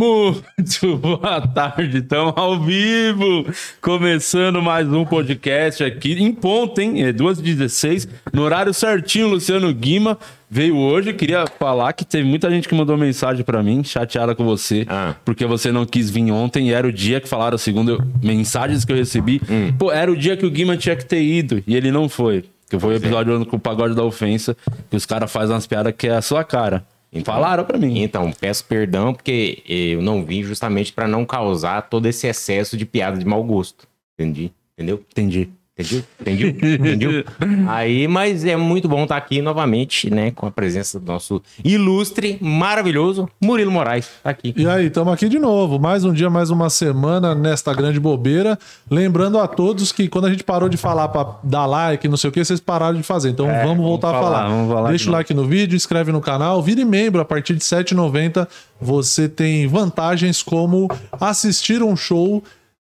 Muito boa tarde, estamos ao vivo, começando mais um podcast aqui em ponto, hein? É 2h16, no horário certinho, Luciano Guima veio hoje, queria falar que teve muita gente que mandou mensagem para mim, chateada com você, ah. porque você não quis vir ontem e era o dia que falaram, segundo mensagens que eu recebi, hum. pô, era o dia que o Guima tinha que ter ido e ele não foi. Que foi o episódio com o Pagode da Ofensa, que os caras fazem umas piadas que é a sua cara. Então, Falaram para mim. Então, peço perdão porque eu não vim justamente para não causar todo esse excesso de piada de mau gosto. Entendi? Entendeu? Entendi. Entendeu? Entendeu? Entendeu? Aí, mas é muito bom estar aqui novamente, né? Com a presença do nosso ilustre, maravilhoso Murilo Moraes. Tá aqui. E aí, estamos aqui de novo. Mais um dia, mais uma semana nesta grande bobeira. Lembrando a todos que quando a gente parou de falar para dar like, não sei o que, vocês pararam de fazer. Então é, vamos voltar vamos a falar. Vamos falar Deixa o like no vídeo, inscreve no canal, vire membro a partir de R$ 7,90. Você tem vantagens como assistir um show.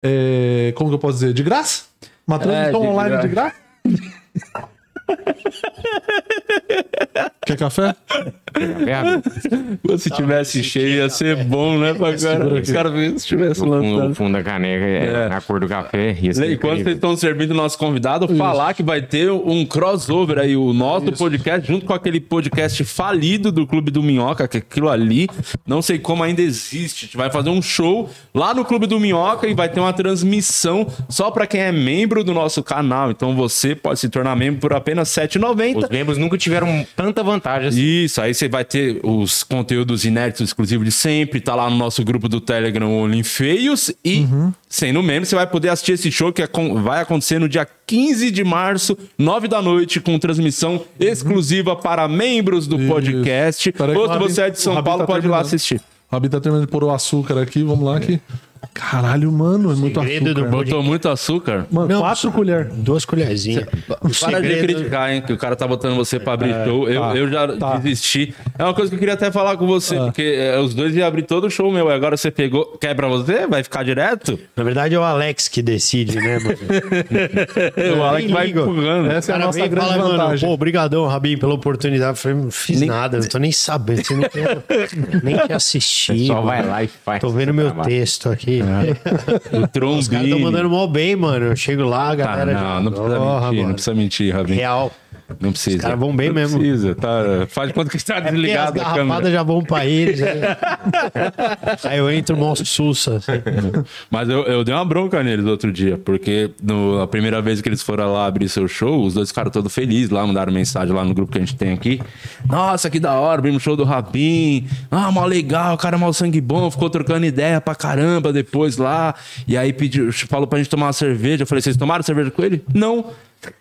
É, como que eu posso dizer? De graça? Uma transmissão é, online de graça? Quer café? Se tivesse cheio, ia ser bom, né? Pra cara, os caras se tivesse lançado. O fundo da caneca é, é. a cor do café. Enquanto vocês estão servindo o nosso convidado, Isso. falar que vai ter um crossover aí, o nosso Isso. podcast, junto com aquele podcast falido do Clube do Minhoca, que aquilo ali, não sei como ainda existe. A gente vai fazer um show lá no Clube do Minhoca e vai ter uma transmissão só para quem é membro do nosso canal. Então você pode se tornar membro por apenas R$ 7,90. Os membros nunca tiveram tanta vantagem assim. Isso, aí você vai ter os conteúdos inéditos exclusivos de sempre, tá lá no nosso grupo do Telegram Olhem Feios e uhum. sendo membro, você vai poder assistir esse show que é vai acontecer no dia 15 de março, 9 da noite, com transmissão uhum. exclusiva para membros do Isso. podcast. Ou se você é de São Paulo, tá pode ir lá assistir. O Rabi tá terminando de pôr o açúcar aqui, vamos lá aqui. Caralho, mano, é muito açúcar. Do Botou muito açúcar? Mano, Não, quatro colheres. Duas colherzinhas. Para de criticar, hein? Que o cara tá botando você pra abrir é, show. Eu, tá, eu já tá. desisti. É uma coisa que eu queria até falar com você, é. porque é, os dois iam abrir todo o show meu. Agora você pegou. Quer pra você? Vai ficar direto? Na verdade é o Alex que decide, né, mano? o Alex vai empurrando. Essa é a nossa grande fala, vantagem. Mano, pô, obrigadão, Rabin, pela oportunidade. Eu falei, não fiz nem... nada, não tô nem sabendo. Você não tem... nem que assistir. Só vai lá e faz. Tô vendo meu texto aqui. É. O Trombini. Os caras estão mandando mal bem, mano. Eu chego lá, a tá, galera. Tá, não, não precisa mentir, mano. não precisa mentir, Rabin. Real. Não precisa. Os caras vão bem não mesmo. precisa, tá? Faz quanto que está é desligado as a câmera. já vão pra eles. Né? Aí eu entro mostro sussa. Assim. Mas eu, eu dei uma bronca neles outro dia, porque no, a primeira vez que eles foram lá abrir seu show, os dois ficaram todos felizes lá, mandaram mensagem lá no grupo que a gente tem aqui. Nossa, que da hora, abrimos o show do Rabin. Ah, mal legal, cara mal sangue bom, ficou trocando ideia pra caramba depois lá. E aí pediu, falou pra gente tomar uma cerveja. Eu falei, vocês tomaram cerveja com ele? Não.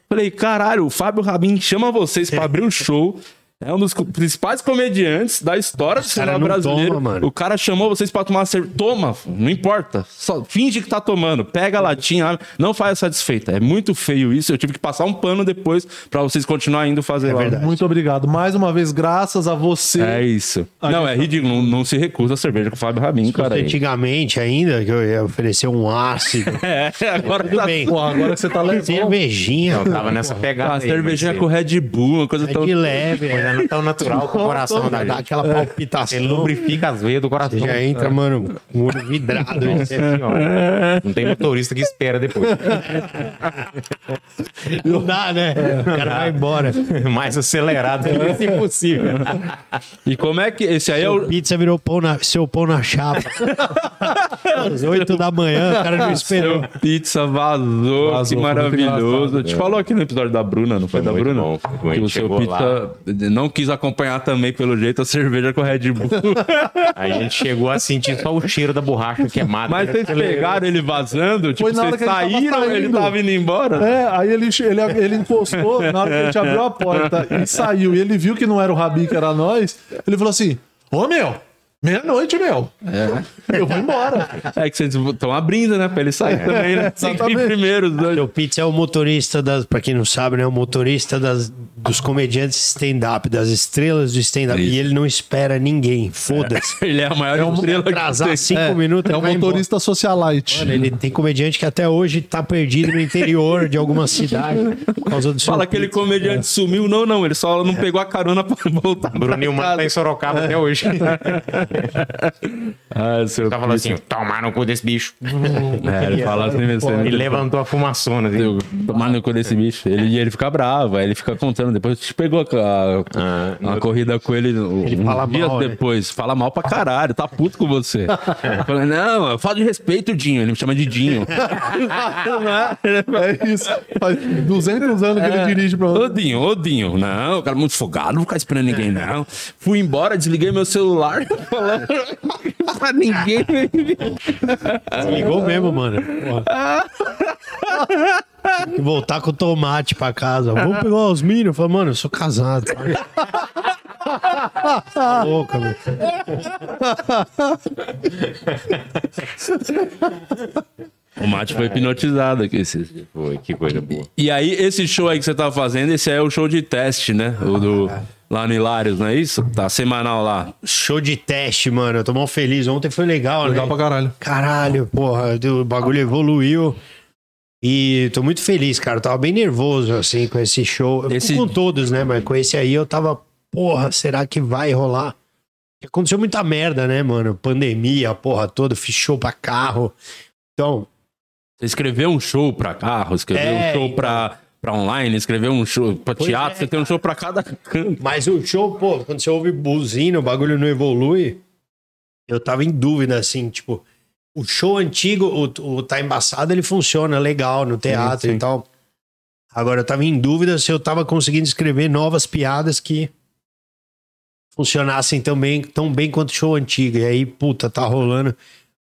Falei, caralho, o Fábio Rabin chama vocês para abrir um show. É um dos principais comediantes da história do cinema brasileiro. Toma, o cara chamou vocês pra tomar cerveja. Toma, não importa. Só finge que tá tomando. Pega a latinha, não faz satisfeita. É muito feio isso. Eu tive que passar um pano depois para vocês continuarem indo fazer é lá. Verdade. Muito obrigado. Mais uma vez, graças a você. É isso. não, é ridículo. Não, não, se recusa a cerveja com o Fábio Rabin, cara. Antigamente ainda, que eu ia oferecer um ácido. é, agora Tudo tá... bem. Pô, agora você tá levando. Cervejinha. Eu tava nessa pegada. Ah, cervejinha com Red Bull, uma coisa é tão. De leve, é é tão natural com o coração. Dá, dá aquela é. palpitação. Ele lubrifica as veias do coração. Você já entra, mano, com o olho vidrado. Assim, ó. Não tem motorista que espera depois. Não dá, né? O cara vai embora. Mais acelerado que é possível. E como é que. Esse aí é o. Pizza virou pão na, seu pão na chapa. Às 8 da manhã, o cara não esperou. Seu pizza vazou, vazou que maravilhoso. A gente falou aqui no episódio da Bruna, não foi, da Bruna? Bom, foi que o seu pizza lá. não quis acompanhar também, pelo jeito, a cerveja com Red Bull. a gente chegou a sentir só o cheiro da borracha queimada. Mas vocês pegaram ele vazando? Tipo, vocês saíram, ele, ele tava indo embora? É, aí ele, ele, ele encostou na hora que a gente abriu a porta e saiu. E ele viu que não era o Rabi, que era nós. Ele falou assim: Ô meu, Meia-noite, meu. É. Eu vou embora. É que vocês estão abrindo, né? Pra ele sair é. também, né? Exatamente. Primeiro, dois. O Pizza é o motorista das. Pra quem não sabe, né? O motorista das dos comediantes stand-up, das estrelas do stand-up. E ele não espera ninguém. Foda-se. Ele é a maior É um estrela que atrasar cinco É, minutos. É ele um vai embora. motorista socialite. Mano, ele tem comediante que até hoje tá perdido no interior de alguma cidade por causa do Fala que aquele comediante sumiu. Não, não, ele só não pegou a carona pra voltar. Bruninho Mano tá em Sorocaba até hoje. Ah, seu Tá falando assim, tomar no cu desse bicho. É, ele fala assim mesmo. E levantou a fumaçona. Assim. Eu, Tomar no cu desse bicho. Ele, e ele fica bravo, aí ele fica contando. Depois te pegou a, a, Ah, a corrida com ele, ele fala dias mal, né? depois. Fala mal pra caralho, tá puto com você. Eu falei, não, eu falo de respeito, Dinho. Ele me chama de Dinho. É isso. Faz 200 anos que ele dirige pra Ô Dinho, ô Dinho, não, o cara é muito folgado, não vou ficar esperando ninguém, não. Fui embora, desliguei meu celular, falando pra ninguém. Ligou mesmo, mano. Tem que voltar com o tomate pra casa. Vamos pegar os milho. Eu falei, mano, eu sou casado. Tá louca, meu. O Mate foi hipnotizado aqui. Dias. Foi, que coisa boa. E aí, esse show aí que você tá fazendo, esse aí é o show de teste, né? O do lá no Hilários, não é isso? Tá semanal lá. Show de teste, mano. Eu tô mal feliz. Ontem foi legal, Legal né? pra caralho. Caralho, porra, o bagulho evoluiu. E tô muito feliz, cara. Eu tava bem nervoso, assim, com esse show. Eu Esse- com todos, né? Mas com esse aí eu tava, porra, será que vai rolar? Aconteceu muita merda, né, mano? Pandemia, a porra toda, fiz show pra carro. Então, Você escreveu um show pra carro, escreveu É, um show então. pra, pra online, escreveu um show pra Pois teatro, é, você tem um show pra cada canto. Mas o show, pô, quando você ouve buzina, o bagulho não evolui. Eu tava em dúvida, assim, tipo, o show antigo, o, o Tá Embaçado, ele funciona legal no teatro sim. e tal. Agora eu tava em dúvida se eu tava conseguindo escrever novas piadas que funcionassem também, tão bem quanto o show antigo. E aí, puta, tá rolando.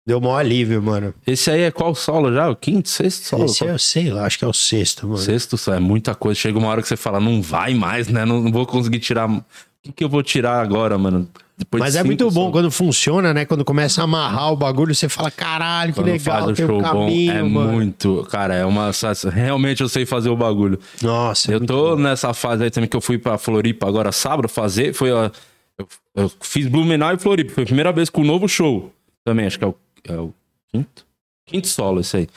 Deu maior alívio, mano. Esse aí é qual solo já? O quinto, sexto solo? Esse é, eu sei lá, acho que é o sexto, mano. Sexto só é muita coisa. Chega uma hora que você fala, não vai mais, né? Não, não vou conseguir tirar. O que, que eu vou tirar agora, mano? Depois Mas é muito bom quando funciona, né? Quando começa a amarrar o bagulho, você fala, caralho, que Quando legal, faz o tem um show caminho, bom. É mano. muito. Cara, é uma. Realmente eu sei fazer o bagulho. Nossa, é Eu tô bom. nessa fase aí também que eu fui pra Floripa agora sábado fazer. Foi a, eu, eu fiz Blumenau e Floripa. Foi a primeira vez com o novo show. Também, acho que é o, é o quinto? Quinto solo, esse aí.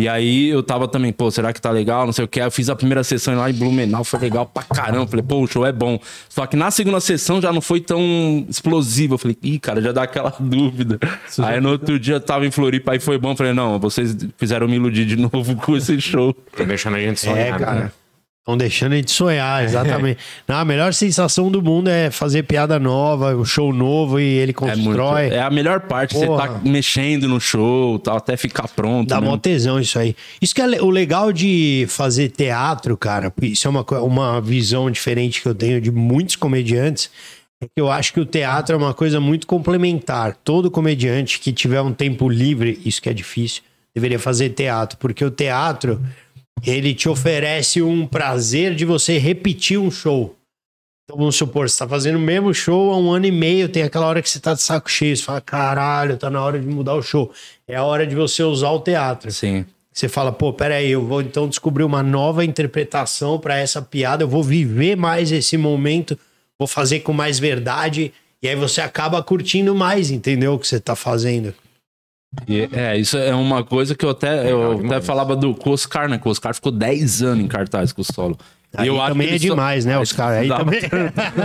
E aí eu tava também, pô, será que tá legal? Não sei o que. Eu fiz a primeira sessão lá em Blumenau, foi legal pra caramba. Falei, pô, o show é bom. Só que na segunda sessão já não foi tão explosivo. Eu falei, ih, cara, já dá aquela dúvida. aí no outro dia eu tava em Floripa, aí foi bom. Falei, não, vocês fizeram me iludir de novo com esse show. Tô deixando a gente É, sonhar. cara. né? Estão deixando a gente sonhar, exatamente. Não, a melhor sensação do mundo é fazer piada nova, um show novo e ele É muito. constrói. É a melhor parte, você Porra. tá mexendo no show, tal, até ficar pronto. Dá né? mó tesão isso aí. Isso que é o legal de fazer teatro, cara. Isso é uma, uma visão diferente que eu tenho de muitos comediantes. É que eu acho que o teatro é uma coisa muito complementar. Todo comediante que tiver um tempo livre, isso que é difícil, deveria fazer teatro. Porque o teatro, ele te oferece um prazer de você repetir um show. Então vamos supor, você tá fazendo o mesmo show há um ano e meio, tem aquela hora que você tá de saco cheio, você fala, caralho, tá na hora de mudar o show. É a hora de você usar o teatro. Sim. Você fala, pô, peraí, eu vou então descobrir uma nova interpretação para essa piada, eu vou viver mais esse momento, vou fazer com mais verdade, e aí você acaba curtindo mais, entendeu? O que você tá fazendo. E, é, isso é uma coisa que eu até, eu até demais. falava do com o Oscar, né? Que o Oscar ficou 10 anos em cartaz com o solo. Aí também que é ele só- demais, né, Oscar? Aí Dá- também-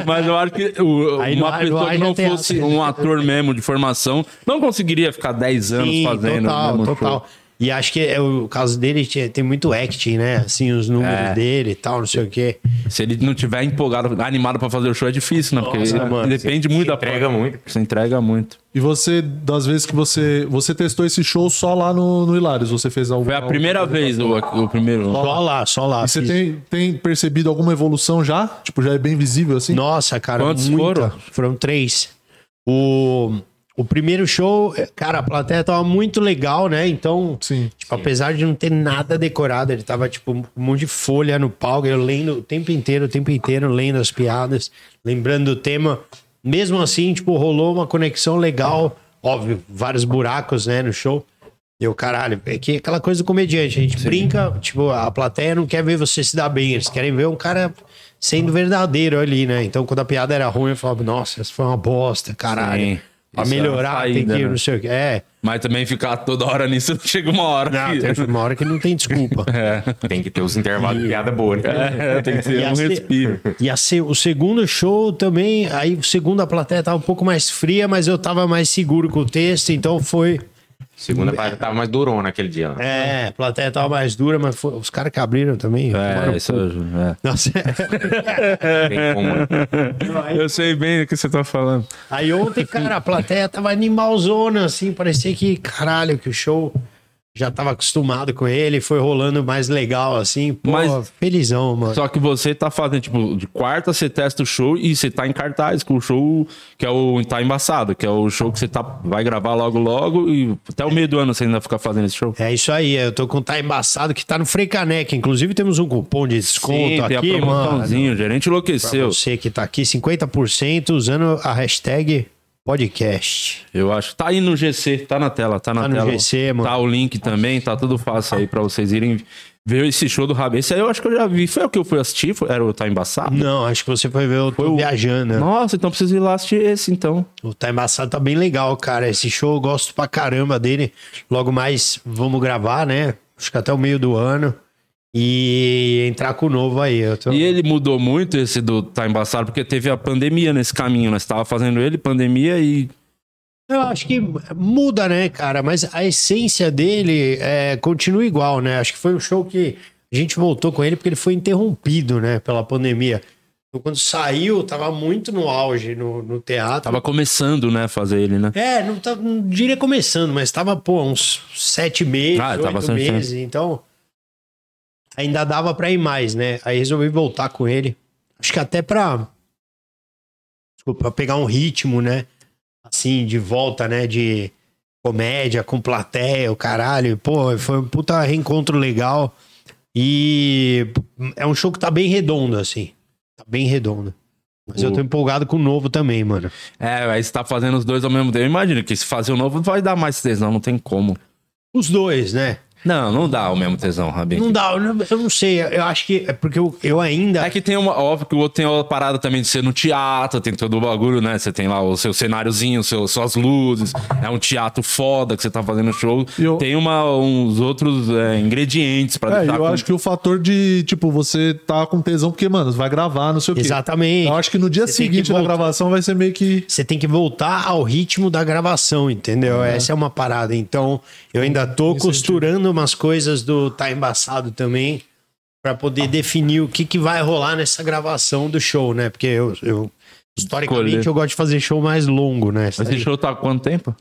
Mas eu acho que o- Aí no- uma no pessoa que haja não teatro. fosse um ator mesmo de formação não conseguiria ficar 10 anos Sim, fazendo total, total. show. E acho que é o caso dele tem muito acting, né? Assim, os números É. dele e tal, não sei o quê. Se ele não tiver empolgado, animado pra fazer o show, é difícil, né? Porque Nossa, mano, depende muito da Entrega muito. Você entrega muito. E você, das vezes que você. Você testou esse show só lá no, no Hilários? Você fez algum. Foi a primeira vez o, o primeiro. Só lá, só lá. E você tem, tem percebido alguma evolução já? Tipo, já é bem visível assim? Nossa, cara, Quantos muita. foram? Foram três. O, o primeiro show, cara, a plateia tava muito legal, né? Então, Sim. tipo, apesar de não ter nada decorado, ele tava, tipo, um monte de folha no palco, eu lendo o tempo inteiro, o tempo inteiro, lendo as piadas, lembrando do tema. Mesmo assim, tipo, rolou uma conexão legal. Óbvio, vários buracos, né, no show. Eu, caralho, é que aquela coisa do comediante, a gente Sim. brinca, tipo, a plateia não quer ver você se dar bem, eles querem ver um cara sendo verdadeiro ali, né? Então, quando a piada era ruim, eu falava, nossa, essa foi uma bosta, caralho. Sim. Pra Isso é melhorar, saída, tem que ir, né? não sei o que. É. Mas também ficar toda hora nisso, chega uma hora. Não, que... tem uma hora que não tem desculpa. É. Tem que ter os intervalos de piada boa, né? É, tem que ser e um respiro. E a ser, o segundo show também, aí o segundo a plateia tava um pouco mais fria, mas eu tava mais seguro com o texto, então foi Segunda parte tava mais durona naquele dia. Né? É, a plateia tava mais dura, mas foi, os caras que abriram também. É, isso é. Nossa. Né? Eu sei bem o que você tá falando. Aí ontem, cara, a plateia tava animalzona, assim, parecia que, caralho, que o show já tava acostumado com ele, foi rolando mais legal, assim. Pô, Mas, felizão, mano. Só que você tá fazendo, tipo, de quarta você testa o show e você tá em cartaz com o show que é o Tá Embaçado, que é o show que você tá, vai gravar logo logo e até o meio do ano você ainda fica fazendo esse show. É isso aí, eu tô com o Tá Embaçado que tá no Freicanec. Inclusive temos um cupom de desconto Sim, aqui, tem a mano. o gerente enlouqueceu. Pra você que tá aqui, 50% usando a hashtag podcast. Eu acho. Tá aí no GC, tá na tela, tá na tá tela. No GC, mano. Tá o link também, tá tudo fácil aí pra vocês irem ver esse show do Rabi. Esse aí eu acho que eu já vi. Foi o que eu fui assistir? Foi, era o Tá Embaçado? Não, acho que você foi ver o foi o... Viajando. Nossa, então preciso ir lá assistir esse, então. O Tá Embaçado tá bem legal, cara. Esse show eu gosto pra caramba dele. Logo mais vamos gravar, né? Acho que até o meio do ano e entrar com o novo aí. Tô... E ele mudou muito esse do Tá Embaçado, porque teve a pandemia nesse caminho, né? Você tava fazendo ele, pandemia e. Eu acho que muda, né, cara? Mas a essência dele é, continua igual, né? Acho que foi um show que a gente voltou com ele porque ele foi interrompido, né, pela pandemia. Então, quando saiu, tava muito no auge no, no teatro. Tava começando, né, fazer ele, né? É, não, tá, não diria começando, mas tava, pô, uns sete meses, ah, oito meses. Então, ainda dava pra ir mais, né? Aí resolvi voltar com ele. Acho que até pra. Desculpa, pra pegar um ritmo, né? Assim, de volta, né? De comédia com plateia, o caralho. Pô, foi um puta reencontro legal. E é um show que tá bem redondo, assim. Tá bem redondo. Mas o... eu tô empolgado com o novo também, mano. É, aí você tá fazendo os dois ao mesmo tempo. Imagina que se fazer o novo vai dar mais tesão, não tem como. Os dois, né? Não, não dá o mesmo tesão, Rabin. Não dá, eu não sei. Eu acho que é porque eu, eu ainda. É que tem uma. Óbvio que o outro tem uma parada também de ser no teatro, tem todo o bagulho, né? Você tem lá o seu cenáriozinho, seu, suas luzes. É um teatro foda que você tá fazendo show. Eu... Tem uma, uns outros é, ingredientes pra É, eu com... acho que o fator de, tipo, você tá com tesão, porque, mano, vai gravar, não sei o quê. Exatamente. Eu acho que no dia você seguinte da gravação vai ser meio que. Você tem que voltar ao ritmo da gravação, entendeu? É. Essa é uma parada. Então, eu ainda tô costurando umas coisas do Tá Embaçado também, para poder definir o que, que vai rolar nessa gravação do show, né? Porque eu, eu historicamente, Escolher. eu gosto de fazer show mais longo, né? Esse aí. show tá há quanto tempo?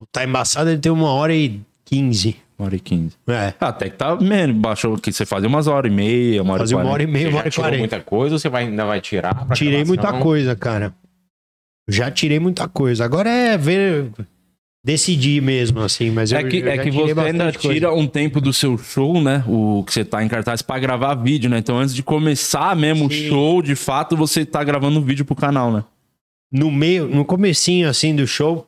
O Tá Embaçado ele tem uma hora e quinze. Uma hora e quinze. É. Até que tá menos. Baixou que você fazia umas horas e meia, uma hora Fazia uma hora e meia, uma hora e quarenta. muita coisa ou você vai, ainda vai tirar? Tirei gravação? muita coisa, cara. Já tirei muita coisa. Agora é ver decidir mesmo, assim, mas é que, é que você ainda tira um tempo do seu show, né? O que você tá em cartaz para gravar vídeo, né? Então, antes de começar mesmo Sim. o show, de fato, você tá gravando um vídeo pro canal, né? No meio, no comecinho, assim, do show,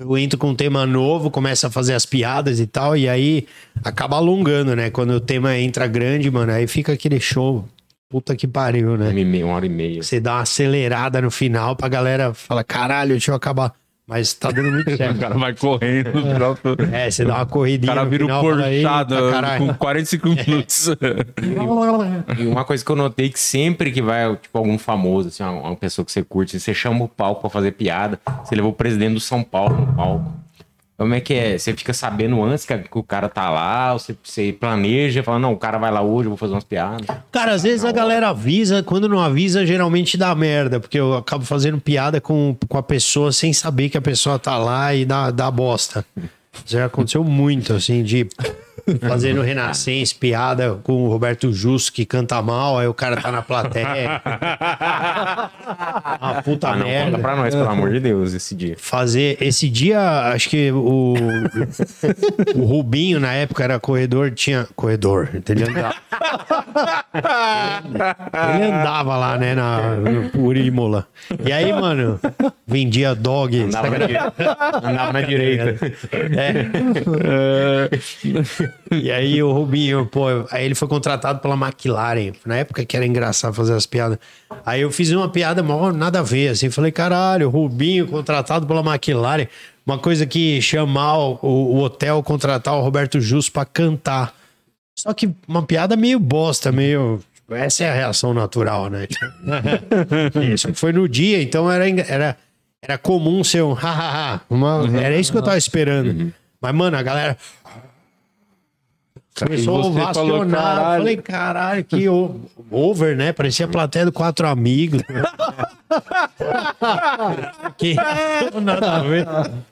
eu entro com um tema novo, começo a fazer as piadas e tal, e aí acaba alongando, né? Quando o tema entra grande, mano, aí fica aquele show. Puta que pariu, né? Uma hora e meia. Você dá uma acelerada no final pra galera falar, caralho, deixa eu acabar. Mas tá dando muito certo. o cara vai correndo. É, você dá uma corridinha. O cara vira um porchado com 45 minutos. e uma coisa que eu notei que sempre que vai, tipo, algum famoso, assim, uma, uma pessoa que você curte, você chama o palco pra fazer piada, você levou o presidente do São Paulo no palco. Como é que é? Você fica sabendo antes que, o cara tá lá, você, você planeja, fala, não, o cara vai lá hoje, eu vou fazer umas piadas. Cara, às vezes a galera avisa, quando não avisa, geralmente dá merda, porque eu acabo fazendo piada com, com a pessoa sem saber que a pessoa tá lá e dá, dá bosta. Já aconteceu muito, assim, de Fazendo Renascença, piada com o Roberto Justo, que canta mal, aí o cara tá na plateia. Uma puta Ah, não, merda. conta pra nós, pelo amor de Deus, esse dia. fazer. Esse dia, acho que o, o Rubinho, na época, era corredor, tinha. Corredor, entendeu? Ele andava lá, né, na, no Imola. E aí, mano, vendia dog. Andava na, di- andava na direita. É. E aí o Rubinho, pô, aí ele foi contratado pela McLaren. Na época que era engraçado fazer as piadas. Aí eu fiz uma piada mal, nada a ver, assim. Falei, caralho, Rubinho contratado pela McLaren. Uma coisa que chamar o, o hotel, contratar o Roberto Justo pra cantar. Só que uma piada meio bosta, meio. Essa é a reação natural, né? Isso foi no dia, então era, era, era comum ser um hahaha. Uma, era isso que eu tava esperando. Mas, mano, a galera. Começou a você falou, ovacionar. caralho. Falei, caralho, que o- over, né? Parecia a plateia do Quatro Amigos. que nada a ver.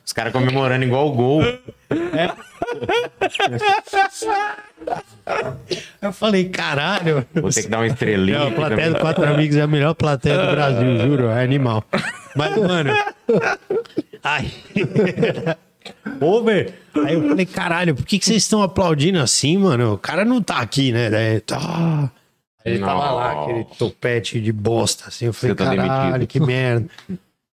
Os caras comemorando igual o gol. Eu falei, caralho. Vou ter que dar uma estrelinha. Não, a plateia do Quatro Amigos é a melhor plateia do Brasil, juro. É animal. Mas, mano. Ai. Over. Aí eu falei, caralho, por que, que vocês estão aplaudindo assim, mano? O cara não tá aqui, né? Daí, tá. Ele tava lá, aquele topete de bosta, assim. Eu falei, Você tá caralho, demitido. que merda.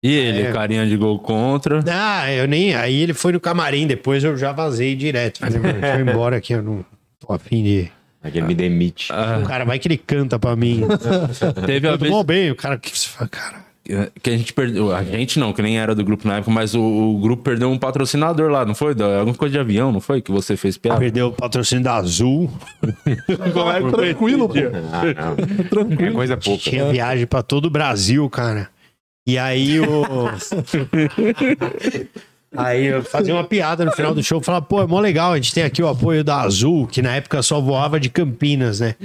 E ele, É. carinha de gol contra. Ah, eu nem. Aí ele foi no camarim, depois eu já vazei direto. Falei, mano, deixa eu ir embora aqui, eu não tô afim de. Aqui ele me demite. O cara vai que ele canta pra mim. Teve a vez tomou bem, o cara que você fala, cara. Que a gente perdeu. A gente não, que nem era do grupo na época, mas o, o grupo perdeu um patrocinador lá, não foi? Da- Alguma coisa de avião, não foi? Que você fez piada. Perdeu o patrocínio da Azul. Tranquilo, pô. Ah, não. É coisa pouca. Tinha viagem pra todo o Brasil, cara. E aí o. Aí eu fazia uma piada no final do show, falava, pô, é mó legal, a gente tem aqui o apoio da Azul, que na época só voava de Campinas, né?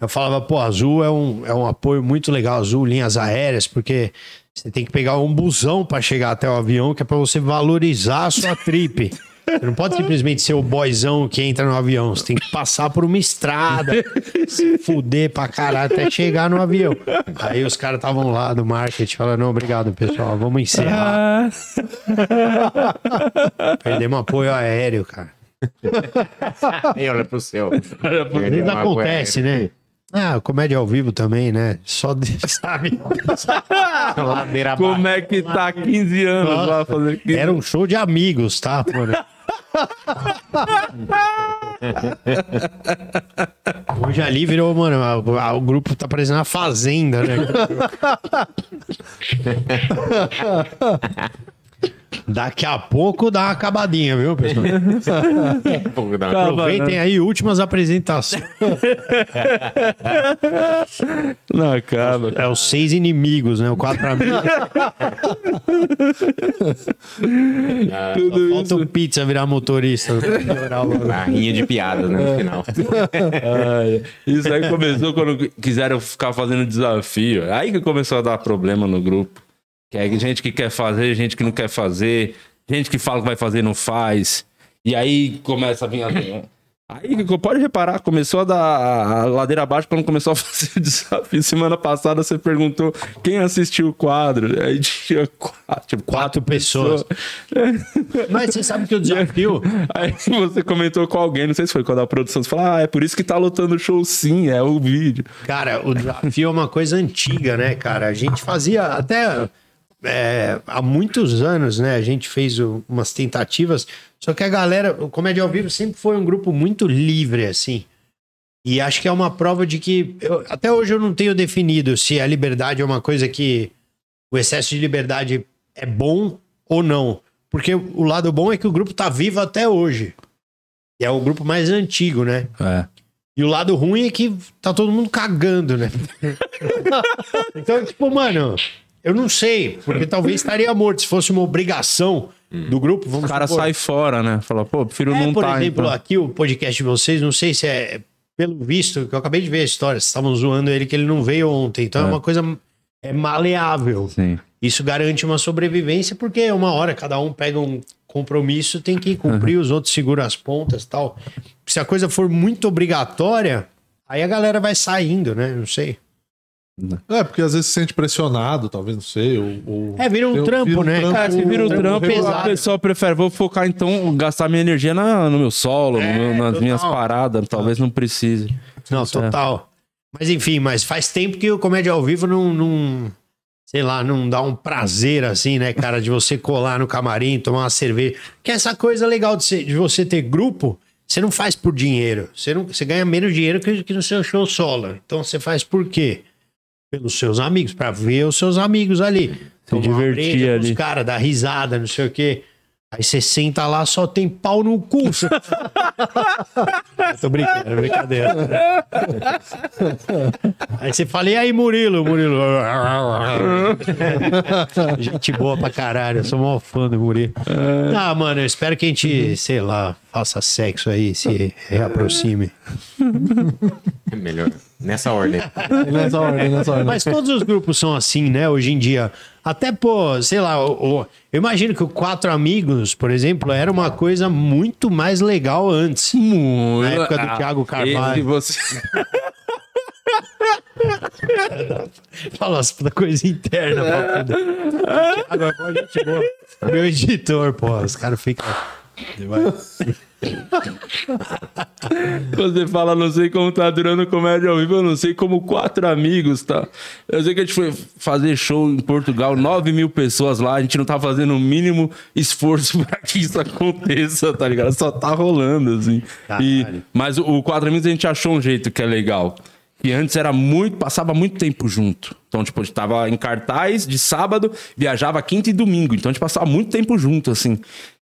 Eu falava, pô, Azul é um, é um apoio muito legal, Azul, linhas aéreas, porque você tem que pegar um busão pra chegar até o avião, que é pra você valorizar a sua trip. Você não pode simplesmente ser o boyzão que entra no avião. Você tem que passar por uma estrada, se fuder pra caralho até chegar no avião. Aí os caras estavam lá do marketing falando: não, obrigado, pessoal, vamos encerrar. Perdemos apoio aéreo, cara. Aí olha pro céu. Vezes acontece, né? Ah, comédia ao vivo também, né? Só de, sabe? Ladeira abaixo. Como é que tá 15 anos lá fazendo 15 Era um show de amigos, tá, mano? Hoje ali virou, mano, a- a- o grupo tá parecendo uma fazenda, né? Daqui a pouco dá uma acabadinha, viu, pessoal? Pouco da- Aproveitem aí últimas apresentações. Não acaba. É os seis inimigos, né? O quatro amigos. Tudo Falta o pizza virar motorista. Barrinha de piadas, né, no final. Ai, isso aí começou quando quiseram ficar fazendo desafio. Aí que começou a dar problema no grupo. Que é gente que quer fazer, gente que não quer fazer, gente que fala que vai fazer e não faz. E aí começa a vir assim. Aí pode reparar, começou a dar a ladeira abaixo quando começou a fazer o desafio. Semana passada você perguntou quem assistiu o quadro. Aí tinha quatro, tipo, Quatro pessoas. Mas você sabe que o desafio. Aí você comentou com alguém, não sei se foi quando a produção, você falou, ah, é por isso que tá lotando o show sim, é o vídeo. Cara, o desafio é uma coisa antiga, né, cara? A gente fazia até é, há muitos anos, né? A gente fez o- umas tentativas, só que a galera, o Comédia ao Vivo sempre foi um grupo muito livre, assim. E acho que é uma prova de que. eu- até hoje eu não tenho definido se a liberdade é uma coisa que. O excesso de liberdade é bom ou não. Porque o lado bom é que o grupo tá vivo até hoje. E é o grupo mais antigo, né? É. E o lado ruim é que tá todo mundo cagando, né? então, tipo, mano, eu não sei, porque talvez estaria morto se fosse uma obrigação do grupo. Vamos O cara supor. sai fora, né? Fala, pô, prefiro É, não por tá. exemplo, então. aqui o podcast de vocês, não sei se é pelo visto, que eu acabei de ver a história, vocês estavam zoando ele que ele não veio ontem. Então é, uma coisa é maleável. Sim. Isso garante uma sobrevivência, porque uma hora cada um pega um compromisso tem que cumprir, uhum. os outros seguram as pontas tal. Se a coisa for muito obrigatória, aí a galera vai saindo, né? Não sei. É, porque às vezes se sente pressionado, talvez, não sei. Ou, ou... É, vira um trampo, vira um né? Trampo, é, se vira um trampo, pesado. o pessoal prefere, vou focar então, gastar minha energia na, no meu solo, é, no, nas total. minhas paradas, talvez não precise. Não, total. É. Mas enfim, mas faz tempo que o Comédia ao Vivo não, não, sei lá, não dá um prazer assim, né, cara, de você colar no camarim, tomar uma cerveja. Que é essa coisa legal de, ser, de você ter grupo, você não faz por dinheiro. Você, não, você ganha menos dinheiro que, que no seu show solo. Então você faz por quê? Pelos seus amigos, para ver os seus amigos ali. Se divertir ali. Os caras, dar risada, não sei o quê. Aí você senta lá, só tem pau no cu. Tô brincando, é brincadeira. Aí você fala, e aí, Murilo? Murilo. gente boa pra caralho, eu sou mó fã do Murilo. Ah, mano, eu espero que a gente, sei lá, faça sexo aí, se reaproxime. É melhor. Nessa ordem. nessa ordem, nessa ordem. Mas todos os grupos são assim, né, hoje em dia. Até, pô, sei lá, o, o, eu imagino que o Quatro Amigos, por exemplo, era uma coisa muito mais legal antes. Muito. Na época do ah, Thiago Carvalho. Você... Fala da coisa interna. Agora, pô, gente boa. Meu editor, pô, os caras ficam... Você fala, não sei como tá durando comédia ao vivo, eu não sei como quatro amigos, tá? Eu sei que a gente foi fazer show em Portugal, 9 mil pessoas lá, a gente não tá fazendo o mínimo esforço para que isso aconteça, tá ligado? Só tá rolando, assim. E, mas o, o quatro amigos a gente achou um jeito que é legal. E antes era muito, passava muito tempo junto. Então, tipo, a gente tava em cartaz de sábado, viajava quinta e domingo. Então a gente passava muito tempo junto, assim.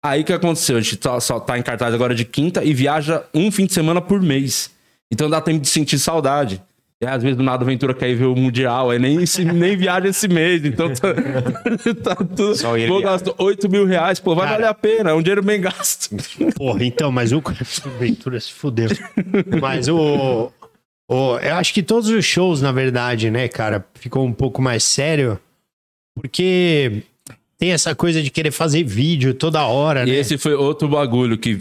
Aí que aconteceu? A gente tá, só tá em cartaz agora de quinta e viaja um fim de semana por mês. Então dá tempo de sentir saudade. E às vezes do nada a aventura quer ir ver o Mundial, aí nem, nem viaja esse mês. Então tá, tá tudo. Só ele pô, gastou 8 mil reais, pô, vai Cara, valer a pena, é um dinheiro bem gasto. Porra, então, mas o aventura se fudeu. Mas o, o. Eu acho que todos os shows, na verdade, né, cara, ficou um pouco mais sério. Porque tem essa coisa de querer fazer vídeo toda hora, e né? esse foi outro bagulho que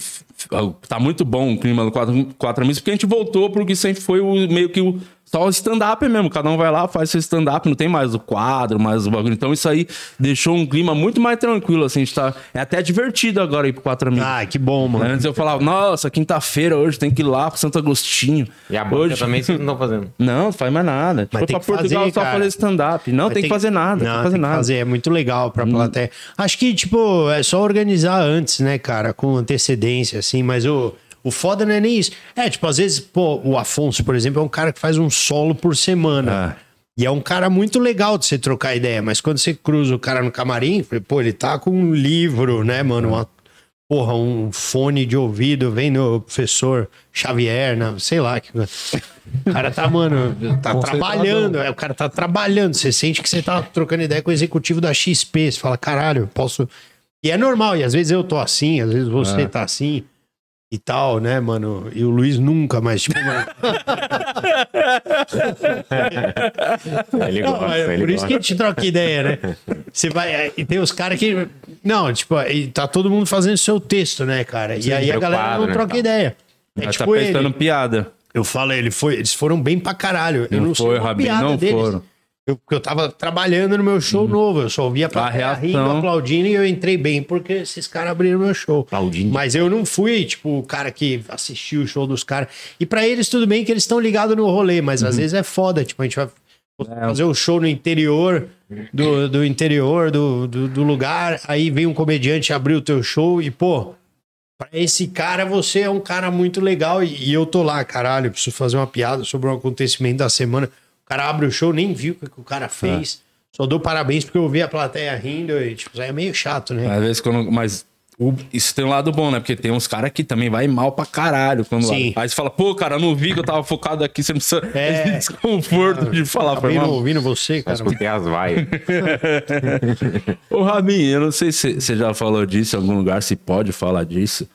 tá muito bom o clima do Quatro, quatro Amigos, porque a gente voltou porque sempre foi o, meio que o só o stand-up mesmo. Cada um vai lá, faz seu stand-up, não tem mais o quadro, mais o bagulho. Então isso aí deixou um clima muito mais tranquilo, assim. A gente tá... É até divertido agora ir pro Quatro Amigos. Ah, que bom, mano. Antes eu falava, nossa, quinta-feira hoje tem que ir lá pro Santo Agostinho. E a banca hoje... também vocês não estão fazendo. Não, não faz mais nada. Mas foi pra Portugal fazer, só cara. fazer stand-up. Não, tem que fazer nada. Não, tem que fazer nada. Fazer. É muito legal pra hum. plateia. Acho que, tipo, é só organizar antes, né, cara? Com antecedência, assim. Mas o... O foda não é nem isso. É, tipo, às vezes, pô, o Afonso, por exemplo, é um cara que faz um solo por semana. Ah. E é um cara muito legal de você trocar ideia, mas quando você cruza o cara no camarim, pô, ele tá com um livro, né, mano? Uma, porra, um fone de ouvido, vem no professor Xavier, né? sei lá. Que... O cara tá, mano, tá trabalhando. É, o cara tá trabalhando. Você sente que você tá trocando ideia com o executivo da XP. Você fala, caralho, posso. E é normal, e às vezes eu tô assim, às vezes você ah. tá assim e tal, né, mano? E o Luiz nunca mais, tipo, mano... ele gosta, não, é ele por gosta. isso que a gente troca ideia, né? Você vai. É, e tem os caras que. Não, tipo, tá todo mundo fazendo seu texto, né, cara? Sim, e aí a galera não né, troca ideia. É Mas tá tipo tá pensando ele, piada. Eu falo, ele foi, eles foram bem pra caralho. Não eu não foi, Rabin, não deles. foram. Eu, porque eu tava trabalhando no meu show uhum. novo, eu só ouvia pra rindo, aplaudindo e eu entrei bem porque esses caras abriram meu show. Aplaudindo. Mas eu não fui, tipo, o cara que assistiu o show dos caras. E para eles tudo bem que eles estão ligados no rolê, mas uhum. às vezes é foda, tipo, a gente vai é. fazer o um show no interior do, do interior do, do, do, lugar, aí vem um comediante abrir o teu show e, pô, pra esse cara você é um cara muito legal e, e eu tô lá, caralho, preciso fazer uma piada sobre um acontecimento da semana cara abre o show, nem viu o que o cara fez. É. Só dou parabéns porque eu vi a plateia rindo e, tipo, é meio chato, né? Às vezes quando. Mas o, isso tem um lado bom, né? Porque tem uns caras que também vai mal pra caralho. Quando Sim. Aí você fala, pô, cara, não vi que eu tava focado aqui, você não precisa. É, desconforto de falar tá pra ouvindo, ouvindo você, cara. Porque as vai. Ô, Rabin, eu não sei se você já falou disso em algum lugar, se pode falar disso.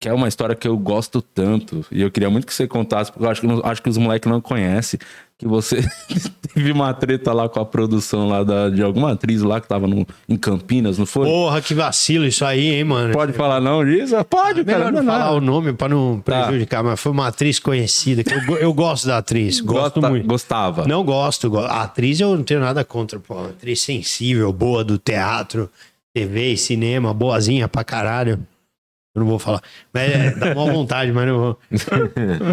Que é uma história que eu gosto tanto. E eu queria muito que você contasse, porque eu acho que, acho que os moleques não conhecem. Que você teve uma treta lá com a produção lá da, de alguma atriz lá que tava no, em Campinas, não foi? Porra, que vacilo isso aí, hein, mano? Pode falar não disso? Pode, é Melhor cara. não Não, falar não. o nome pra não Tá. prejudicar, mas foi uma atriz conhecida. Que eu, eu gosto da atriz, gosto Gosta- muito. Gostava. Não gosto. go- A atriz eu não tenho nada contra, pô. Uma atriz sensível, boa do teatro, TV e cinema, boazinha pra caralho. Eu não vou falar. Mas é, dá uma vontade, mas não vou.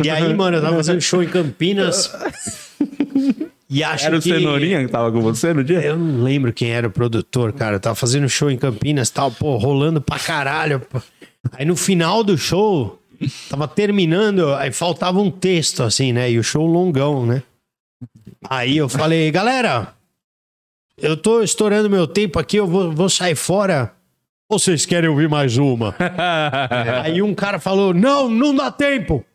E aí, mano, eu tava fazendo show em Campinas. E acho Era o que... Cenourinha que tava com você no dia? Eu não lembro quem era o produtor, cara. Eu tava fazendo show em Campinas tal, pô, rolando pra caralho. pô. Aí no final do show, tava terminando, aí faltava um texto, assim, né? E o show longão, né? Aí eu falei, galera, eu tô estourando meu tempo aqui, eu vou, vou sair fora. Vocês querem ouvir mais uma? Aí um cara falou, não, não dá tempo.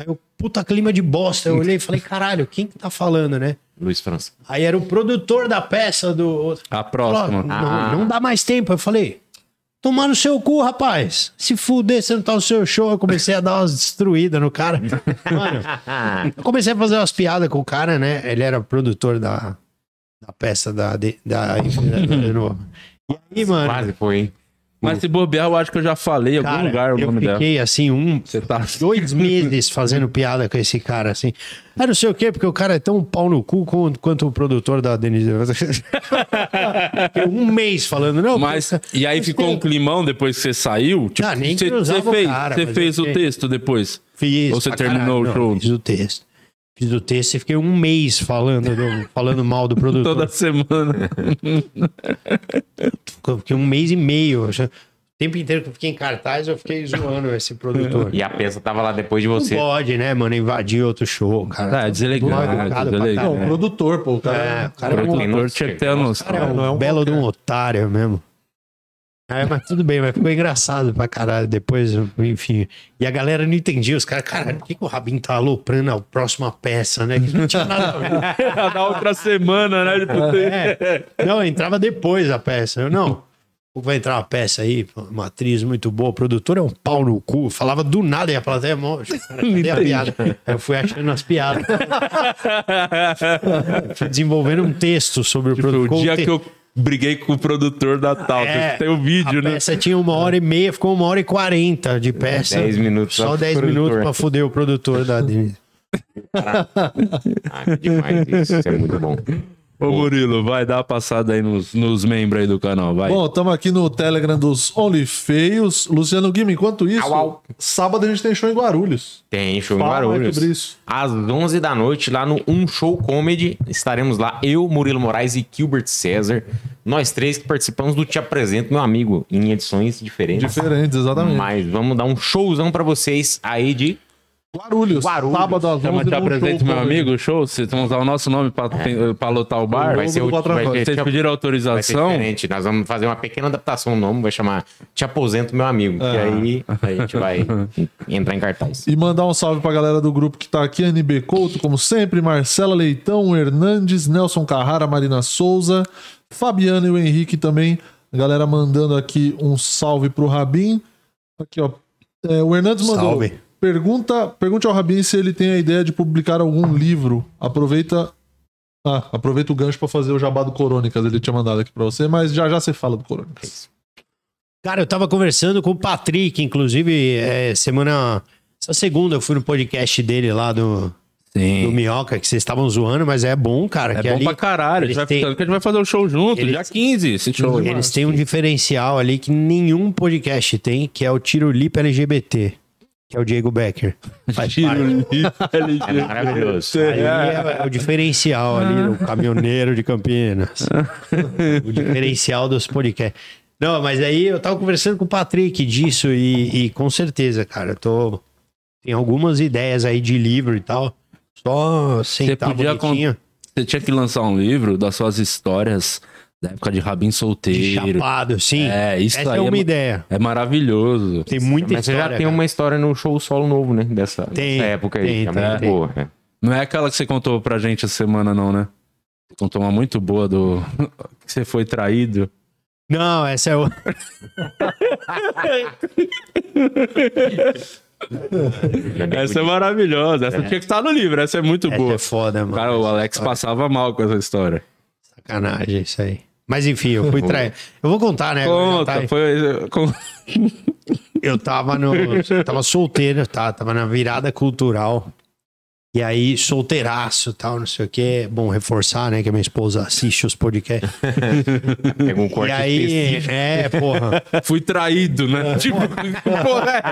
Aí eu, puta clima de bosta. Eu olhei e falei, caralho, quem que tá falando, né? Luiz França. Aí era o produtor da peça do. A Falou, próxima. não, Ah. não dá mais tempo. Eu falei, tomar no seu cu, rapaz. Se fuder, você não tá no seu show. Eu comecei a dar umas destruídas no cara. Mano, eu comecei a fazer umas piadas com o cara, né? Ele era produtor da, da peça da. de- da, e aí, mano. Quase foi, hein? Mas se bobear, eu acho que eu já falei em algum Cara, lugar o eu nome dela. fiquei assim, um, Você tá... dois meses fazendo piada com esse cara, assim. Ah, não sei o quê, porque o cara é tão pau no cu quanto, quanto o produtor da Denise. Fiquei um mês falando, não. Mas, porque- e aí mas ficou tem- um climão depois que você saiu? Tipo, Ah, nem você, cruzava você o fez, cara, você mas fez eu o texto depois? Fiz. Ou você pra terminou o show? Fiz o texto. Fiz o texto e fiquei um mês falando, do- falando mal do produtor. Toda semana. Fiquei um mês e meio. O tempo inteiro que eu fiquei em cartaz, eu fiquei zoando esse produtor. E a peça tava lá depois de você. Não pode, né, mano? Invadir outro show, cara. Ah, deselegante, Mal educado pra deselegante. Não, o produtor, pô. O cara. É, o cara O é um, produtor tinha que ter a noção. cara é um não é um belo de um otário mesmo. É, mas tudo bem, mas ficou engraçado pra caralho. Depois, enfim. E a galera não entendia. Os caras, caralho, por que, que o Rabin tá aloprando a próxima peça, né? Que não tinha nada a ver. Na outra semana, né? Tipo, É. Não, entrava depois a peça. Eu, não. Vai entrar uma peça aí, uma atriz muito boa, o produtor é um pau no cu. Falava do nada e a plateia, cadê a piada? Aí eu fui achando as piadas. fui desenvolvendo um texto sobre o Tipo, produtor. o dia que eu briguei com o produtor da tal. É, tem o vídeo, a né? peça tinha uma hora e meia, ficou uma hora e quarenta de peça. 10 minutos só Só pro 10 produtor. minutos pra foder o produtor da Denise. Ah, que demais isso. Isso é muito bom. Ô Murilo, vai dar uma passada aí nos, nos membros aí do canal, vai. Bom, estamos aqui no Telegram dos Only Feios. Luciano Guima, enquanto isso, Au, au. sábado a gente tem show em Guarulhos. Tem show em Fala mais Guarulhos. sobre isso. Às 11 da noite, lá no Um Show Comedy, estaremos lá, eu, Murilo Moraes e Gilbert César. Nós três que participamos do Te Apresento, meu amigo, em edições diferentes. Diferentes, exatamente. Mas vamos dar um showzão pra vocês aí de Guarulhos, Guarulhos. sábado às 11 Chama te show meu amigo, show. Vocês vão usar o nosso nome pra, pra lotar o bar. Vai ser, o, vai ser, Vocês pediram vai ser autorização? diferente. Nós vamos fazer uma pequena adaptação no nome, vai chamar Te Aposento Meu Amigo. Que aí a gente vai entrar em cartaz. E mandar um salve pra galera do grupo que tá aqui, NB Couto, como sempre, Marcela Leitão, Hernandes, Nelson Carrara, Marina Souza, Fabiana e o Henrique também. A galera mandando aqui um salve pro Rabin. Aqui, ó. É, o Hernandes mandou. Salve. Pergunta, pergunte ao Rabin se ele tem a ideia de publicar algum livro. Aproveita. Ah, aproveita o gancho pra fazer o jabá do Corônicas. Ele tinha mandado aqui pra você, mas já já você fala do Corônicas. Cara, eu tava conversando com o Patrick, inclusive, é, semana. Essa segunda eu fui no podcast dele lá do, do Sim. Minhoca, que vocês estavam zoando, mas é bom, cara. É que bom ali pra caralho. A gente eles vai, têm- ficando, que a gente vai fazer o show junto, Eles- dia 15, esse show. Eles têm um diferencial ali que nenhum podcast tem, que é o Tiro Lipa LGBT, que é o Diego Becker. É maravilhoso. Aí é, é o diferencial ali, o caminhoneiro de Campinas. o diferencial dos podcasts. Não, mas aí eu tava conversando com o Patrick disso e, e com certeza, cara, eu tô. Tem algumas ideias aí de livro e tal. Só sentar podia bonitinho. Você tinha que lançar um livro das suas histórias da época de Rabin De solteiro. chapado, sim. É, isso Essa aí é uma ma- ideia. É maravilhoso. Tem muita Mas você história. já tem cara. uma história no show solo novo, né? Dessa, Tem, dessa época aí. tem, que é tem, muito tem. boa. né? Não é aquela que você contou pra gente essa semana, não, né? Você contou uma muito boa do. que você foi traído. Não, essa é o. Essa é maravilhosa. Essa tinha que estar no livro. Essa é muito Essa boa. é foda, mano. Cara, o Alex passava mal com essa história. Sacanagem isso aí. Mas enfim, eu fui trair. Eu vou contar, né? Conta, tá- foi. com- Eu tava no. eu tava solteiro, tá? Tava na virada cultural. E aí, solteiraço tal, não sei o quê. Bom, reforçar, né? Que a minha esposa assiste os podcasts. Pega um corte E aí, específico. é, porra. Fui traído, né? tipo, porra, é?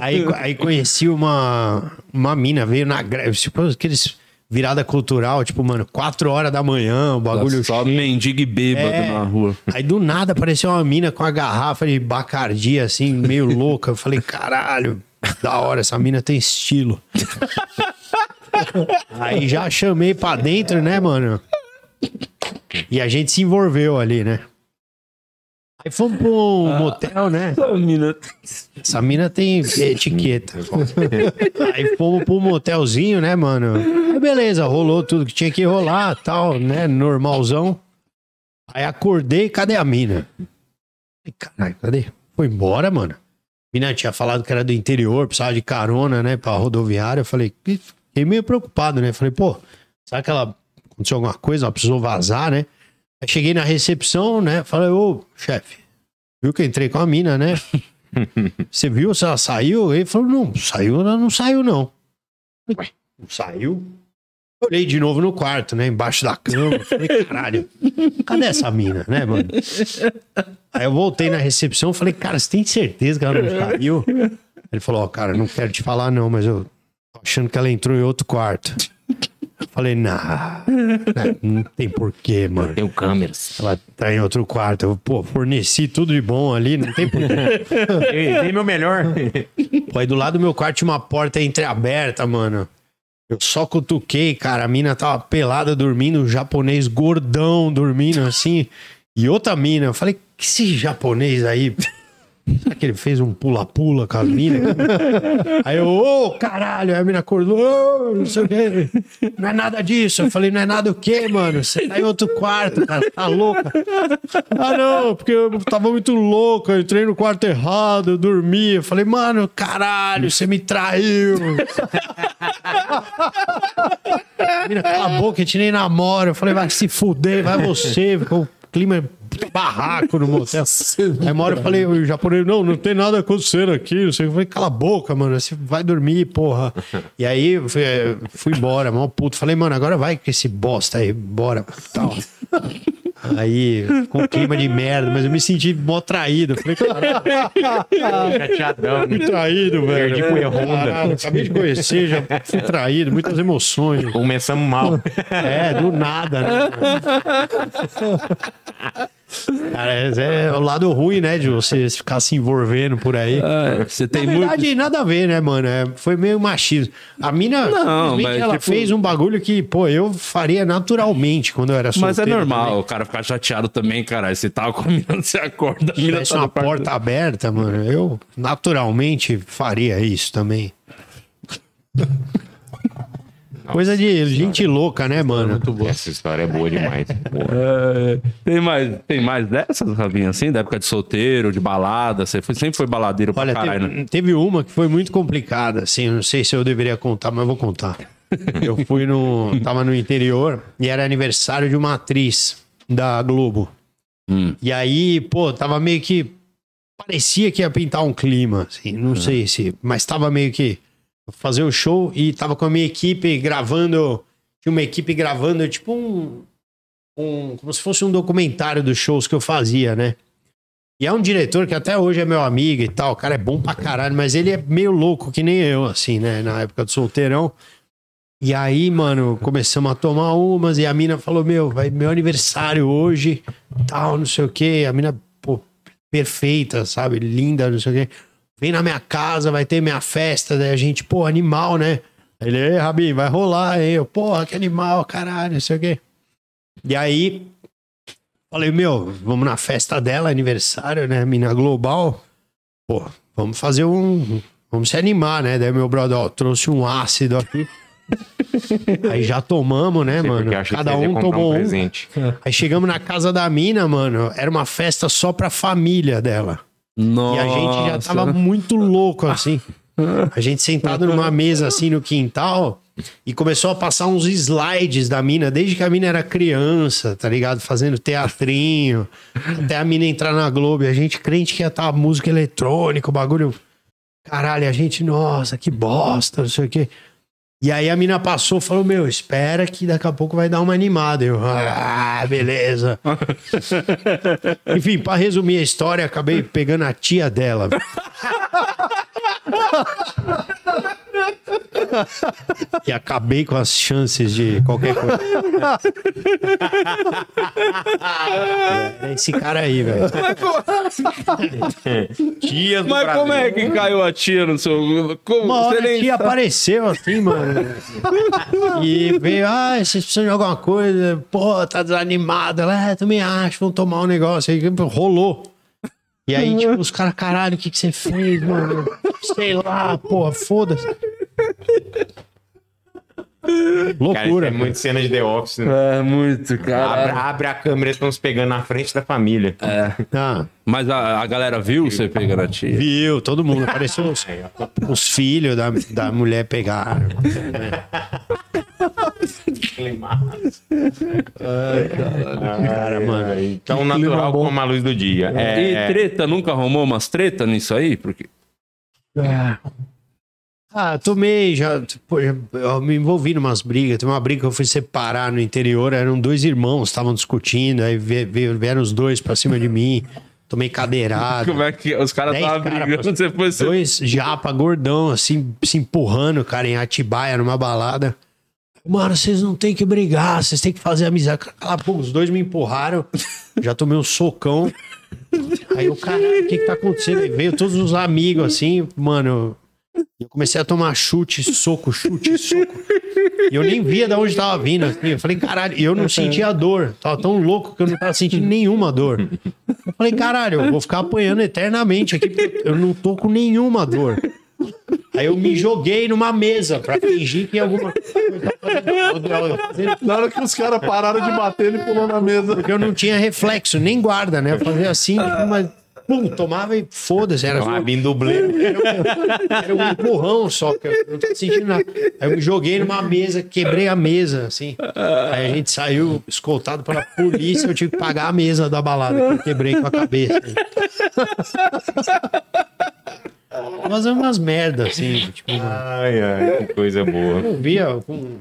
Aí, aí conheci uma, uma mina, veio na greve, tipo aqueles virada cultural, tipo, mano, 4 horas da manhã, o bagulho Só mendigo e bêbado É. na rua. Aí do nada apareceu uma mina com a garrafa de bacardia, assim, meio louca. Eu falei, caralho, da hora, essa mina tem estilo. Aí já chamei pra dentro, né, mano? E a gente se envolveu ali, né? Aí fomos pra um motel, né? Essa mina- Essa mina tem etiqueta. Aí fomos pro motelzinho, né, mano? Aí beleza, rolou tudo que tinha que rolar, tal, né? Normalzão. Aí acordei, cadê a mina? Falei, Caralho, cadê? Foi embora, mano. A mina tinha falado que era do interior, precisava de carona, né, pra rodoviária. Eu falei, fiquei meio preocupado, né? Falei, pô, será que ela aconteceu alguma coisa? Ela precisou vazar, né? Aí cheguei na recepção, né? Falei, ô, chefe, viu que eu entrei com a mina, né? Você viu se ela saiu? Ele falou, não, saiu, ela não saiu, não. Ué, não saiu? Olhei de novo no quarto, né? Embaixo da cama. Falei, caralho, cadê essa mina, né, mano? Aí eu voltei na recepção falei, cara, você tem certeza que ela não saiu? Ele falou, ó, cara, não quero te falar não, mas eu tô achando que ela entrou em outro quarto. Eu falei, nah, né, não tem porquê, mano. Tenho câmeras. Ela tá em outro quarto. Eu, pô, forneci tudo de bom ali, não tem porquê. Eu dei meu melhor. Pô, aí do lado do meu quarto tinha uma porta entreaberta, mano. Eu só cutuquei, cara. A mina tava pelada dormindo, um japonês gordão dormindo assim. E outra mina. Eu falei, que esse japonês aí? Será que ele fez um pula-pula com a mina? Aí eu, ô, caralho. Aí a mina acordou, não sei o quê. Não é nada disso. Eu falei, não é nada o quê, mano? Você tá em outro quarto, cara. Tá louca? Ah, não, porque eu tava muito louco. Eu entrei no quarto errado, eu dormi. Eu falei, mano, caralho, você me traiu. Mina, cala a boca, a gente nem namora. Eu falei, vai se fuder, vai você. Ficou um clima barraco no motel. Aí uma hora eu falei, o japonês, não, não tem nada acontecendo aqui. Não sei. Eu falei, cala a boca, mano. Você vai dormir, porra. E aí eu fui, eh, fui embora, mal puto. Falei, mano, agora vai com esse bosta aí, bora. Tal. Aí, com clima de merda, mas eu me senti mó traído. Falei, caralho, Chateadão. fui traído, velho. Perdi com a Honda. Acabei de conhecer, já fui traído, muitas emoções. Começamos mal. É, do nada, né? Cara, é, é o lado ruim, né? De você ficar se envolvendo por aí. É, você tem Na verdade, muito. nada a ver, né, mano? É, foi meio machismo. A mina, Não, mas, ela tipo- fez um bagulho que, pô, eu faria naturalmente quando eu era solteiro. Mas é normal, também. o cara ficar chateado também, cara. Você tava combinando, você acorda, Se tivesse tá uma porta aberta, mano, eu naturalmente faria isso também. Coisa de gente louca, né, mano? Essa história é boa demais. Boa. É, tem, mais, tem mais dessas, Rabinho, assim? Da época de solteiro, de balada? Você foi, sempre foi baladeiro Olha, pra caralho, teve, né? teve uma que foi muito complicada, assim, não sei se eu deveria contar, mas eu vou contar. Eu fui no. tava no interior e era aniversário de uma atriz da Globo. Hum. E aí, pô, tava meio que. Parecia que ia pintar um clima, assim, não sei se. Mas tava meio que. Fazer o show e tava com a minha equipe gravando. Tinha uma equipe gravando, tipo um. um como se fosse um documentário dos shows que eu fazia, né? E é um diretor que até hoje é meu amigo e tal. O cara é bom pra caralho, mas ele é meio louco que nem eu, assim, né? Na época do solteirão. E aí, mano, começamos a tomar umas e a mina falou: Meu, vai meu aniversário hoje, tal, não sei o quê. A mina, pô, perfeita, sabe? Linda, não sei o quê. Vem na minha casa, vai ter minha festa. Daí a gente, pô, animal, né? Ele, ei, Rabin, vai rolar, hein? Eu, porra, que animal, caralho, não sei o quê. E aí, Falei, meu, vamos na festa dela, aniversário, né? Mina Global. Pô, vamos fazer um. Vamos se animar, né? Daí meu brother, ó, trouxe um ácido aqui. Aí já tomamos, né, Sei mano? Cada um tomou um. presente. Aí chegamos na casa da mina, mano. Era uma festa só pra família dela. Nossa. E a gente já tava muito louco, assim. A gente sentado numa mesa, assim, no quintal. E começou a passar uns slides da mina, desde que a mina era criança, tá ligado? Fazendo teatrinho. até a mina entrar na Globo. E a gente crente que ia estar música eletrônica, o bagulho. Caralho, a gente, nossa, que bosta, não sei o quê. E aí a mina passou e falou: Meu, espera que daqui a pouco vai dar uma animada. Eu, ah, beleza. Enfim, pra resumir a história, acabei pegando a tia dela. e acabei com as chances de qualquer coisa. É esse cara aí, velho. Do Mas Brasil. como é que caiu a tia no seu. Como? Uma hora a nem tia apareceu assim, mano. E veio, ah, vocês precisam de alguma coisa? Pô, tá desanimada. Ela, é, também acho, vamos tomar um negócio aí. Rolou. E aí, tipo, os caras, caralho, o que, que você fez, mano? Sei lá, porra, foda-se. Cara, Loucura. é muito cena de The Office, né? É, muito, Abre, cara. abre a câmera, estão se pegando na frente da família. Ah, Mas a, a galera viu você pegando a tia? viu, todo mundo. Apareceu os, os filhos da, da mulher pegaram. Cara, mano. Então, natural bom. como a luz do dia. É, E treta, nunca arrumou umas treta nisso aí? Porque. Ah, tomei, já, pô, já- eu me envolvi em umas brigas. Tem uma briga que eu fui separar no interior, eram dois irmãos, estavam discutindo, aí vie- vie- vieram os dois pra cima de mim, tomei cadeirada. Como é que os caras estavam cara, brigando? pô, Você foi ser. Dois japa gordão, assim, se empurrando, cara, em Atibaia, numa balada. Mano, vocês não tem que brigar, vocês têm que fazer amizade. Cala a boca, os dois me empurraram, já tomei um socão. Aí o caralho, o que que tá acontecendo? Aí veio todos os amigos, assim, mano. Eu comecei a tomar chute, soco, chute, soco. E eu nem via de onde tava vindo. Assim. Eu falei, caralho, e eu não sentia dor. Tava tão louco que eu não tava sentindo nenhuma dor. Eu falei, caralho, eu vou ficar apanhando eternamente aqui, porque eu não tô com nenhuma dor. Aí eu me joguei numa mesa pra fingir que alguma coisa fazendo. Na hora que os caras pararam de bater, ele pulou na mesa. Porque eu não tinha reflexo, nem guarda, né? Eu fazia assim, tipo, mas. Pum, tomava e foda-se. Era, um rabinho dublê. era um empurrão só, que eu não tava sentindo nada. Aí eu me joguei numa mesa, quebrei a mesa, assim. Aí a gente saiu escoltado pela polícia, eu tive que pagar a mesa da balada que eu quebrei com a cabeça. Mas é umas merdas, assim, tipo, Ai, ai, que coisa boa. eu via com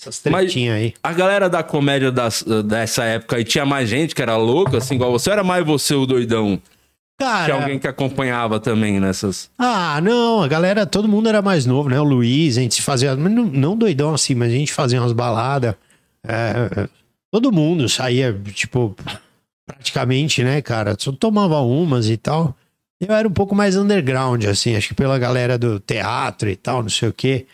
essas tretinhas aí. A galera da comédia das- dessa época aí tinha mais gente que era louca, assim, igual você? Ou era mais você o doidão? Tinha Cara, alguém que acompanhava também nessas. Ah, não, a galera, todo mundo era mais novo, né? O Luiz, a gente se fazia, não, não doidão assim, mas a gente fazia umas baladas. É, todo mundo saía, tipo, praticamente, né, cara? Só tomava umas e tal. Eu era um pouco mais underground, assim, acho que pela galera do teatro e tal, não sei o quê.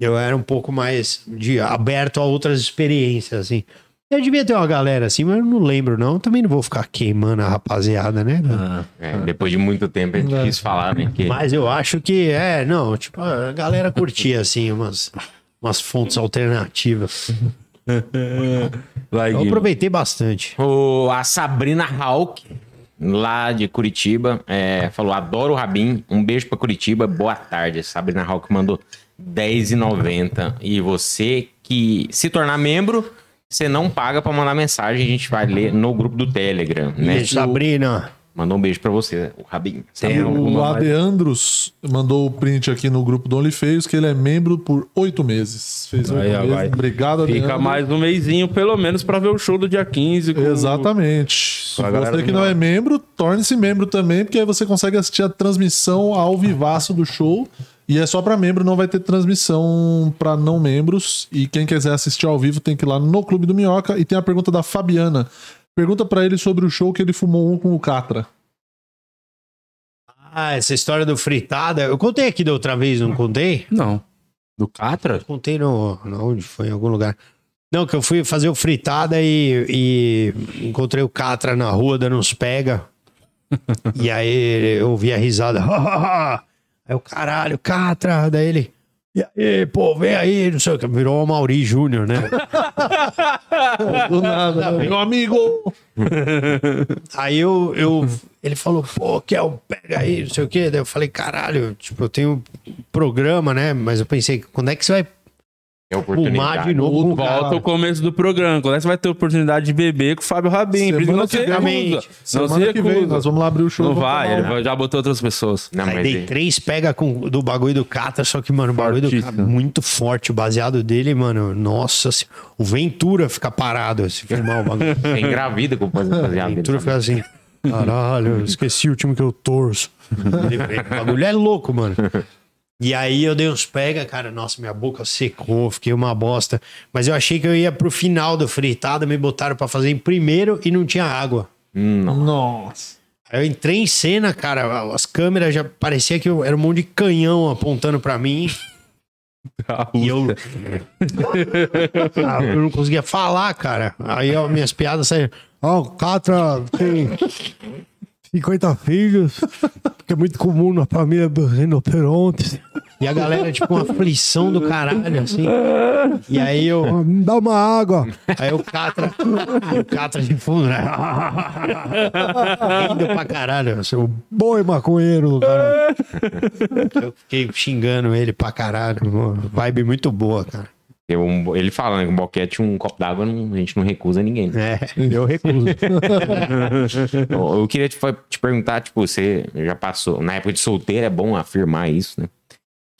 Eu era um pouco mais de, aberto a outras experiências, assim. Eu devia ter uma galera assim, mas eu não lembro, não. Também não vou ficar queimando a rapaziada, né? Ah. É, depois de muito tempo é difícil falar, né? Que Mas eu acho que é, não, tipo, a galera curtia assim umas, umas fontes alternativas. Vai, Eu aproveitei bastante. O, a Sabrina Hawk, lá de Curitiba, é, falou: adoro o Rabin. Um beijo pra Curitiba. Boa tarde. A Sabrina Hawk mandou R$10,90. E você que se tornar membro, você não paga pra mandar mensagem. A gente vai ler no grupo do Telegram, né? E Sabrina, Mandou um beijo pra você, o Rabin. Tem O mais? Adeandros mandou o print aqui no grupo do OnlyFeios que ele é membro por oito meses. Fez oito meses. vai. Obrigado, Fica mais um mêsinho, pelo menos, pra ver o show do dia 15. com- Exatamente. Se você que não é membro, torne-se membro também, porque aí você consegue assistir a transmissão ao vivaço do show. E é só pra membro, não vai ter transmissão pra não membros. E quem quiser assistir ao vivo tem que ir lá no Clube do Minhoca. E tem a pergunta da Fabiana. Pergunta pra ele sobre o show que ele fumou um com o Catra. ah, essa história do fritada, eu contei aqui da outra vez, não contei? Não. Do Catra? Contei no, no- onde foi, em algum lugar. Não, que eu fui fazer o fritada e, e encontrei o Catra na rua dando uns pega. e aí eu ouvi a risada. aí o caralho, Catra. Daí ele, E aí, pô, vem aí, não sei o que. Virou o Mauri Júnior, né? Do nada, né? meu amigo. Aí eu, eu, ele falou, pô, Kel, pega aí, não sei o quê. Daí eu falei, caralho, tipo, eu tenho programa, né? Mas eu pensei, quando é que você vai É fumar oportunidade. de novo com o Volta cara? o começo do programa. Quando é que você vai ter oportunidade de beber com o Fábio Rabin? Semana não se que recusa. Não se Semana que vem, nós vamos lá abrir o show. Não vai, ele vai- já botou outras pessoas. Não, Aí mas dei é- três pega com, do bagulho do Catra, só que, mano, o bagulho do Catra é Fortíssimo. muito forte. O baseado dele, mano, nossa, o Ventura fica parado se filmar o bagulho. é engravida com o baseado Ventura dele. fica assim, caralho, esqueci o time que eu torço. O bagulho é louco, mano. E aí eu dei uns pega, cara, nossa, minha boca secou, fiquei uma bosta. Mas eu achei que eu ia pro final do fritado, me botaram pra fazer em primeiro e não tinha água. Hum, não. Nossa. Aí eu entrei em cena, cara, as câmeras já parecia que eu, era um monte de canhão apontando pra mim. E eu. Ah, eu não conseguia falar, cara. Aí ó, minhas piadas saíram. Ó, o Catra tem 50 filhos, que é muito comum na família dos rinocerontes. E a galera, tipo, uma aflição do caralho, assim. E aí eu. Me dá uma água. Aí o Catra. O Catra de fundo, né? Rindo pra caralho. Seu boi maconheiro do caralho. Eu fiquei xingando ele pra caralho. Vibe muito boa, cara. Eu- ele fala, né? que um boquete, um copo d'água, a gente não recusa ninguém. né? É, eu recuso. Eu, eu queria te, te perguntar, tipo, você já passou, na época de solteiro, é bom afirmar isso, né?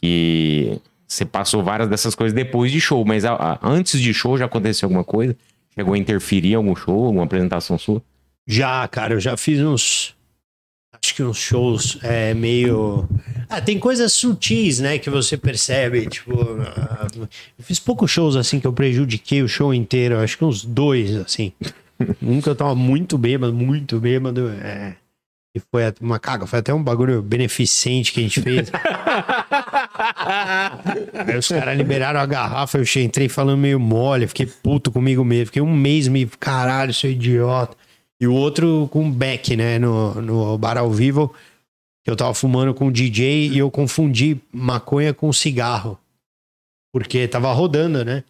Que você passou várias dessas coisas depois de show, mas a- a- antes de show já aconteceu alguma coisa? Chegou a interferir em algum show, alguma apresentação sua? Já, cara, eu já fiz uns. Acho que uns shows é, meio. Ah, tem coisas sutis, né, que você percebe. Tipo, ah, eu fiz poucos shows assim que eu prejudiquei o show inteiro. Acho que uns dois, assim. Um que eu tava muito bêbado, muito bêbado. É, e foi uma caga, foi até um bagulho beneficente que a gente fez. Aí os caras liberaram a garrafa, eu entrei falando meio mole, fiquei puto comigo mesmo. Fiquei um mês me, caralho, seu idiota. E o outro com Beck, né, no, no bar ao vivo, que eu tava fumando com DJ e eu confundi maconha com cigarro. Porque tava rodando, né?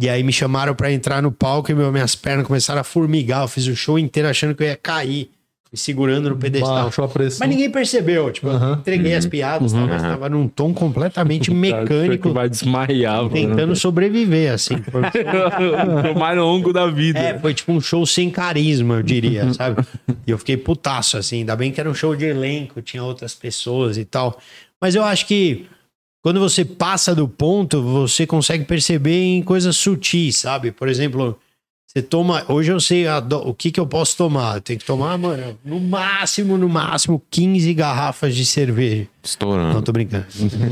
E aí me chamaram pra entrar no palco e meu, minhas pernas começaram a formigar. Eu fiz o show inteiro achando que eu ia cair, me segurando no pedestal. Baixou a pressão. Mas ninguém percebeu, tipo, eu Aham. entreguei as piadas, tal, mas tava num tom completamente mecânico, vai desmaiar. mano. tentando sobreviver, assim. Foi, o mais longo da vida. é, foi tipo um show sem carisma, eu diria, sabe? E eu fiquei putaço, assim. Ainda bem que era um show de elenco, tinha outras pessoas e tal. Mas eu acho que quando você passa do ponto, você consegue perceber em coisas sutis, sabe? Por exemplo, você toma. Hoje eu sei do- o que, que eu posso tomar. Eu tenho que tomar, mano, no máximo, no máximo, 15 garrafas de cerveja. Estourando. Não, tô brincando.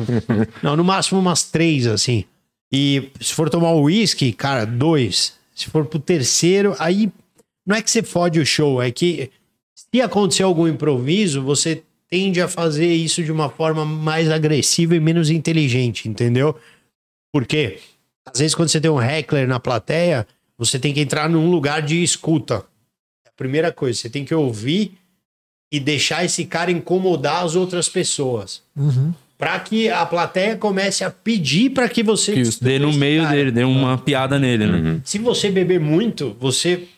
Não, no máximo umas três, assim. E se for tomar o uísque, cara, dois. Se for pro terceiro, aí não é que você fode o show, é que se acontecer algum improviso, você tende a fazer isso de uma forma mais agressiva e menos inteligente, entendeu? Porque às vezes quando você tem um heckler na plateia, você tem que entrar num lugar de escuta. É a primeira coisa, você tem que ouvir e deixar esse cara incomodar as outras pessoas. Uhum. Pra que a plateia comece a pedir pra que você Que dê no meio cara. dele, dê uma piada nele, né? Uhum. Se você beber muito, você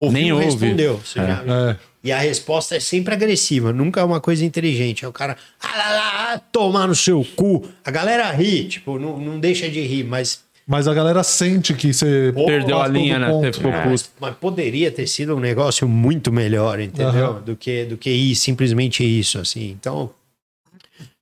ouviu, Nem ouve. respondeu. Você já- É. E a resposta é sempre agressiva, nunca é uma coisa inteligente. É o cara, ah, lá, lá, tomar no seu cu. A galera ri, tipo, não, não deixa de rir, mas, Mas a galera sente que você Pô, Perdeu a linha, né? ponto. Você ficou É. puto. mas poderia ter sido um negócio muito melhor, entendeu? Aham. Do, que, do que ir simplesmente isso, assim. Então,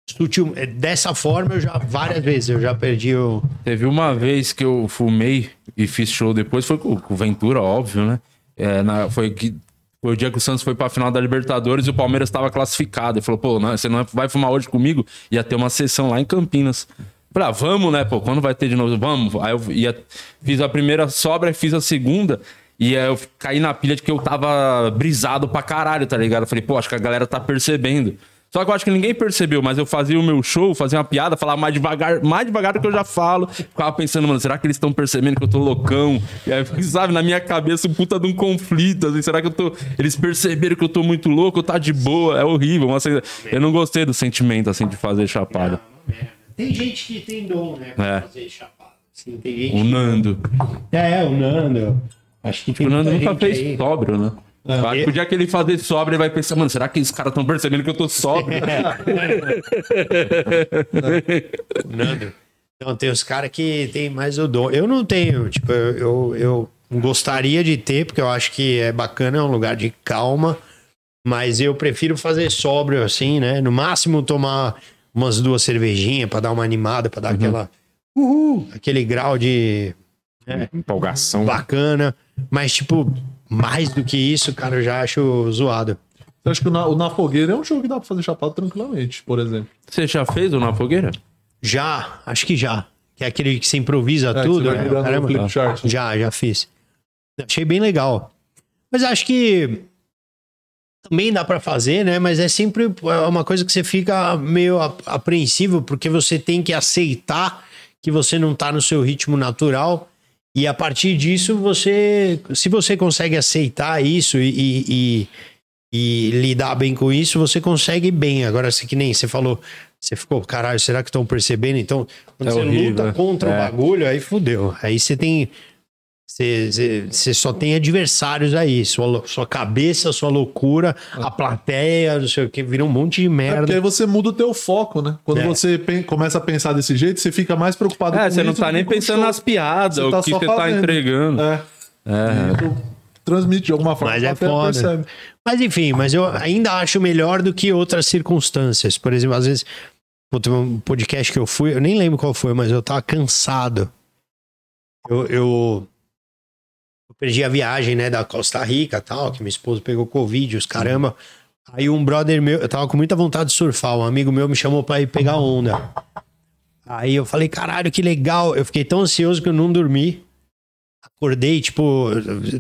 sutil, é, dessa forma, eu já, várias vezes, eu já perdi o. Teve uma vez que eu fumei e fiz show depois, foi com com o Ventura, óbvio, né? É, na- foi, que, foi o dia que o Santos foi pra final da Libertadores e o Palmeiras estava classificado. Ele falou, pô, não, você não vai fumar hoje comigo? Ia ter uma sessão lá em Campinas. Falei, ah, vamos, né? Pô, quando vai ter de novo? Vamos. Aí eu ia, fiz a primeira sobra, fiz a segunda. E aí eu caí na pilha de que eu tava brisado pra caralho, tá ligado? Eu falei, pô, acho que a galera tá percebendo. Só que eu acho que ninguém percebeu, mas eu fazia o meu show, fazia uma piada, falava mais devagar, mais devagar do que eu já falo. Ficava pensando, mano, será que eles estão percebendo que eu tô loucão? E aí, sabe, na minha cabeça, um puta de um conflito, assim, será que eu tô. Eles perceberam que eu tô muito louco, tá de boa, é horrível. Mas, eu não gostei do sentimento, assim, de fazer chapada. Tem gente que tem dom, né? Pra é. fazer chapado. Assim, tem gente o Nando. Que... É, o Nando. Acho que tipo, o Nando nunca fez aí. sóbrio, né? É. Acho que o dia que ele fazer sobra, ele vai pensar, mano, será que esses caras estão percebendo que eu tô sóbrio? Nando. Então, tem os caras que tem mais o dom. Eu não tenho, tipo, eu, eu, eu, gostaria de ter, porque eu acho que é bacana, é um lugar de calma, mas eu prefiro fazer sóbrio assim, né? No máximo tomar umas duas cervejinhas para dar uma animada, para dar uhum. aquela. Uhul, aquele grau de. Né, Empolgação. Bacana. Mas, tipo, mais do que isso, cara, eu já acho zoado. Eu acho que o Na, o Na Fogueira é um jogo que dá pra fazer chapado tranquilamente, por exemplo. Você já fez o Na Fogueira? Já, acho que já. Que é aquele que você improvisa é, tudo. Você né? Caramba, já, já fiz. Achei bem legal. Mas acho que também dá para fazer, né? Mas é sempre uma coisa que você fica meio apreensivo, porque você tem que aceitar que você não tá no seu ritmo natural e a partir disso, você, se você consegue aceitar isso e, e, e lidar bem com isso, você consegue bem. Agora, se que nem você falou, você ficou, caralho, será que estão percebendo? Então, quando é você horrível. luta contra é. o bagulho, aí fudeu. Aí você tem você só tem adversários aí. Sua, sua cabeça, sua loucura, a plateia, não sei o que, vira um monte de merda. É porque aí você muda o teu foco, né? Quando é. você começa a pensar desse jeito, você fica mais preocupado é, com isso. É, você não tá nem pensando nas piadas, o tá que você tá fazendo. tá entregando. É. é. transmite de alguma forma. Mas é foda. Percebe. Mas enfim, mas eu ainda acho melhor do que outras circunstâncias. Por exemplo, às vezes, um podcast que eu fui, eu nem lembro qual foi, mas eu tava cansado. Eu, eu eu perdi a viagem, né, da Costa Rica tal, que minha esposa pegou Covid, os caramba. Aí um brother meu, eu tava com muita vontade de surfar, um amigo meu me chamou pra ir pegar onda. Aí eu falei, caralho, que legal. Eu fiquei tão ansioso que eu não dormi. Acordei, tipo,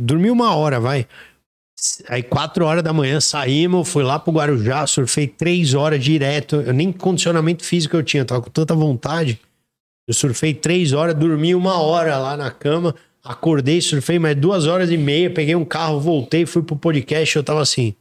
dormi uma hora, vai. Aí, quatro horas da manhã, saímos, fui lá pro Guarujá, surfei três horas direto. Eu nem condicionamento físico eu tinha, tava com tanta vontade. Eu surfei três horas, dormi uma hora lá na cama. Acordei, surfei mais duas horas e meia, peguei um carro, voltei, fui pro podcast, eu tava assim.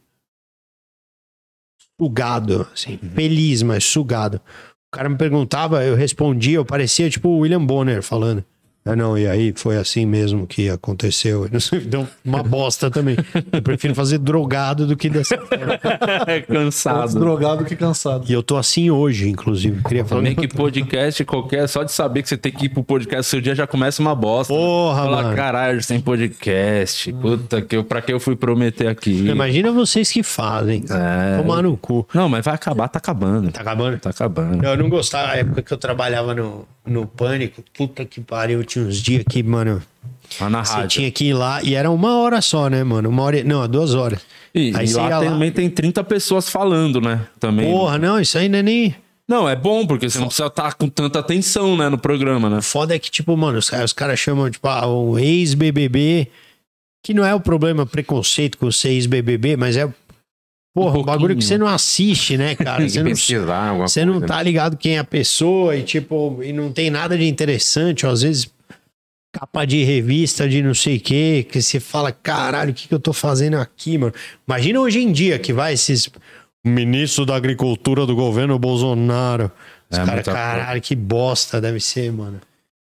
Sugado, assim, feliz, mas sugado. O cara me perguntava, eu respondia, eu parecia tipo o William Bonner falando. Ah, não, e aí foi assim mesmo que aconteceu. Deu uma bosta também. Eu prefiro fazer drogado do que dessa forma. cansado. drogado que cansado. E eu tô assim hoje, inclusive. Queria falar. Também que podcast qualquer, só de saber que você tem que ir pro podcast, seu dia já começa uma bosta. Porra, Fala, mano. caralho, sem podcast. Puta, que eu, pra que eu fui prometer aqui? Imagina vocês que fazem. É. Tomar no cu. Não, mas vai acabar, tá acabando. Tá acabando? Tá acabando. Eu não gostava, na época que eu trabalhava no, no Pânico, puta que pariu, tinha uns dias que, mano. Lá na você tinha que ir lá e era uma hora só, né, mano? Uma hora. Não, duas horas. E, aí e lá também lá... tem 30 pessoas falando, né? Também. Porra, não, isso aí não é nem. Não, é bom, porque você não precisa estar com tanta atenção, né, no programa, né? Foda é que, tipo, mano, os, os caras chamam, tipo, ah, o ex-BBB, que não é o problema preconceito com ser ex-BBB, mas é Porra, um, um bagulho que você não assiste, né, cara? Você não, você não tá ligado quem é a pessoa e, tipo, e não tem nada de interessante. Ou às vezes, capa de revista de não sei o quê, que você fala, caralho, o que, que eu tô fazendo aqui, mano? Imagina hoje em dia que vai esses ministro da agricultura do governo Bolsonaro. Os é, caras, caralho, que bosta deve ser, mano.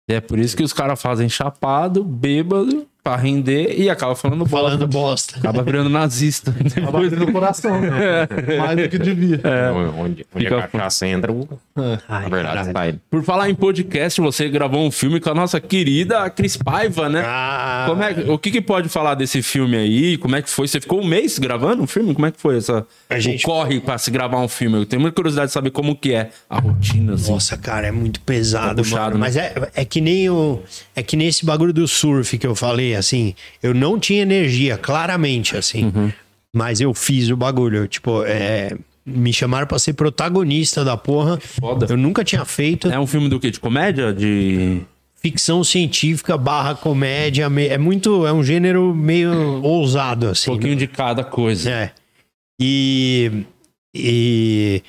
É por isso que os caras fazem chapado, bêbado, pra render e acaba falando bosta. Falando bosta. Acaba virando nazista. Acaba virando coração, né? É. Mais do que devia. É. Onde, onde Fica... a cachaça entra, é. Ai, na verdade. Por falar em podcast, você gravou um filme com a nossa querida Cris Paiva, né? Ah. Como é, o que, que pode falar desse filme aí? Como é que foi? Você ficou um mês gravando um filme? Como é que foi essa... A gente... O corre pra se gravar um filme? Eu tenho muita curiosidade de saber como que é a rotina, assim. Nossa, cara, é muito pesado, tá puxado, mano. Né? Mas é, é que nem o... É que nem esse bagulho do surf que eu falei, assim, eu não tinha energia, claramente, assim. Uhum. Mas eu fiz o bagulho. Tipo, é, me chamaram para ser protagonista da porra. Foda. Eu nunca tinha feito. É um filme do quê? De comédia? De. Ficção científica barra comédia. É muito. É um gênero meio ousado, assim. Um pouquinho né? de cada coisa. É. E. E.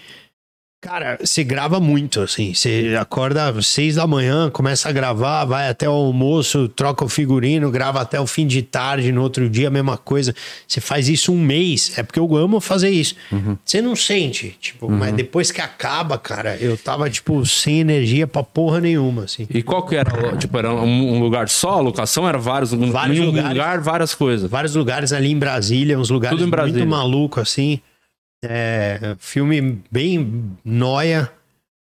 Cara, você grava muito, assim. Você acorda às seis da manhã, começa a gravar, vai até o almoço, troca o figurino, grava até o fim de tarde, no outro dia a mesma coisa. Você faz isso um mês. É porque eu amo fazer isso. Uhum. Você não sente, tipo, uhum. mas depois que acaba, cara, eu tava, tipo, sem energia pra porra nenhuma, assim. E qual que era? Tipo, era um lugar só? A locação era vários, vários um lugares, lugar, várias coisas. Vários lugares ali em Brasília, uns lugares Tudo em Brasília. muito maluco, assim. É, filme bem noia.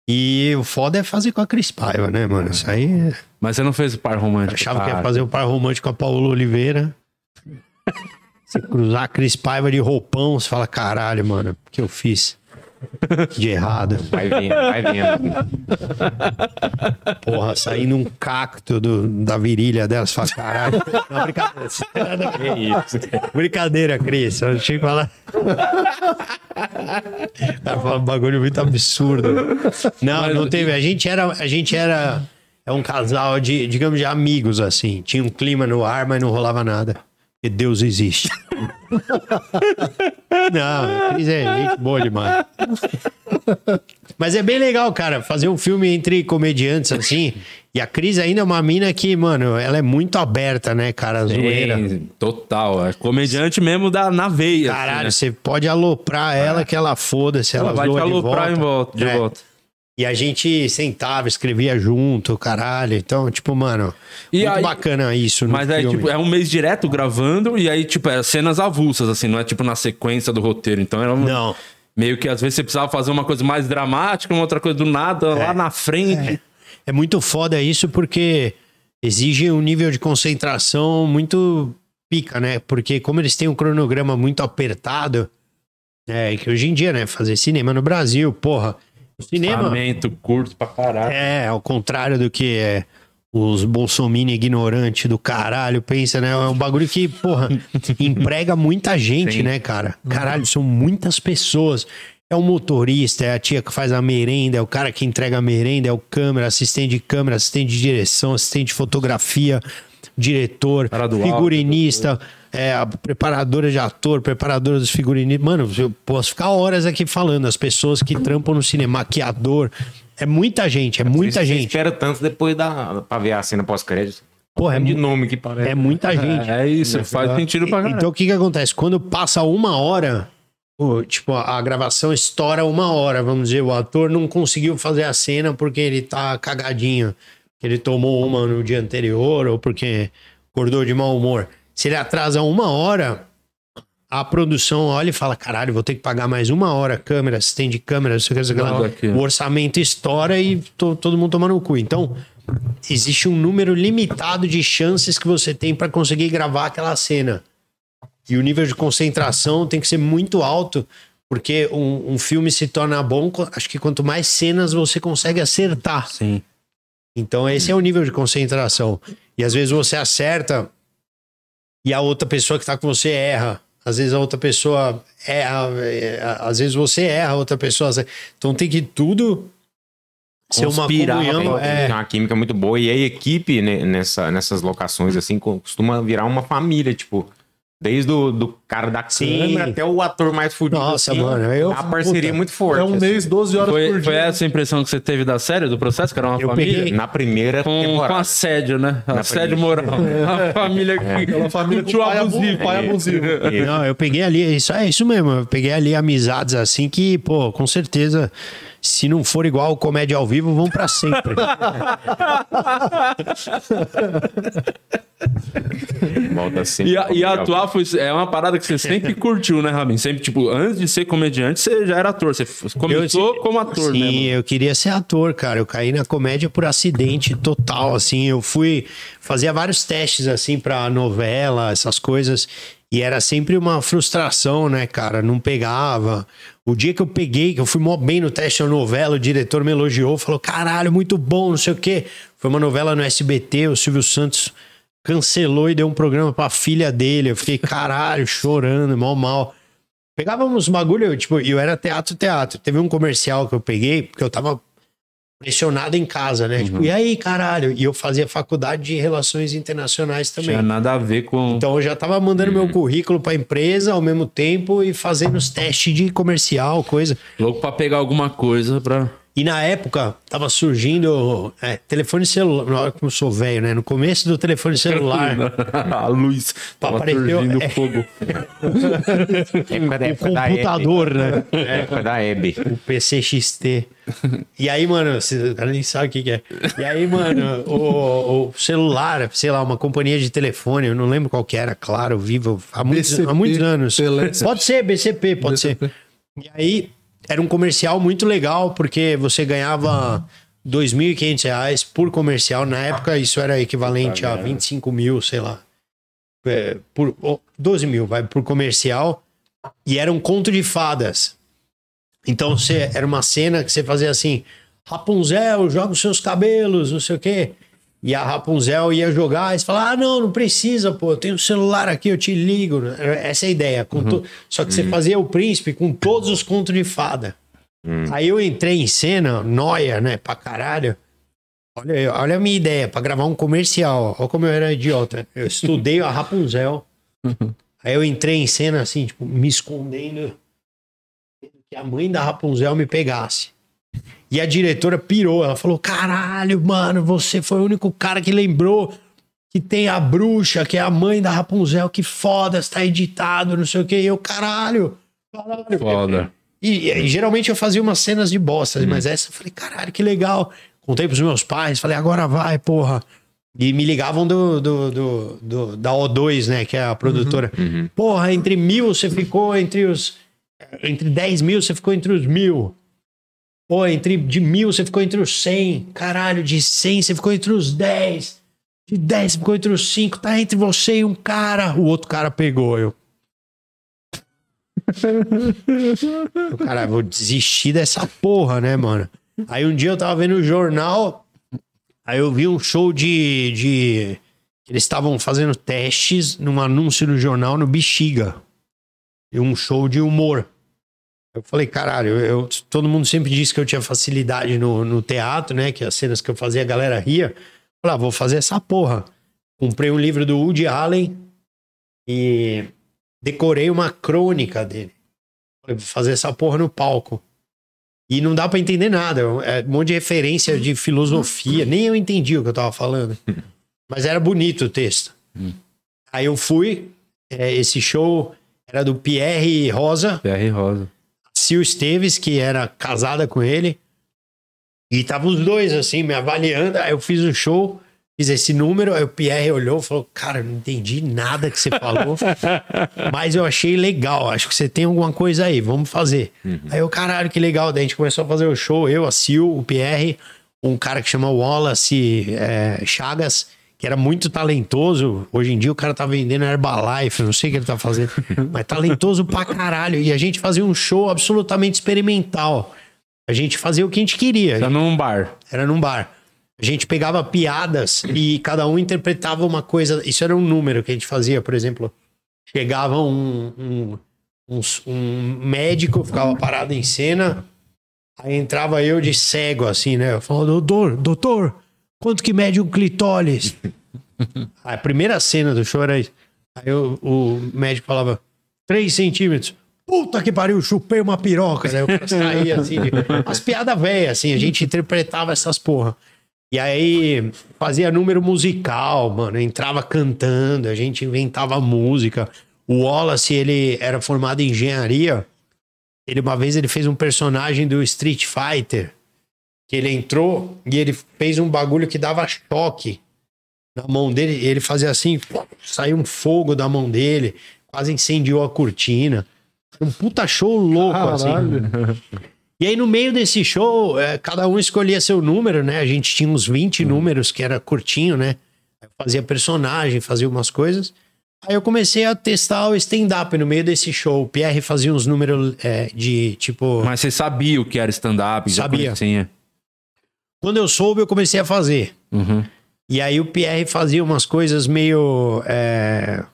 E o foda é fazer com a Cris Paiva, né, mano? Isso aí. É- Mas você não fez o par romântico. Eu achava que ia fazer o par romântico com a Paula Oliveira. Você cruzar a Cris Paiva de roupão, você fala, caralho, mano, o que eu fiz? De errado. Vai vendo, vai vendo. Porra, sair num cacto do, da virilha dela, você fala, caralho. Não, brincadeira. É isso. Brincadeira, Cris. Eu achei que falar. Ela um bagulho muito absurdo. Não, não teve. A gente era. A gente era. É um casal de, digamos, de amigos, assim. Tinha um clima no ar, mas não rolava nada. Porque Deus existe. Não, a Cris é gente boa demais. Mas é bem legal, cara, fazer um filme entre comediantes assim. E a Cris ainda é uma mina que, mano, ela é muito aberta, né, cara? Sim, zoeira. Total. É comediante mesmo da, na veia. Assim, Caralho, assim, né? você pode aloprar ela que ela foda-se. Ela, ela vai te aloprar de volta. De é. volta. E a gente sentava, escrevia junto, caralho. Então, tipo, mano, e muito aí, bacana isso. mas aí, tipo, é um mês direto gravando e aí, tipo, é cenas avulsas, assim, não é tipo na sequência do roteiro. Então era um, Não. Meio que às vezes você precisava fazer uma coisa mais dramática, uma outra coisa do nada, é, lá na frente. É. é muito foda isso porque exige um nível de concentração muito pica, né? Porque como eles têm um cronograma muito apertado, é que hoje em dia, né, fazer cinema no Brasil, porra, cinema. Orçamento curto pra caralho. É, ao contrário do que é, os bolsominions ignorantes do caralho pensa, né? É um bagulho que, porra, emprega muita gente, Sim. né, cara? Caralho, são muitas pessoas. É o motorista, é a tia que faz a merenda, é o cara que entrega a merenda, é o câmera, assistente de câmera, assistente de direção, assistente de fotografia, diretor, figurinista. Alto, é, a preparadora de ator, preparadora dos figurinistas. Mano, eu posso ficar horas aqui falando. As pessoas que trampam no cinema, maquiador. É muita gente, é, é muita gente. espera tanto depois da, pra ver a cena pós-crédito. Porra, é de nome que parece. É muita gente. É, é isso, é, faz sentido pra caralho. Então o que que acontece? Quando passa uma hora, tipo, a, a gravação estoura uma hora, vamos dizer, o ator não conseguiu fazer a cena porque ele tá cagadinho, ele tomou uma no dia anterior ou porque acordou de mau humor. Se ele atrasa uma hora, a produção olha e fala: caralho, vou ter que pagar mais uma hora câmera, assistente de câmera, não sei o que, o orçamento estoura e to, todo mundo toma no cu. Então, existe um número limitado de chances que você tem para conseguir gravar aquela cena. E o nível de concentração tem que ser muito alto, porque um, um filme se torna bom, acho que quanto mais cenas você consegue acertar. Sim. Então, esse é o nível de concentração. E às vezes você acerta e a outra pessoa que está com você erra. Às vezes a outra pessoa erra, é, às vezes você erra, a outra pessoa. Então tem que tudo ser uma comunhão. É. Tem uma química muito boa. E a equipe né, nessa, nessas locações, assim, costuma virar uma família, tipo. Desde o do cara da Sim. câmera até o ator mais fudido. Nossa, assim, mano. Eu, a parceria puta, muito forte. É um mês, 12 horas foi, por dia. Foi essa a impressão que você teve da série, do processo, que era uma eu família? Peguei, na primeira com, temporada. Com assédio, né? Na assédio moral. a família que... É. Aquela família com pai abusivo. Pai abusivo. Não, eu peguei ali... Isso, é isso mesmo. Eu peguei ali amizades assim que, pô, com certeza se não for igual o comédia ao vivo, vão para sempre. Volta sempre. E, e atuar foi, é uma parada que você sempre curtiu, né, Rabin? Sempre, tipo, antes de ser comediante, você já era ator. Você começou eu, como ator, sim, né? Sim, eu queria ser ator, cara. Eu caí na comédia por acidente total, assim. Eu fui... Fazia vários testes, assim, pra novela, essas coisas. E era sempre uma frustração, né, cara? Não pegava. O dia que eu peguei, que eu fui mó bem no teste da novela, o diretor me elogiou, falou: caralho, muito bom, não sei o quê. Foi uma novela no SBT, o Silvio Santos cancelou e deu um programa pra filha dele. Eu fiquei, caralho, chorando, mal, mal. Pegava uns bagulho, tipo, eu era teatro, teatro. Teve um comercial que eu peguei, porque eu tava pressionado em casa, né? Uhum. Tipo, e aí, caralho? E eu fazia faculdade de relações internacionais também. Tinha nada a ver com. Então eu já tava mandando uhum. meu currículo pra empresa ao mesmo tempo e fazendo os testes de comercial, coisa. Louco pra pegar alguma coisa pra. E na época tava surgindo é, telefone celular, como eu sou velho, né? No começo do telefone celular. a luz tava apareceu, surgindo é, fogo. é, o computador, né? É, da Hebe. O PCXT. E aí, mano, o cara nem sabe o que, que é. E aí, mano, o, o, celular, sei lá, uma companhia de telefone, eu não lembro qual que era, claro, vivo há muitos, BCP, há muitos anos. Pode ser, BCP, pode BCP. ser. E aí era um comercial muito legal, porque você ganhava R$ 2.500 por comercial. Na época, isso era equivalente a 25 mil, sei lá. É, por oh, 12 mil, vai, por comercial. E era um conto de fadas. Então, você, era uma cena que você fazia assim: Rapunzel, joga os seus cabelos, não sei o quê. E a Rapunzel ia jogar, e você fala: Ah, não, não precisa, pô, eu tenho um celular aqui, eu te ligo. Essa é a ideia. Uhum. To... Só que uhum. você fazia o príncipe com todos os contos de fada. Uhum. Aí eu entrei em cena, noia, né, pra caralho. Olha, olha a minha ideia, pra gravar um comercial. Olha como eu era idiota. Eu estudei a Rapunzel. Aí eu entrei em cena assim, tipo, me escondendo que a mãe da Rapunzel me pegasse. E a diretora pirou. Ela falou: caralho, mano, você foi o único cara que lembrou que tem a bruxa, que é a mãe da Rapunzel, que foda, está editado, não sei o que. E eu, caralho, caralho. Foda. E, e, e, geralmente eu fazia umas cenas de bosta, hum. mas essa eu falei, caralho, que legal. Contei pros meus pais, falei, agora vai, porra. E me ligavam do, do, do, do da O2, né, que é a produtora. Uhum, uhum. Porra, entre mil você ficou entre os. Entre 10 mil você ficou entre os mil. Pô, entre de mil você ficou entre os 100. Caralho, de 100 você ficou entre os 10. De 10 você ficou entre os 5. Tá entre você e um cara. O outro cara pegou eu. o cara, vou desistir dessa porra, né, mano? Aí um dia eu tava vendo o jornal. Aí eu vi um show de. de... Eles estavam fazendo testes num anúncio no jornal no Bexiga. E um show de humor. Eu falei, caralho, eu, todo mundo sempre disse que eu tinha facilidade no, no teatro, né? Que as cenas que eu fazia a galera ria. Falei, ah, vou fazer essa porra. Comprei um livro do Woody Allen e decorei uma crônica dele. Falei, vou fazer essa porra no palco. E não dá para entender nada. É um monte de referência de filosofia. Nem eu entendi o que eu tava falando. Mas era bonito o texto. Hum. Aí eu fui. É, esse show era do Pierre Rosa. Pierre Rosa. Sil Esteves, que era casada com ele. E tava os dois, assim, me avaliando. Aí eu fiz o show, fiz esse número. Aí o Pierre olhou e falou: Cara, não entendi nada que você falou, mas eu achei legal. Acho que você tem alguma coisa aí, vamos fazer. Uhum. Aí eu, caralho, que legal. Daí a gente começou a fazer o show, eu, a Sil, o Pierre, um cara que chama Wallace é, Chagas que era muito talentoso. Hoje em dia o cara tá vendendo Herbalife, não sei o que ele tá fazendo, mas talentoso pra caralho. E a gente fazia um show absolutamente experimental. A gente fazia o que a gente queria. Era num bar. Era num bar. A gente pegava piadas e cada um interpretava uma coisa. Isso era um número que a gente fazia, por exemplo. Chegava um, um, um, um médico, ficava parado em cena. Aí entrava eu de cego, assim, né? Eu falava, doutor, doutor, Quanto que mede um clitóris? a primeira cena do show era isso. Aí eu, o médico falava, 3 centímetros. Puta que pariu, chupei uma piroca. Né? Eu saía assim, de... as piadas velhas, assim, a gente interpretava essas porra. E aí fazia número musical, mano, entrava cantando, a gente inventava música. O Wallace, ele era formado em engenharia. Ele uma vez ele fez um personagem do Street Fighter que ele entrou e ele fez um bagulho que dava choque na mão dele. Ele fazia assim, saiu um fogo da mão dele, quase incendiou a cortina. Um puta show louco, assim. Caralho. assim. E aí, no meio desse show, é, cada um escolhia seu número, né? A gente tinha uns 20 hum. números, que era curtinho, né? Eu fazia personagem, fazia umas coisas. Aí eu comecei a testar o stand-up no meio desse show. O Pierre fazia uns números é, de tipo. Mas você sabia o que era stand-up? Sabia. Conhecia. Quando eu soube, eu comecei a fazer. Uhum. E aí o Pierre fazia umas coisas meio. É,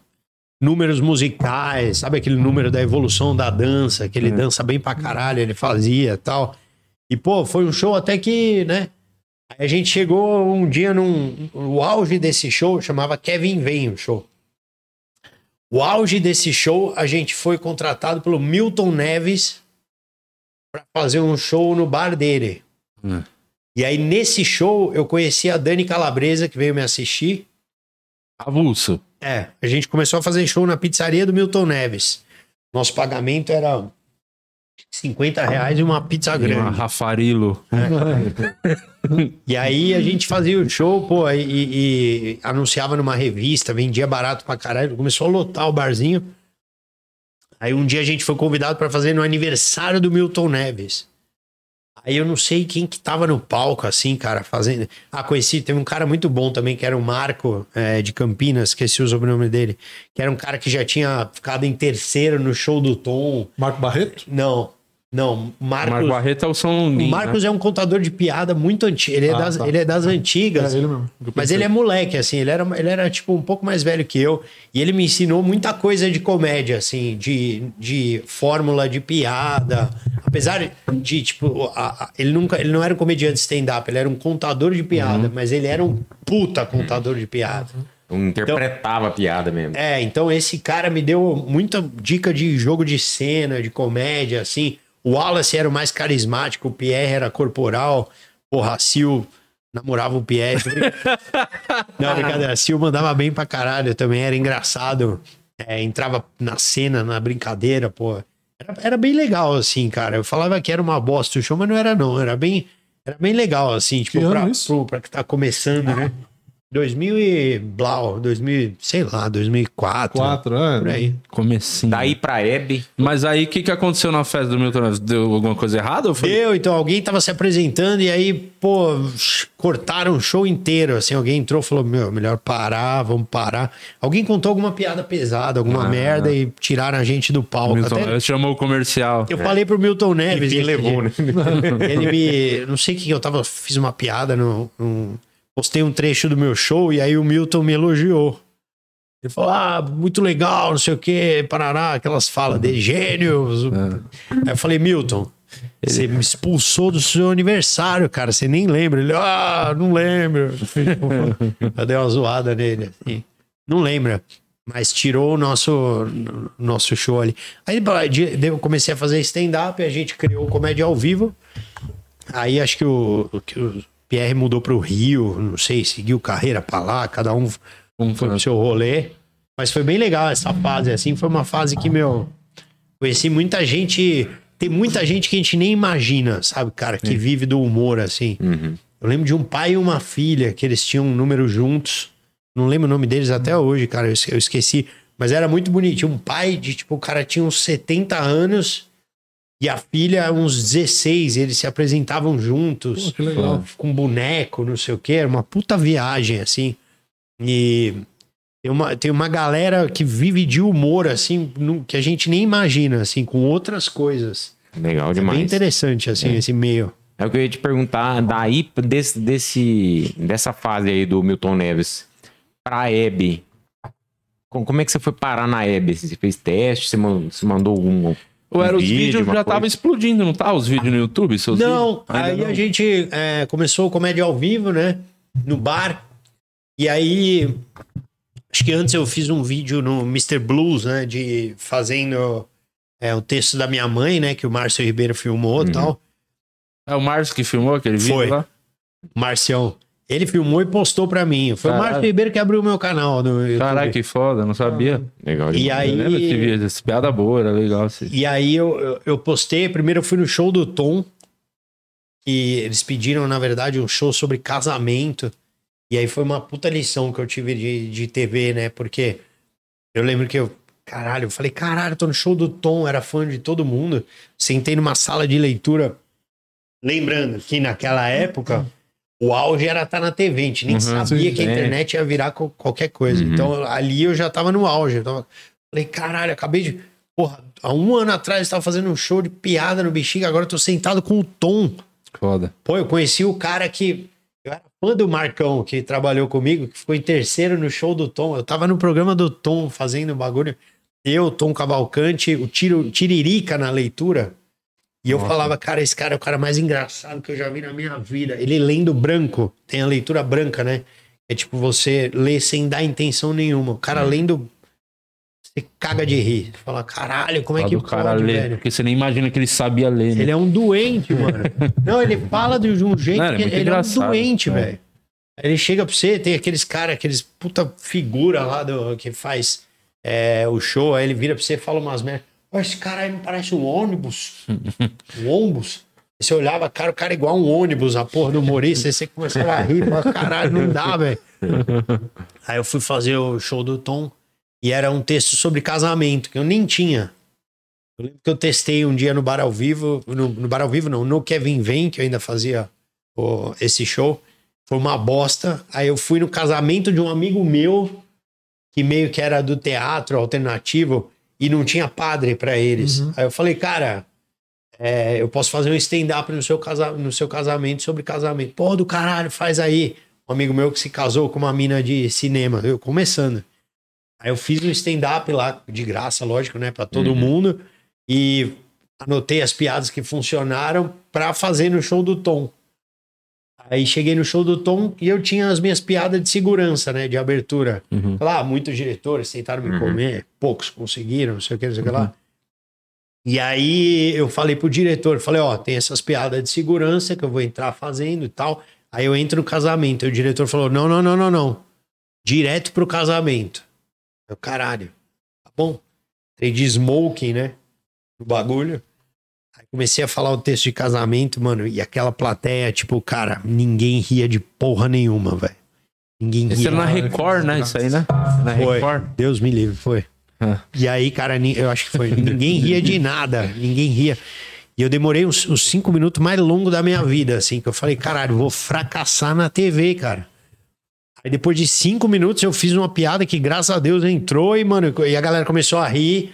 números musicais, sabe aquele número da evolução da dança, que ele uhum. dança bem pra caralho, ele fazia tal. E, pô, foi um show até que, né? Aí a gente chegou um dia num. O auge desse show chamava Kevin Vem o show. O auge desse show, a gente foi contratado pelo Milton Neves para fazer um show no bar dele. Hum. E aí, nesse show, eu conheci a Dani Calabresa, que veio me assistir. Avulso. É, a gente começou a fazer show na pizzaria do Milton Neves. Nosso pagamento era 50 reais e uma pizza Uma grande. Rafarilo. E aí a gente fazia o show, pô, e, e anunciava numa revista, vendia barato pra caralho. Começou a lotar o barzinho. Aí um dia a gente foi convidado pra fazer no aniversário do Milton Neves. Aí eu não sei quem que tava no palco, assim, cara, fazendo. Ah, conheci, teve um cara muito bom também, que era o Marco é, de Campinas, esqueci o sobrenome dele. Que era um cara que já tinha ficado em terceiro no show do Tom. Marco Barreto? Não, não, Marcos. Marco Barreto é o São O Longuinho. Marcos é um contador de piada muito antigo. Ele, é Ah, das, tá. ele é das antigas. É ele mesmo. Mas ele é moleque, assim. Ele era, ele era, tipo, um pouco mais velho que eu. E ele me ensinou muita coisa de comédia, assim. De, de fórmula de piada. Apesar de, tipo... a- a- ele, nunca, ele não era um comediante stand-up. Ele era um contador de Uhum. piada. Mas ele era um puta contador de piada. Eu interpretava a piada mesmo. É, então esse cara me deu muita dica de jogo de cena, de comédia, assim. O Wallace era o mais carismático, o Pierre era corporal. Porra, a Sil namorava o Pierre. Não, brincadeira. A Sil mandava bem pra caralho também, era engraçado. É, entrava na cena, na brincadeira, pô. Era, era bem legal, assim, cara. Eu falava que era uma bosta o show, mas não era, não. Era bem, era bem legal, assim, tipo, Que pra, pro- pra que tá começando, né? 2000 e blau, 2000, sei lá, 2004. Quatro, é. Por aí. Comecinho. Daí pra Hebe, Mas aí, o que, que aconteceu na festa do Milton Neves? Deu alguma coisa errada? Ou foi... Deu, então alguém tava se apresentando e aí, pô, cortaram o show inteiro. Assim, alguém entrou e falou: Meu, melhor parar, vamos parar. Alguém contou alguma piada pesada, alguma Ah. merda e tiraram a gente do palco. Milton Até- Neves chamou o comercial. eu falei pro Milton Neves. esse levou, né? Ele me. Não sei o que eu tava. Fiz uma piada no. no- postei um trecho do meu show e aí o Milton me elogiou. Ele falou: Ah, muito legal, não sei o que, parará, aquelas falas de gênios. Aí eu falei, Milton, você me expulsou do seu aniversário, cara. Você nem lembra. Ele, ah, não lembro. eu dei uma zoada nele. assim. Não lembra. Mas tirou o nosso, nosso show ali. Aí eu comecei a fazer stand-up, a gente criou comédia ao vivo. Aí acho que o, que o Pierre mudou para o Rio, não sei, seguiu carreira para lá, cada um Um foi pro seu rolê. Mas foi bem legal essa fase, assim. Foi uma fase que, meu, conheci muita gente. Tem muita gente que a gente nem imagina, sabe, cara, que vive do humor, assim. Eu lembro de um pai e uma filha, que eles tinham um número juntos. Não lembro o nome deles até hoje, cara, eu esqueci. Mas era muito bonito. Um pai de, tipo, o cara tinha uns 70 anos e a filha uns 16. E eles se apresentavam juntos Pô, que legal. com boneco, não sei o que, era uma puta viagem, assim. E tem uma, tem uma galera que vive de humor, assim, no- que a gente nem imagina, assim, com outras coisas. legal É bem demais. interessante, assim, esse meio. É o que eu ia te perguntar, daí desse, desse, dessa fase aí do Milton Neves pra Hebe, com- como é que você foi parar na Hebe? Você fez teste? Você man- você mandou algum. Ou era um os vídeos uma já estavam explodindo, não tá? Os vídeos no YouTube? Seus Não, vídeos? Aí não? a gente é, começou o comédia ao vivo, né? No bar. E aí, acho que antes eu fiz um vídeo no Mr. Blues, né? De fazendo é, o texto da minha mãe, né? Que o Márcio Ribeiro filmou e tal. É o Márcio que filmou aquele vídeo Foi. lá? Marcião. Ele filmou e postou pra mim. Foi o Caralho. Márcio Ribeiro que abriu o meu canal no YouTube. Caralho, que foda, não sabia. Legal E aí, Eu lembro vídeo, essa piada boa, era legal. Assim. e aí eu, eu, eu postei. Primeiro eu fui no show do Tom. E eles pediram, na verdade, um show sobre casamento. E aí foi uma puta lição que eu tive de, de TV, né? Porque eu lembro que eu. Caralho, eu falei, caralho, tô no show do Tom, era fã de todo mundo. Sentei numa sala de leitura. Lembrando que naquela época o auge era estar na TV, a gente nem Uhum, sabia que a internet ia virar qualquer coisa. Uhum. Então ali eu já tava no auge. Eu tava... Falei, caralho, acabei de. Porra, há um ano atrás eu tava fazendo um show de piada no bexiga, agora eu tô sentado com o Tom. Foda. Pô, eu conheci o cara que. Eu era fã do Marcão, que trabalhou comigo, que ficou em terceiro no show do Tom. Eu tava no programa do Tom fazendo bagulho. Eu, Tom Cavalcante, o Tiro, Tiririca na leitura. E eu falava, cara, esse cara é o cara mais engraçado que eu já vi na minha vida. Ele lendo branco, tem a leitura branca, né? É tipo você lê sem dar intenção nenhuma. O cara lendo, você caga de rir. Você fala, caralho, como é Fala que do pode, cara ler, velho? Porque você nem imagina que ele sabia ler, né? Ele é um doente, mano. Não, ele fala de um jeito Não, é que muito ele é um doente, é. velho. Ele chega pra você, tem aqueles caras, aqueles puta figura lá do, que faz é, o show, aí ele vira pra você e fala umas merdas. Ó, esse cara aí não parece um ônibus. um ônibus. Você olhava, cara, o cara é igual um ônibus, a porra do humorista, aí você começava a rir, fala, caralho, não dá, velho. Aí eu fui fazer o show do Tom e era um texto sobre casamento, que eu nem tinha. Eu lembro que eu testei um dia no Bar ao Vivo, no, no Bar ao Vivo não, no Kevin Vem, que eu ainda fazia esse show. Foi uma bosta. Aí eu fui no casamento de um amigo meu, que meio que era do teatro alternativo, e não tinha padre pra eles. Aí eu falei, cara, é, eu posso fazer um stand-up no, seu casa- no seu casamento sobre casamento. Porra do caralho, faz aí. Um amigo meu que se casou com uma mina de cinema, eu começando. Aí eu fiz um stand-up lá, de graça, lógico, né, pra todo mundo. E anotei as piadas que funcionaram pra fazer no show do Tom. Aí cheguei no show do Tom e eu tinha as minhas piadas de segurança, né, de abertura. Lá, muitos diretores tentaram me comer, poucos conseguiram, não sei o que, não sei o que lá. E aí eu falei pro diretor, falei, ó, tem essas piadas de segurança que eu vou entrar fazendo e tal. Aí eu entro no casamento. E o diretor falou: não, não, não, não, não. Direto pro casamento. Eu, caralho, tá bom. Entrei de smoking, né? No bagulho. Comecei a falar o texto de casamento, mano. E aquela plateia, tipo, cara, ninguém ria de porra nenhuma, velho. Ninguém ria. era na Record, né? Isso aí, né? Na Foi. Record. Deus me livre, foi. Ah. E aí, cara, eu acho que foi. Ninguém ria de nada. Ninguém ria. E eu demorei os, os cinco minutos mais longos da minha vida, assim, que eu falei, caralho, vou fracassar na TV, cara. Aí depois de cinco minutos eu fiz uma piada que, graças a Deus, entrou e, mano, e a galera começou a rir.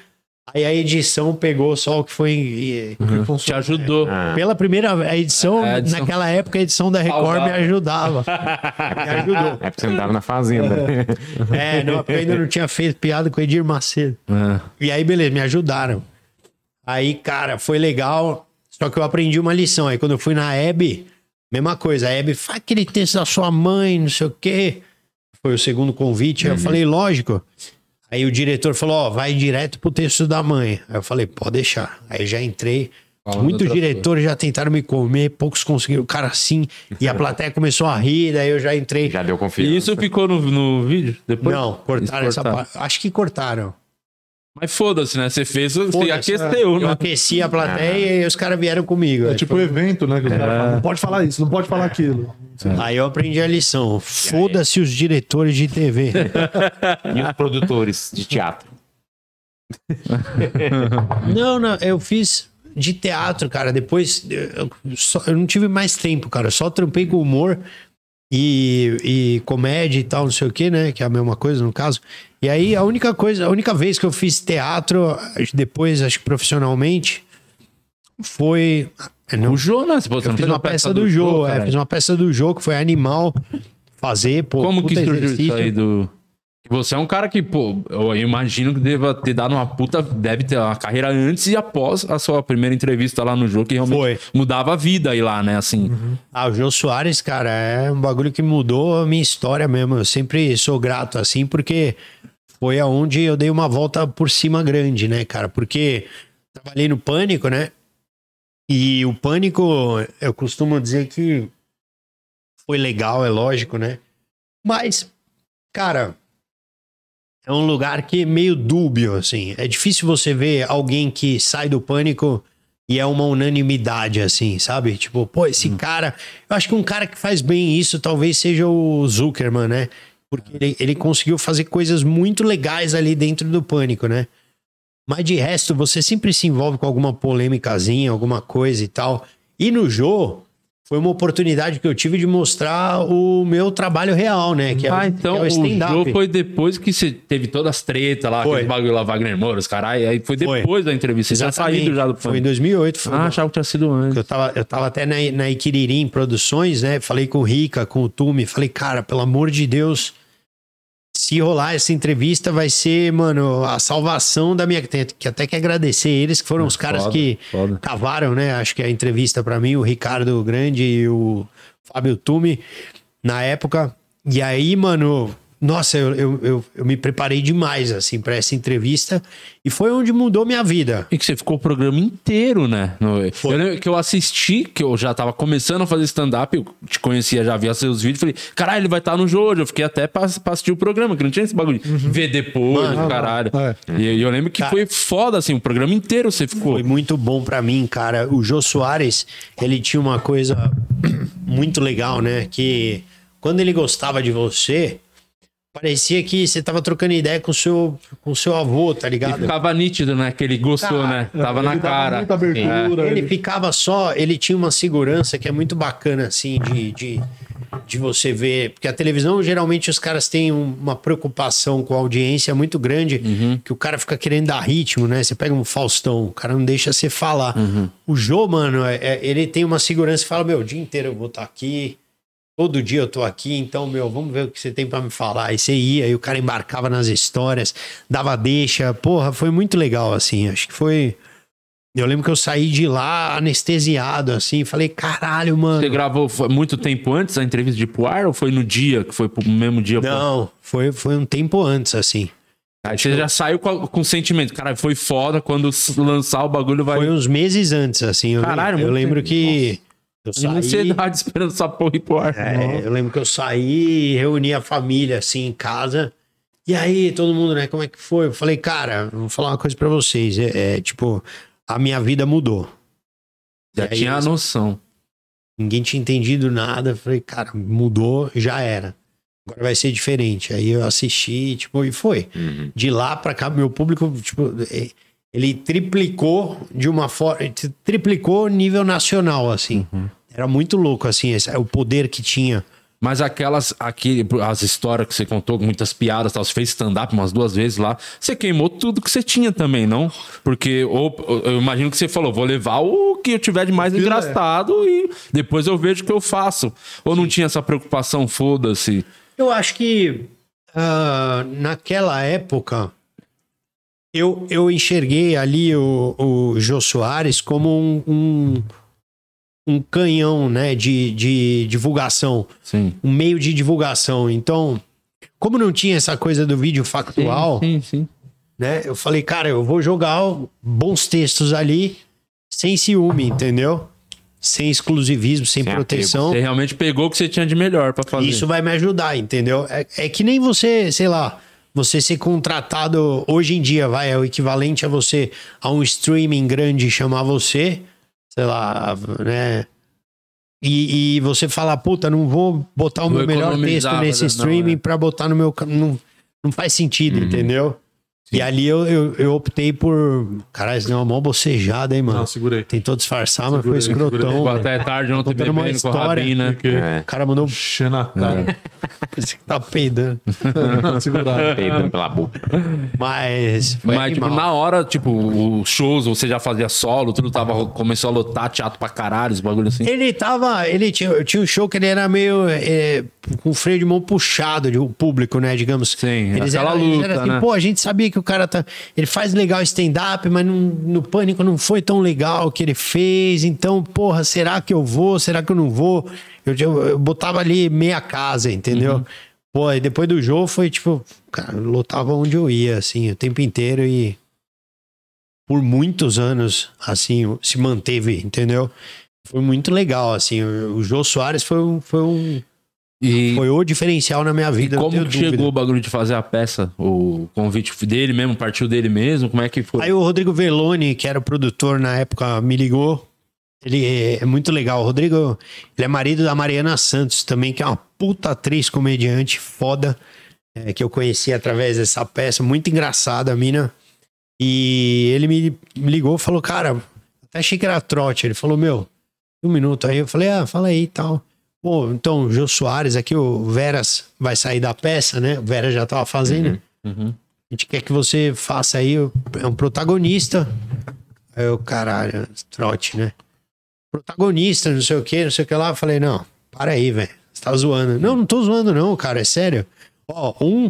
Aí a edição pegou só o que foi. e- Te ajudou. Pela primeira a edição, É, a edição- naquela época, a edição da Record Salvava. me ajudava. me ajudou. É porque você não tava na fazenda. É, não, porque eu ainda não tinha feito piada com o Edir Macedo. É. E aí, beleza, me ajudaram. Aí, cara, foi legal. Só que eu aprendi uma lição. Aí, quando eu fui na Hebe, mesma coisa. A Hebe, faz aquele texto da sua mãe, não sei o quê. Foi o segundo convite. Aí eu falei, lógico. Aí o diretor falou, ó, vai direto pro texto da mãe. Aí eu falei, pode deixar. Aí já entrei. Falando Muitos diretores já tentaram me comer, poucos conseguiram. O cara assim. E a plateia começou a rir, daí eu já entrei. Já deu confiança. E isso ficou no, no vídeo? Depois? Não, cortaram Eles essa parte. Acho que cortaram. Mas foda-se, né? Você fez, você aqueceu, Eu né? aqueci a plateia e os caras vieram comigo. É tipo evento, né? Que os caras falam, não pode falar isso, não pode falar aquilo. Aí eu aprendi a lição. Foda-se os diretores de TV. E os produtores de teatro. não, não, eu fiz de teatro, cara. Depois eu, só- eu não tive mais tempo, cara. Eu só trampei com humor e, e comédia e tal, não sei o que, né? Que é a mesma coisa no caso. E aí a única coisa, a única vez que eu fiz teatro, depois, acho que profissionalmente, foi. é, não, O Jonas, pô, você eu não fiz uma peça do jogo, é, cara? fiz uma peça do jogo que foi animal fazer, pô. Como que surgiu isso exercício. aí do. Você é um cara que, pô, eu imagino que deva ter dado uma puta. Deve ter uma carreira antes e após a sua primeira entrevista lá no jogo, que realmente Foi. mudava a vida aí lá, né? Assim. Ah, o Jô Soares, cara, é um bagulho que mudou a minha história mesmo. Eu sempre sou grato assim, porque foi aonde eu dei uma volta por cima grande, né, cara? Porque trabalhei no Pânico, né? E o Pânico, eu costumo dizer que foi legal, é lógico, né? Mas, cara, é um lugar que é meio dúbio, assim. É difícil você ver alguém que sai do Pânico e é uma unanimidade, assim, sabe? Tipo, pô, esse cara. Eu acho que um cara que faz bem isso talvez seja o Zuckerman, né? Porque ele, ele conseguiu fazer coisas muito legais ali dentro do pânico, né? Mas de resto, você sempre se envolve com alguma polêmicazinha, alguma coisa e tal. E no Jô, foi uma oportunidade que eu tive de mostrar o meu trabalho real, né? Que é, ah, o- então que é o, o stand-up. jogo foi depois que você teve todas as tretas lá, Foi. aquele bagulho lá, Wagner Moura, os caralho. Aí foi Foi. depois da entrevista. Você já saído já do Foi em pânico. 2008. Foi Ah, achava que tinha sido antes. Eu tava, eu tava até na, na Iquiririm Produções, né? Falei com o Rica, com o Tumi. Falei, cara, pelo amor de Deus, se rolar essa entrevista, vai ser, mano, a salvação da minha. Que até que agradecer eles, que foram os caras foda, que foda. cavaram, né? Acho que a entrevista pra mim, o Ricardo Grande e o Fábio Tume, na época. E aí, mano, nossa, eu, eu, eu, eu me preparei demais, assim, pra essa entrevista. E foi onde mudou minha vida. E que você ficou o programa inteiro, né? No- eu lembro que eu assisti, que eu já tava começando a fazer stand-up, eu te conhecia, já via seus vídeos, falei, caralho, ele vai estar no Jojo. Eu fiquei até pra, pra assistir o programa, que não tinha esse bagulho. de Ver depois, Mano, caralho. é. E eu lembro que Cara. foi foda, assim, o programa inteiro você ficou. Foi muito bom pra mim, cara. O Jô Soares, ele tinha uma coisa muito legal, né? Que quando ele gostava de você, parecia que você tava trocando ideia com o seu, com o seu avô, tá E ligado? ficava nítido, né? Que ele gostou, Cara, né? Tava na Ele cara. muita abertura. Ele ele- ficava só, ele tinha uma segurança que é muito bacana, assim, de, de, de você ver. Porque a televisão, geralmente, os caras têm um- uma preocupação com a audiência muito grande, que o cara fica querendo dar ritmo, né? Você pega um Faustão, o cara não deixa você falar. O Jô, mano, é- é- ele tem uma segurança e fala: Meu, o dia inteiro eu vou estar aqui. Todo dia eu tô aqui, então, meu, vamos ver o que você tem pra me falar. Aí você ia, aí o cara embarcava nas histórias, dava deixa. Porra, foi muito legal, assim. Acho que foi. Eu lembro que eu saí de lá anestesiado, assim. Falei, caralho, mano. Você gravou muito tempo antes da entrevista de ir pro ar ou foi no dia, que foi pro mesmo dia? pro- Não, foi, foi um tempo antes, assim. Aí você já saiu com, a- com sentimento. Cara, foi foda quando lançar o bagulho vai. Foi uns meses antes, assim. Eu, Caralho, eu muito lembro tempo. que. Eu saí. ansiedade esperando essa porra ir pro ar. É, eu lembro que eu saí, reuni a família assim em casa. E aí, todo mundo, né? Como é que foi? Eu falei, cara, vou falar uma coisa pra vocês. É, é, tipo, a minha vida mudou. Já aí tinha a noção. Ninguém tinha entendido nada. Eu Falei, cara, mudou, já era. Agora vai ser diferente. Aí eu assisti, tipo, e foi. De lá pra cá, meu público, tipo, é, ele triplicou de uma forma. Triplicou nível nacional, assim. Era muito louco, assim, esse, o poder que tinha. Mas aquelas, aqui, as histórias que você contou, com muitas piadas, tal, você fez stand-up umas duas vezes lá, você queimou tudo que você tinha também, não? Porque ou, eu imagino que você falou, vou levar o que eu tiver de mais engraçado e depois eu vejo o que eu faço. Ou não tinha essa preocupação, foda-se. Eu acho que ah, naquela época eu, eu enxerguei ali o, o Jô Soares como um, um, um canhão né, de, de divulgação, Sim. um meio de divulgação. Então, como não tinha essa coisa do vídeo factual, Sim, sim. né? Eu falei, cara, eu vou jogar bons textos sem ciúme, entendeu? Sem exclusivismo, sem, Sem proteção. Você realmente pegou o que você tinha de melhor pra fazer. Isso vai me ajudar, entendeu? É, é que nem você, sei lá, você ser contratado hoje em dia, vai, é o equivalente a você, a um streaming grande chamar você, sei lá, né? E, e você falar, puta, não vou botar o Vou meu melhor texto nesse não, streaming é. pra botar no meu. Não, não faz sentido, entendeu? E ali eu, eu, eu optei por. Caralho, isso deu uma mó bocejada, hein, mano? Não, segurei. Tentou disfarçar, mas foi Segurei, segurei. escrotão. Até tarde ontem Contando uma bebendo com o história. Rabina. Porque O cara mandou. enchendo a cara. Você que tá peidando. Segurado. Peidando pela boca. Mas. Foi Mas, tipo, na hora, tipo, os shows, você já fazia solo, tudo tava, começou a lotar teatro pra caralho, esse bagulho assim. Ele tava. Ele tinha, tinha um show que ele era meio. é, com o freio de mão puxado, de, o público, né? Digamos. Sim, eles aquela eram, eles luta, eram assim, né? pô, a gente sabia que o cara tá. Ele faz legal stand-up, mas não- no pânico não foi tão legal o que ele fez. Então, porra, será que eu vou? Será que eu não vou? Eu, eu, eu botava ali meia casa, entendeu? Uhum. Pô, e depois do jogo foi tipo, cara, eu lotava onde eu ia, assim, o tempo inteiro e por muitos anos, assim, se manteve, entendeu? Foi muito legal, assim, o, Jô Soares foi foi um, E, foi o diferencial na minha vida, como dúvida. chegou o bagulho de fazer a peça? O convite dele mesmo, partiu dele mesmo? Como é que foi? Aí o Rodrigo Veloni, que era o produtor na época, me ligou. Ele é, é muito legal. O Rodrigo, ele é marido da Mariana Santos também, que é uma puta atriz comediante foda, é, que eu conheci através dessa peça, muito engraçada a mina. E ele me me ligou e falou, cara, até achei que era trote. Ele falou, meu, um minuto. Aí eu falei, ah, fala aí e tal. Pô, então, o Jô Soares aqui, o Veras vai sair da peça, né? O Veras já tava fazendo. Uhum. A gente quer que você faça aí, é um protagonista. Aí eu, caralho, trote, né? Protagonista, não sei o que, não sei o que lá. Eu falei, não, para aí, velho. Você tá zoando. Não, não tô zoando, não, cara, é sério. Ó, um,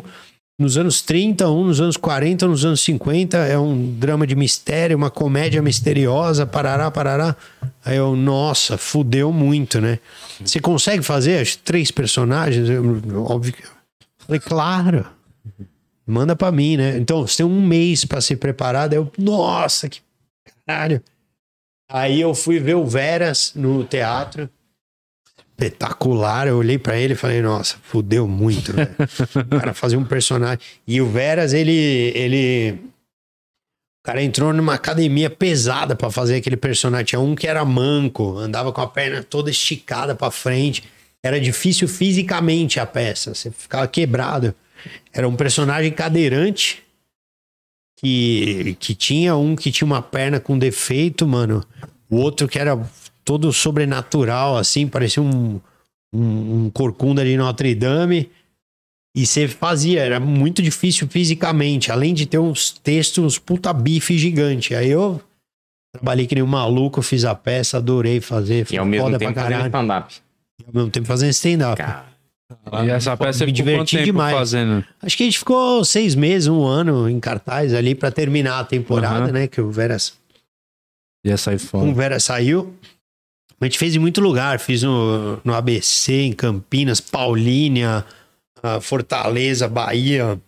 nos anos 30, um nos anos 40, um nos anos 50. É um drama de mistério, uma comédia misteriosa, parará, parará. Aí eu, nossa, fudeu muito, né? Você consegue fazer as três personagens? Óbvio que. Falei, claro. Manda pra mim, né? Então, você tem um mês para se preparar. Daí eu, nossa, que caralho. Aí eu fui ver o Veras no teatro espetacular. Eu olhei para ele e falei, nossa, fudeu muito, né? o cara fazia um personagem. E o Veras, ele. ele... O cara entrou numa academia pesada para fazer aquele personagem. Tinha um que era manco, andava com a perna toda esticada para frente. Era difícil fisicamente a peça, você ficava quebrado. Era um personagem cadeirante que, que tinha um que tinha uma perna com defeito, mano. O outro que era todo sobrenatural, assim, parecia um, um, um corcunda de Notre Dame. E você fazia, era muito difícil fisicamente, além de ter uns textos, uns puta bife gigante. Aí eu trabalhei que nem um maluco, fiz a peça, adorei fazer. E ao mesmo tempo fazendo stand-up. E ao mesmo tempo fazendo stand-up. E essa peça me diverti demais. Fazendo? Acho que a gente ficou seis meses, um ano em cartaz ali para terminar a temporada, uhum. né? Que o Veras. Ia sair fora. O Vera saiu. A gente fez em muito lugar. Fiz no, no ABC, em Campinas, Paulínia, Fortaleza, Bahia.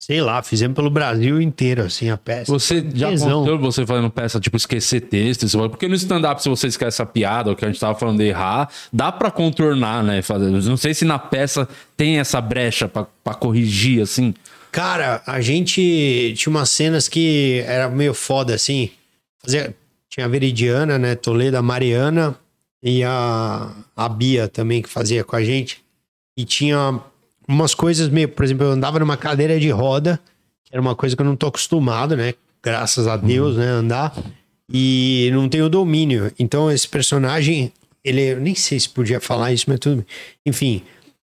Sei lá, fizemos pelo Brasil inteiro, assim, a peça. Você já Tesão. contou você fazendo peça, tipo, esquecer texto? Porque no stand-up, se você esquece a piada, ou que a gente tava falando de errar, dá para contornar, né? Fazer. Não sei se na peça tem essa brecha para corrigir, assim. Cara, a gente tinha umas cenas que era meio foda, assim. Fazia, tinha a Veridiana, né? Toledo, a Mariana e a, a Bia também que fazia com a gente. E tinha umas coisas meio, por exemplo, eu andava numa cadeira de roda, que era uma coisa que eu não tô acostumado, né? Graças a Deus, né? Andar. E não tenho domínio. Então esse personagem, ele, eu nem sei se podia falar isso, mas tudo bem. Enfim,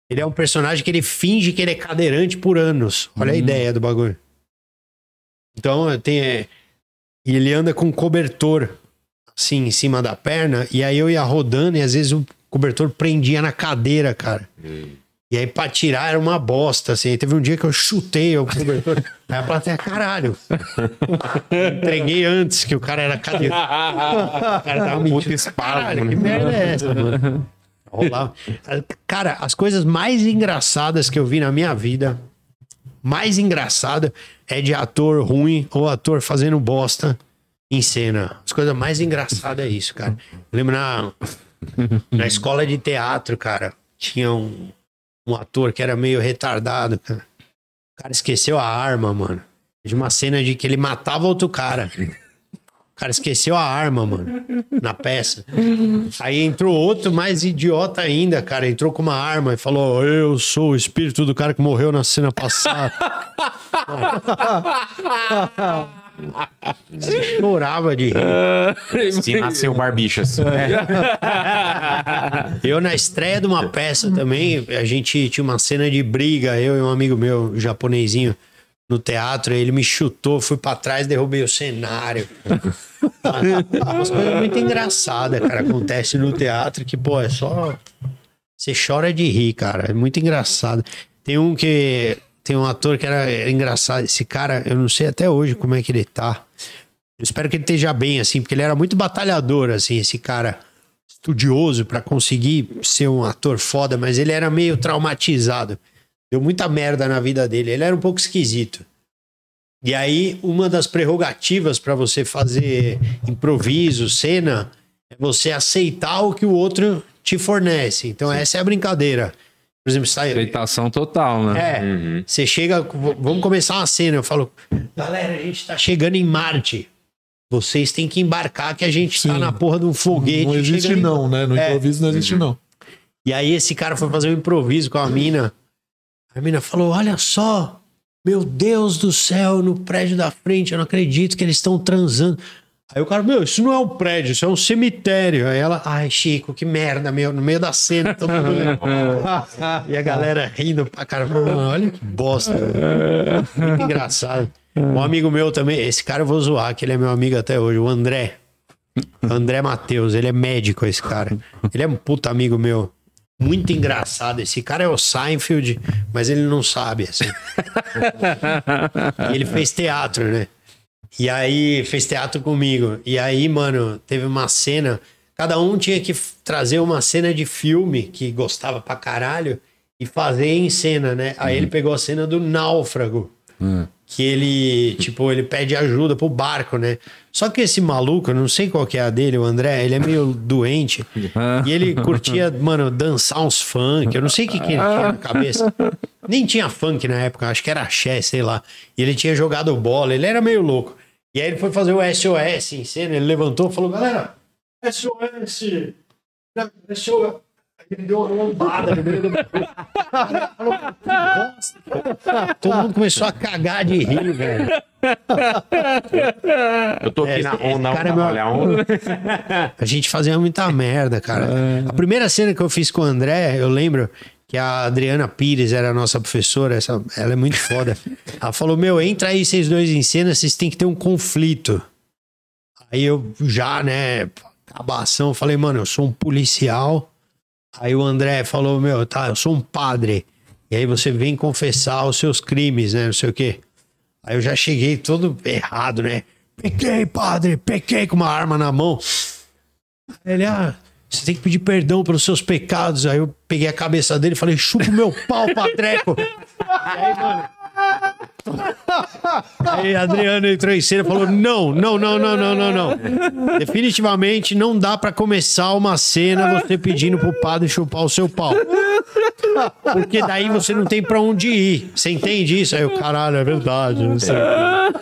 ele é um personagem que ele finge que ele é cadeirante por anos. Olha a uhum. ideia do bagulho. Então tem e ele anda com um cobertor, assim, em cima da perna. E aí eu ia rodando e às vezes o cobertor prendia na cadeira, cara. E aí pra tirar era uma bosta, assim. Teve um dia que eu chutei o cobertor. aí a plateia, caralho. Entreguei antes que o cara era cadeira. o cara tava mentindo. Caralho, que merda é essa, mano? Rolava. Cara, as coisas mais engraçadas que eu vi na minha vida mais engraçada é de ator ruim ou ator fazendo bosta em cena. As coisas mais engraçadas é isso, cara. Eu lembro na, na escola de teatro, cara, tinha um, um ator que era meio retardado, cara. O cara esqueceu a arma, mano. De uma cena de que ele matava outro cara cara esqueceu a arma, mano, na peça. Aí entrou outro mais idiota ainda, cara. Entrou com uma arma e falou: Eu sou o espírito do cara que morreu na cena passada. chorava de rir. Se nasceu barbichas. É. Eu, na estreia de uma peça também, a gente tinha uma cena de briga, eu e um amigo meu, japonesinho no teatro, ele me chutou, fui para trás, derrubei o cenário. Umas coisas muito engraçadas, cara, acontece no teatro que, pô, é só. Você chora de rir, cara. É muito engraçado. Tem um que. Tem um ator que era engraçado. Esse cara, eu não sei até hoje como é que ele tá. Eu espero que ele esteja bem, assim, porque ele era muito batalhador, assim, esse cara estudioso para conseguir ser um ator foda, mas ele era meio traumatizado. Deu muita merda na vida dele. Ele era um pouco esquisito. E aí, uma das prerrogativas para você fazer improviso, cena, é você aceitar o que o outro te fornece. Então, Sim. essa é a brincadeira. Por exemplo, sai. Aceitação total, né? É. Uhum. Você chega. Vamos começar uma cena. Eu falo, galera, a gente tá chegando em Marte. Vocês têm que embarcar que a gente tá Sim. tá na porra de um foguete. Não existe, não, né? No é. improviso não existe, não. E aí, esse cara foi fazer um improviso com a mina. A menina falou: Olha só, meu Deus do céu, no prédio da frente, eu não acredito que eles estão transando. Aí o cara, meu, isso não é um prédio, isso é um cemitério. Aí ela, ai, Chico, que merda, meu, no meio da cena. Todo mundo... e a galera rindo pra caramba. Olha que bosta. Muito engraçado. Um amigo meu também, esse cara eu vou zoar, que ele é meu amigo até hoje, o André. André Matheus, ele é médico, esse cara. Ele é um puta amigo meu. Muito engraçado. Esse cara é o Seinfeld, mas ele não sabe, assim. ele fez teatro, né? E aí, fez teatro comigo. E aí, mano, teve uma cena. Cada um tinha que trazer uma cena de filme que gostava pra caralho e fazer em cena, né? Aí ele pegou a cena do náufrago. Que ele, tipo, ele pede ajuda pro barco, né? Só que esse maluco, eu não sei qual que é a dele, o André, ele é meio doente. e ele curtia, mano, dançar uns funk. Eu não sei o que, que ele tinha na cabeça. Nem tinha funk na época, acho que era axé, sei lá. E ele tinha jogado bola, ele era meio louco. E aí ele foi fazer o SOS em cena, ele levantou e falou, galera, SOS! SOS! Ele deu uma lombada no meio do Falou, "Que bosta." Todo mundo começou a cagar de rir, velho. Eu tô aqui É, na onda, cara é meu- olha a onda. A gente fazia muita merda, cara. A primeira cena que eu fiz com o André, eu lembro que a Adriana Pires era a nossa professora, essa, ela é muito foda. Ela falou: Meu, entra aí vocês dois em cena, vocês têm que ter um conflito. Aí eu já, né, acabação, falei: Mano, eu sou um policial. Aí o André falou: Meu, tá, eu sou um padre. E aí você vem confessar os seus crimes, né, não sei o quê. Aí eu já cheguei todo errado, né? Pequei, padre, pequei com uma arma na mão. Ele, ah, você tem que pedir perdão pelos seus pecados. Aí eu peguei a cabeça dele e falei, chupa o meu pau, patreco. aí, mano. Aí a Adriana entrou em cena e falou: não, não, não, não, não, não, não. Definitivamente não dá pra começar uma cena você pedindo pro padre chupar o seu pau. Porque daí você não tem pra onde ir. Você entende isso? Aí o caralho, é verdade. Não sei. A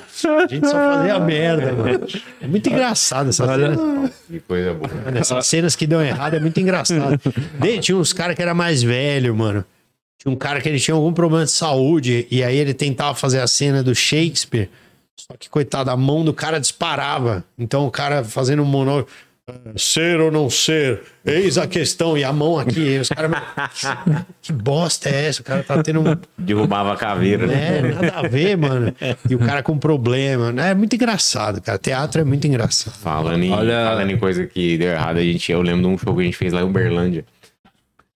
gente só fazia merda, mano. É muito engraçado essa cena. Que coisa boa. Essas cenas que dão errado é muito engraçado. Tinha uns caras que era mais velho, mano. Tinha um cara que ele tinha algum problema de saúde e aí ele tentava fazer a cena do Shakespeare. Só que, coitado, a mão do cara disparava. Então o cara fazendo um monólogo. "Ah, Ser ou não ser? Eis a questão. E a mão aqui. E os caras. Que bosta é essa? O cara tá tendo um. Derrubava a caveira, né? É, nada a ver, mano. E o cara com problema. É muito engraçado, cara. Teatro é muito engraçado. Falando em, Olha- falando em coisa que deu errado, a gente, eu lembro de um show que a gente fez lá em Uberlândia.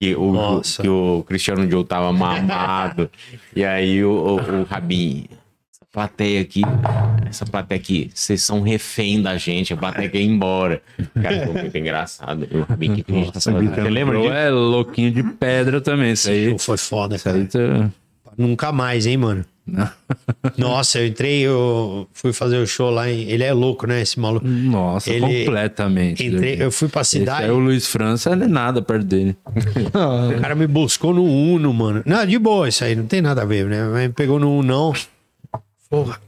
Que o, Nossa. que o Cristiano Joe tava mamado. e aí o, o, o Rabin, essa plateia aqui, essa plateia aqui, vocês são refém da gente, a plateia quer ir embora. Cara, foi muito engraçado. O Rabin, que triste. Você lembra Joe disso? é louquinho de pedra também. Isso aí. Foi foda, Isso cara. aí tá- Nunca mais, hein, mano? Nossa, eu entrei, eu fui fazer o show lá em. Ele é louco, né, esse maluco? Nossa, Ele- completamente. Entrei, eu fui pra Esse cidade, aí, o Luiz França não é nada perto dele. o cara me buscou no Uno, mano. Não, de boa, isso aí não tem nada a ver, né? Mas me pegou no Uno, não. Porra,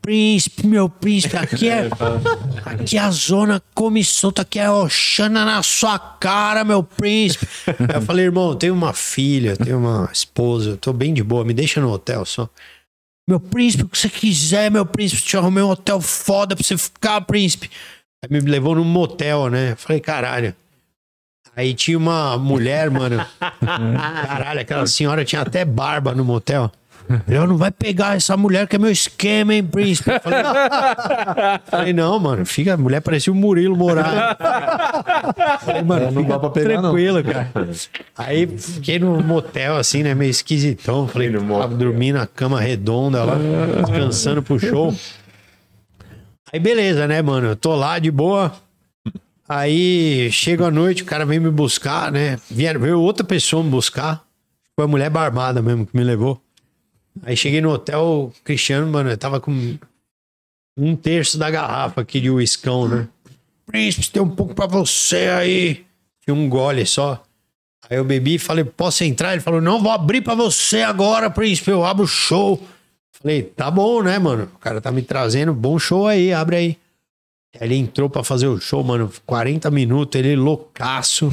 príncipe, meu príncipe, aqui é. Aqui é a zona come solta, aqui é Oxana na sua cara, meu príncipe. Aí eu falei, irmão, eu tenho uma filha, eu tenho uma esposa, eu tô bem de boa, me deixa no hotel só. Meu príncipe, o que você quiser, meu príncipe, te arrumei um hotel foda pra você ficar, príncipe. Aí me levou num motel, né? Falei, caralho. Aí tinha uma mulher, mano. Caralho, aquela senhora tinha até barba no motel. Eu não vai pegar essa mulher que é meu esquema, hein, príncipe? Eu Falei, falei, não, mano, fica, a mulher parecia o Murilo Moraes. Falei, mano, Não fica dá pra pegar, não. tranquilo, cara. Aí fiquei no motel, assim, né, meio esquisitão. Falei, tava dormindo na cama redonda lá, descansando pro show. Aí beleza, né, mano? Eu tô lá de boa. Aí chego à noite, o cara vem me buscar, né? Vieram, veio outra pessoa me buscar. Foi a mulher barbada mesmo que me levou. Aí cheguei no hotel, o Cristiano, mano, eu tava com um terço da garrafa aqui de uiscão, né? Príncipe, tem um pouco pra você aí. Tinha um gole só. Aí eu bebi e falei, posso entrar? Ele falou, não, vou abrir pra você agora, príncipe, eu abro o show. Falei, tá bom, né, mano? O cara tá me trazendo, bom show aí, abre aí. Aí ele entrou pra fazer o show, mano, 40 minutos, ele loucaço.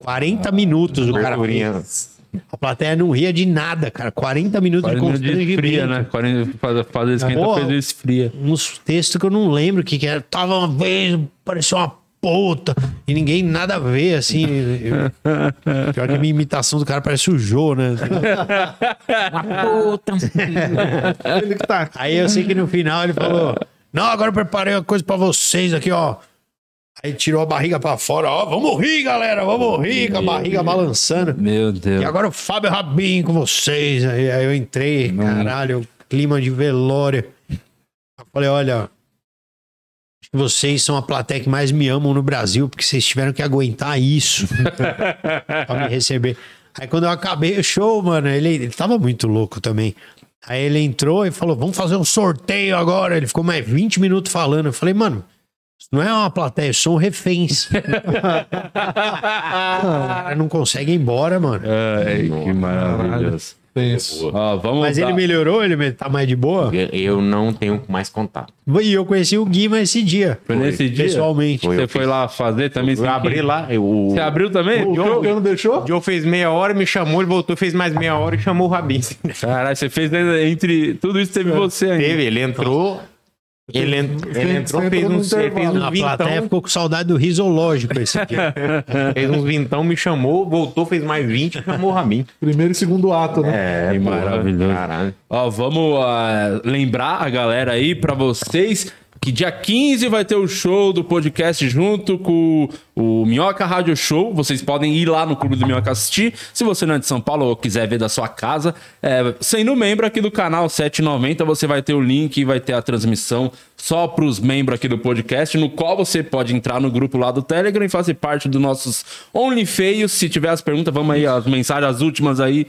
40 minutos o cara fez. A plateia não ria de nada, cara. 40 minutos 40 de constrangimento. esfria, né? 40, faz, faz esquenta, Porra. fez esfria. Uns textos que eu não lembro o que, que era. Tava uma vez, parecia uma puta. E ninguém nada a ver, assim. Eu- Pior que a minha imitação do cara parece o Jô, né? Que tá Aí eu sei que no final ele falou: Não, agora eu preparei uma coisa pra vocês aqui, ó. Aí tirou a barriga pra fora, ó, vamos rir, galera, vamos rir, com a barriga balançando. Meu Deus. E agora o Fábio Rabin com vocês. Aí, aí eu entrei, caralho, clima de velório. Eu falei, olha, vocês são a plateia que mais me amam no Brasil, porque vocês tiveram que aguentar isso pra me receber. Aí quando eu acabei o show, mano, ele, ele tava muito louco também. Aí ele entrou e falou, vamos fazer um sorteio agora. Ele ficou mais 20 minutos falando. Eu falei, mano, não é uma plateia, são reféns. o cara não consegue ir embora, mano. Ai, que maravilhoso. Tenso. Ó, vamos Mas dar- ele melhorou? Ele tá mais de boa? Eu- não tenho mais contato. E eu conheci o Guima esse dia. Foi nesse dia? Pessoalmente. Foi. Você foi fiz. lá fazer também? Eu abri lá, eu, Você abriu também? O Joe não deixou? o Joe fez meia hora, me chamou, ele voltou, fez mais meia hora e chamou o Rabin. Caralho, você fez entre. Tudo isso teve você ainda. Teve, ele entrou. Ele, ele entrou, fez ele fez uns A plateia vintão, ficou com saudade do risológico esse dia. fez uns vintão, me chamou, voltou, fez mais 20 e chamou o Rabin. Primeiro e segundo ato, né? É, maravilhoso. Caralho. Ó, vamos ah, lembrar a galera aí pra vocês que dia 15 vai ter o show do podcast junto com o Minhoca Rádio Show. Vocês podem ir lá no Clube do Minhoca assistir. Se você não é de São Paulo ou quiser ver da sua casa, é, sendo membro aqui do canal 790, você vai ter o link e vai ter a transmissão só pros membros aqui do podcast, no qual você pode entrar no grupo lá do Telegram e fazer parte dos nossos Only Feios. Se tiver as perguntas, vamos aí, as mensagens, as últimas aí,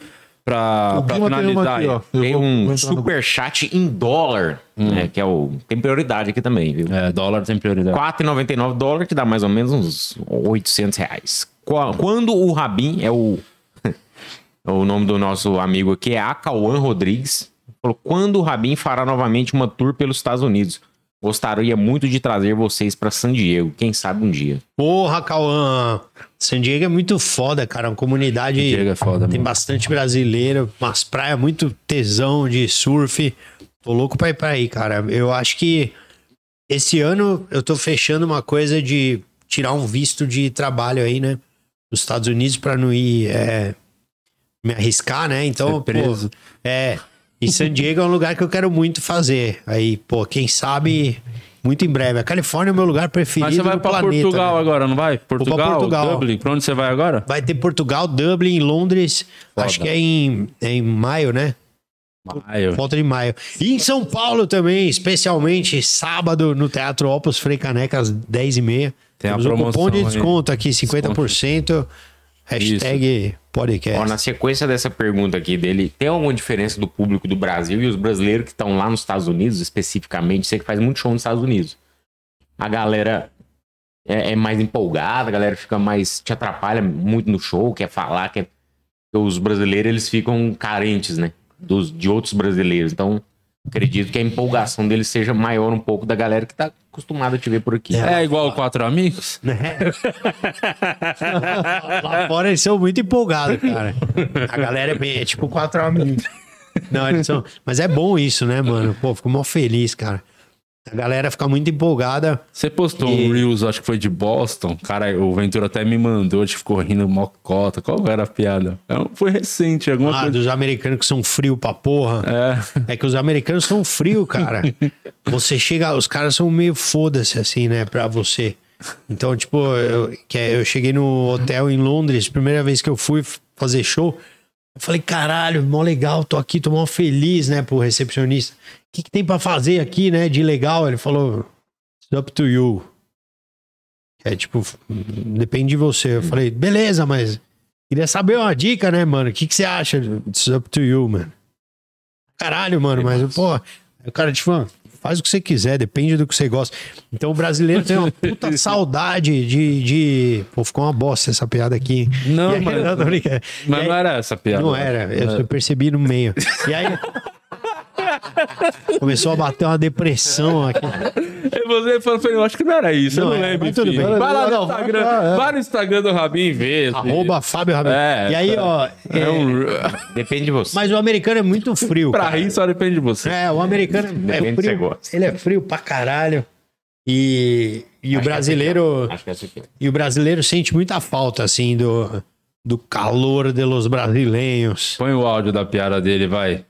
uma finalizar. aqui, ó. Tem vou- vou um no- super chat em dólar, né, que é o tem prioridade aqui também, viu? É, dólar tem prioridade. 4,99 dólares, que dá mais ou menos uns 800 reais. Qua- Quando o Rabin é o o nome do nosso amigo aqui é Acauan Rodrigues. Falou, quando o Rabin fará novamente uma tour pelos Estados Unidos? Gostaria muito de trazer vocês para San Diego, quem sabe um dia. Porra, Cauã. San Diego é muito foda, cara. Uma comunidade. San Diego é foda, Tem mano. bastante brasileiro, umas praias muito tesão de surf. Tô louco pra ir pra aí, cara. Eu acho que esse ano eu tô fechando uma coisa de tirar um visto de trabalho aí, né? Nos Estados Unidos pra não ir é, me arriscar, né? Então, Ser preso. pô, é. E San Diego é um lugar que eu quero muito fazer. Aí, pô, quem sabe muito em breve. A Califórnia é o meu lugar preferido Mas você vai planeta. Portugal né? agora, não vai? Portugal, Portugal. Dublin. Pra onde você vai agora? Vai ter Portugal, Dublin, Londres. Foda. Acho que é em, é em maio, né? Maio. Volta de maio. E em São Paulo também, especialmente sábado no Teatro Opus Frei Caneca às 10h30. Tem a Temos um cupom promoção de aí. desconto aqui, 50%. Hashtag podcast. Ó, na sequência dessa pergunta aqui dele, tem alguma diferença do público do Brasil e os brasileiros que estão lá nos Estados Unidos, especificamente? Você que faz muito show nos Estados Unidos. A galera é, é mais empolgada, a galera fica mais. te atrapalha muito no show, quer falar, quer. Os brasileiros eles ficam carentes, né? Dos, de outros brasileiros. Então, acredito que a empolgação deles seja maior um pouco da galera que tá acostumada a te ver por aqui. É igual Quatro Amigos? Né? Lá fora eles são muito empolgados, cara. A galera é, bem, é tipo quatro amigos. Não, eles são. Mas é bom isso, né, mano? Pô, fico mó feliz, cara. A galera fica muito empolgada. Você postou E- um Reels, acho que foi de Boston. Cara, o Ventura até me mandou, a gente ficou rindo mocota. Qual era a piada? É Foi recente, alguma Ah, coisa. dos americanos que são frio pra porra. É. É que os americanos são frio, cara. Você chega, os caras são meio foda-se assim, né, pra você. Então, tipo, eu, que é, eu cheguei no hotel em Londres, primeira vez que eu fui fazer show, eu falei, caralho, mó legal, tô aqui, tô mó feliz, né, pro recepcionista. O que, que tem pra fazer aqui, né, de legal? Ele falou, it's up to you. É tipo, depende de você. Eu falei, beleza, mas queria saber uma dica, né, mano? O que, que você acha? It's up to you, mano. Caralho, mano, mas, pô, o cara, tipo, "Ah, faz o que você quiser, depende do que você gosta. Então o brasileiro tem uma puta saudade de, de. Pô, ficou uma bosta essa piada aqui. hein? Não, aí- mas- brincando. Mas aí- não era essa piada. não era, eu, eu percebi no meio. E aí. Começou a bater uma depressão aqui. E você falou, eu acho que não era isso, Não eu não era, lembro. tudo bem. Vai lá no Não, vai Instagram, é. vai no Instagram do Rabin e vê. assim. Arroba Fábio Rabelo. É, e aí, ó. É é, um... Depende de você. Mas o americano é muito frio. pra cara. rir só depende de você. É, o americano é Depende que você frio. gosta. Ele é frio pra caralho. E, e o que brasileiro. Acho que é aqui. E o brasileiro sente muita falta, assim, do, do calor de los brasileiros. Põe o áudio da piada dele, vai.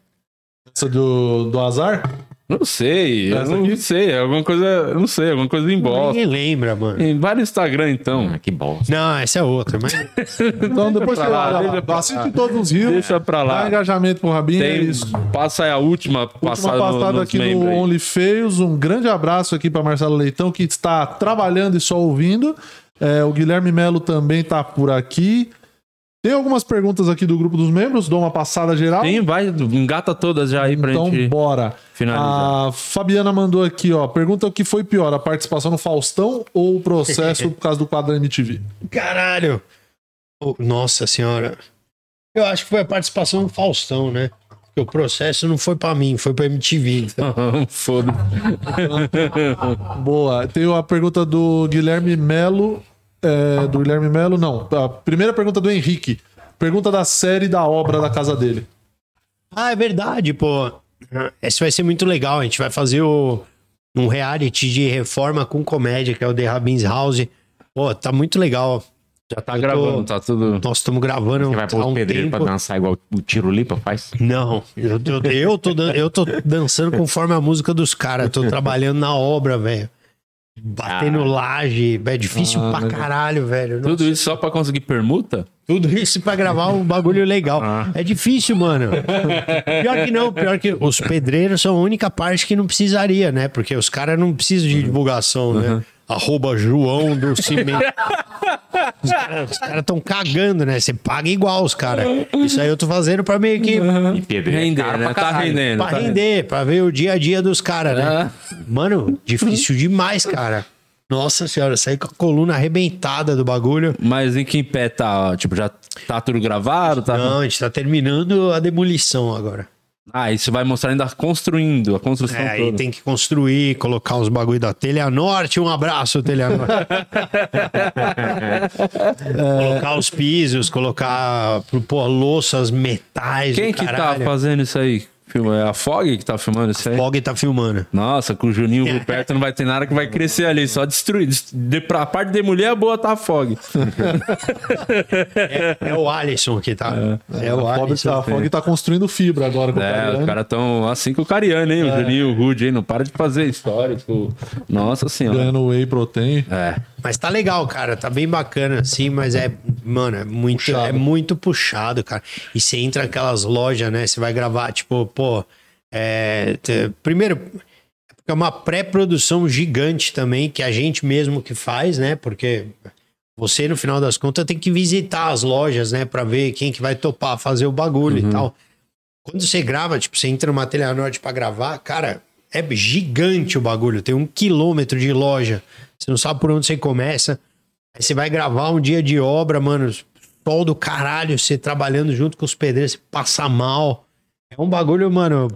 Do, do azar? Não sei, eu não sei. É alguma coisa. Não sei, alguma coisa em bosta. Ninguém lembra, mano. Em vários Instagram, então. Ah, que bosta. Não, essa é outra, mas. Então depois você pra lá, pra lá, assiste todos os rios. Deixa pra lá. Dá engajamento pro Rabinho. é Tem, isso. passa aí a última Última passada, passada no, aqui no membros aí. Only Feios. Um grande abraço aqui para Marcelo Leitão, que está trabalhando e só ouvindo. É, o Guilherme Melo também tá por aqui. Tem algumas perguntas aqui do grupo dos membros, dou uma passada geral. Tem, vai, engata todas já aí pra então, gente. bora. finalizar. A Fabiana mandou aqui, ó. Pergunta o que foi pior, a participação no Faustão ou o processo por causa do quadro da MTV? Caralho! Oh, nossa senhora. Eu acho que foi a participação do Faustão, né? Porque o processo não foi pra mim, foi pra MTV. Então. Foda. Boa. Tem a pergunta do Guilherme Melo. É, do Guilherme Melo, não. A primeira pergunta do Henrique. Pergunta da série da obra da casa dele. Ah, é verdade, pô. Esse vai ser muito legal. A gente vai fazer o, um reality de reforma com comédia, que é o The Rabins House. Pô, tá muito legal. Já tá Eu tô- gravando, tá tudo. Nós estamos gravando Você vai pôr um os pedreiros pra tempo. dançar igual o Tiro Lipa faz? Não, eu, eu, eu, tô, dan- eu tô dançando conforme a música dos caras. Tô trabalhando na obra, velho. Batendo Ah. laje. É difícil Ah, pra mas- caralho, velho. Tudo Nossa, isso só pra conseguir permuta? tudo isso pra gravar um bagulho legal. Ah. É difícil, mano. Pior que não, pior que os pedreiros são a única parte que não precisaria, né? Porque os caras não precisam de divulgação, né? Arroba João do Cimento. Os caras estão cagando, né? Você paga igual os caras. Isso aí eu tô fazendo pra meio que. Pedreiro é Render, né? pra Tá rendendo. Pra tá render, pra ver o dia a dia dos caras, né? Ah. Mano, difícil demais, cara. Nossa senhora, saí com a coluna arrebentada do bagulho. Mas em que pé tá? Tipo, já tá tudo gravado? Tá... Não, a gente tá terminando a demolição agora. Ah, isso vai mostrar ainda construindo, a construção É, aí toda. tem que construir, colocar os bagulho da Telha Norte. Um abraço, Telha Norte. colocar os pisos, colocar, pô, louças, metais. Quem que tá fazendo isso aí? Filma- É a Fog que tá filmando isso aí? Fog tá filmando. Nossa, com o Juninho por perto não vai ter nada que vai crescer ali, só destruir. Dest- De, pra parte de mulher, boa tá a Fog. É o Alisson que tá. É, o A Fog, Alisson. a Fog tá construindo fibra agora com o É, Cariani. os caras tão assim com o Cariano, hein? O Juninho, o Rude, hein? Não para de fazer histórias. com- Nossa senhora. ganhando whey protein. É. Mas tá legal, cara. Tá bem bacana, assim, mas é, mano, é muito, Puxado. é muito puxado, cara. E você entra naquelas lojas, né? Você vai gravar, tipo, pô. É, primeiro, é uma pré-produção gigante também, que a gente mesmo que faz, né? Porque você, no final das contas, tem que visitar as lojas, né? Pra ver quem que vai topar fazer o bagulho e tal. Quando você grava, tipo, você entra numa telha norte pra gravar, cara, é gigante o bagulho. Tem um quilômetro de loja. Você não sabe por onde você começa. Aí você vai gravar um dia de obra, mano. Sol do caralho, você trabalhando junto com os pedreiros, você passa mal. É um bagulho, mano,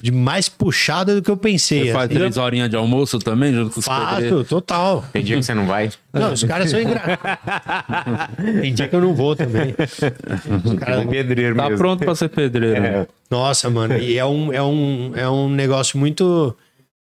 de mais puxado do que eu pensei. Você faz assim. três horinhas de almoço também, junto com os? Faço, total. Tem dia que você não vai? Não, os caras são engraçados. Tem dia que eu não vou também. Os caras- É um pedreiro Tá mesmo. pronto pra ser pedreiro. né? É. Nossa, mano, e é um, é um, é um negócio muito,